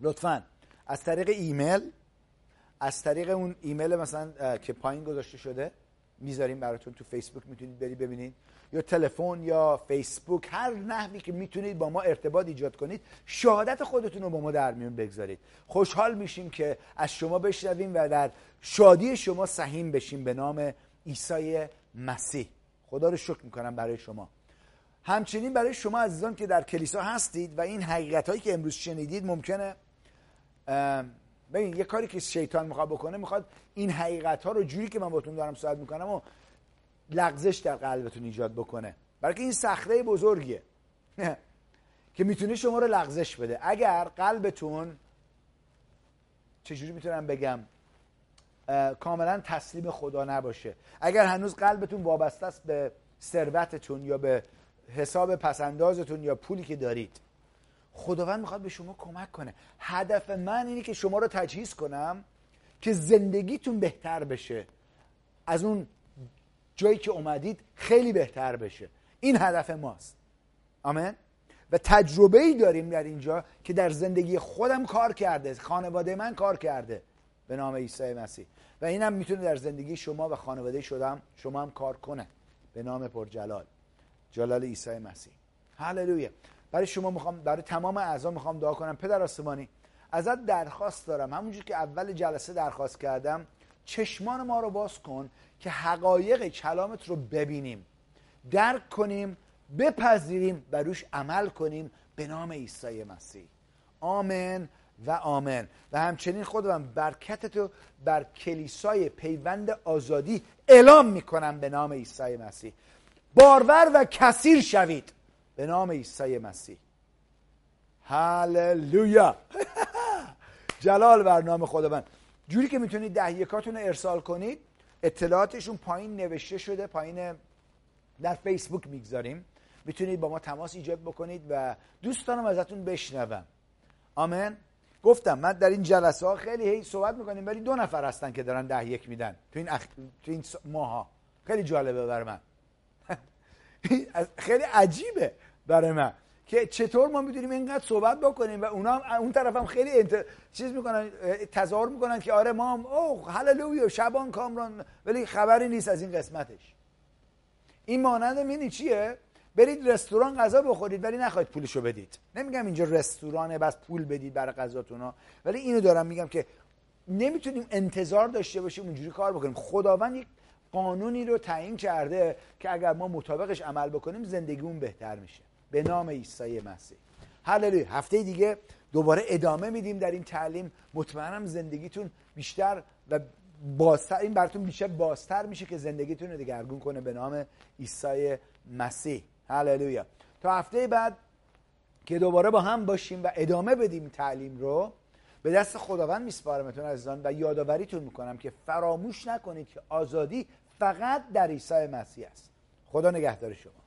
لطفا. از طریق ایمیل از طریق اون ایمیل مثلا که پایین گذاشته شده می‌ذاریم براتون تو فیسبوک می‌تونید بری ببینید. یا تلفن یا فیسبوک هر نحوی که می‌تونید با ما ارتباط ایجاد کنید شهادت خودتون رو با ما در میون بگذارید. خوشحال میشیم که از شما بشنویم و در شادی شما سهیم بشیم به نام عیسی مسیح. خدا رو شکر می‌کنم برای شما. همچنین برای شما عزیزان که در کلیسا هستید و این حقیقت هایی که امروز شنیدید ممکنه ببین یه کاری که شیطان می‌خواد بکنه می‌خواد این حقیقت ها رو جوری که من باتون دارم صحبت می‌کنم و لغزش در قلبتون ایجاد بکنه. برای که این صخره بزرگیه. که می‌تونه شما رو لغزش بده. اگر قلبتون چجوری می‌تونم بگم؟ کاملا تسلیم خدا نباشه. اگر هنوز قلبتون وابسته است به ثروتتون یا به حساب پسندازتون یا پولی که دارید خداوند می‌خواد به شما کمک کنه. هدف من اینه که شما رو تجهیز کنم که زندگیتون بهتر بشه. از اون جایی که اومدید خیلی بهتر بشه. این هدف ماست. آمین؟ و تجربه ای داریم در اینجا که در زندگی خودم کار کرده. خانواده من کار کرده به نام عیسی مسیح. و اینم می‌تونه در زندگی شما و خانواده شدم شما هم کار کنه به نام پرجلال. جلال عیسی مسیح. هللویا. برای شما می‌خوام برای تمام اعضا می‌خوام دعا کنم. پدر آسمانی ازت درخواست دارم. همونجور که اول جلسه درخواست کردم چشمان ما رو باز کن که حقایق کلامت رو ببینیم درک کنیم بپذیریم و روش عمل کنیم به نام عیسی مسیح. آمین و آمن و همچنین خودم برکتت رو بر کلیسای پیوند آزادی اعلام می‌کنم به نام عیسی مسیح. بارور و کثیر شوید به نام عیسی مسیح. هللویا. جلال برنامه خداوند. جوری که می‌تونید ده یکاتون رو ارسال کنید اطلاعاتشون پایین نوشته شده پایین در فیسبوک می‌گذاریم. می‌تونید با ما تماس ایجاد بکنید و دوستانم ازتون بشنوم. آمین. گفتم من در این جلسه ها خیلی هی صحبت می‌کنیم ولی دو نفر هستن که دارن ده یک میدن. تو این, اخ... تو این ماها. خیلی جالبه برای من. خیلی عجیبه برای من. که چطور ما می‌تونیم اینقدر صحبت بکنیم و اونا هم اون طرف هم خیلی انت... چیز می‌کنن تظاهر می‌کنن که آره ما هم اوه هللویا شبان کامران. ولی خبری نیست از این قسمتش. این مانند مینی چیه؟ برید رستوران غذا بخورید ولی نخواهید پولشو بدید. نمیگم اینجا رستورانه بس پول بدید برای غذاتون ولی اینو دارم میگم که نمی‌تونیم انتظار داشته باشیم اونجوری کار بکنیم. خداوند یک قانونی رو تعیین کرده که اگر ما مطابقش عمل بکنیم زندگیمون بهتر میشه. به نام عیسی مسیح. هللویا. هفته دیگه دوباره ادامه میدیم در این تعلیم. مطمئنم زندگیتون بیشتر و بازتر این براتون بیشتر بازتر میشه که زندگیتون رو دگرگون کنه به نام عیسی مسیح. هللویا. تا هفته بعد که دوباره با هم باشیم و ادامه بدیم تعلیم رو به دست خداوند میسپارمتون عزیزان و یادآوریتون می‌کنم که فراموش نکنید که آزادی فقط در عیسی مسیح است. خدا نگهدار شما.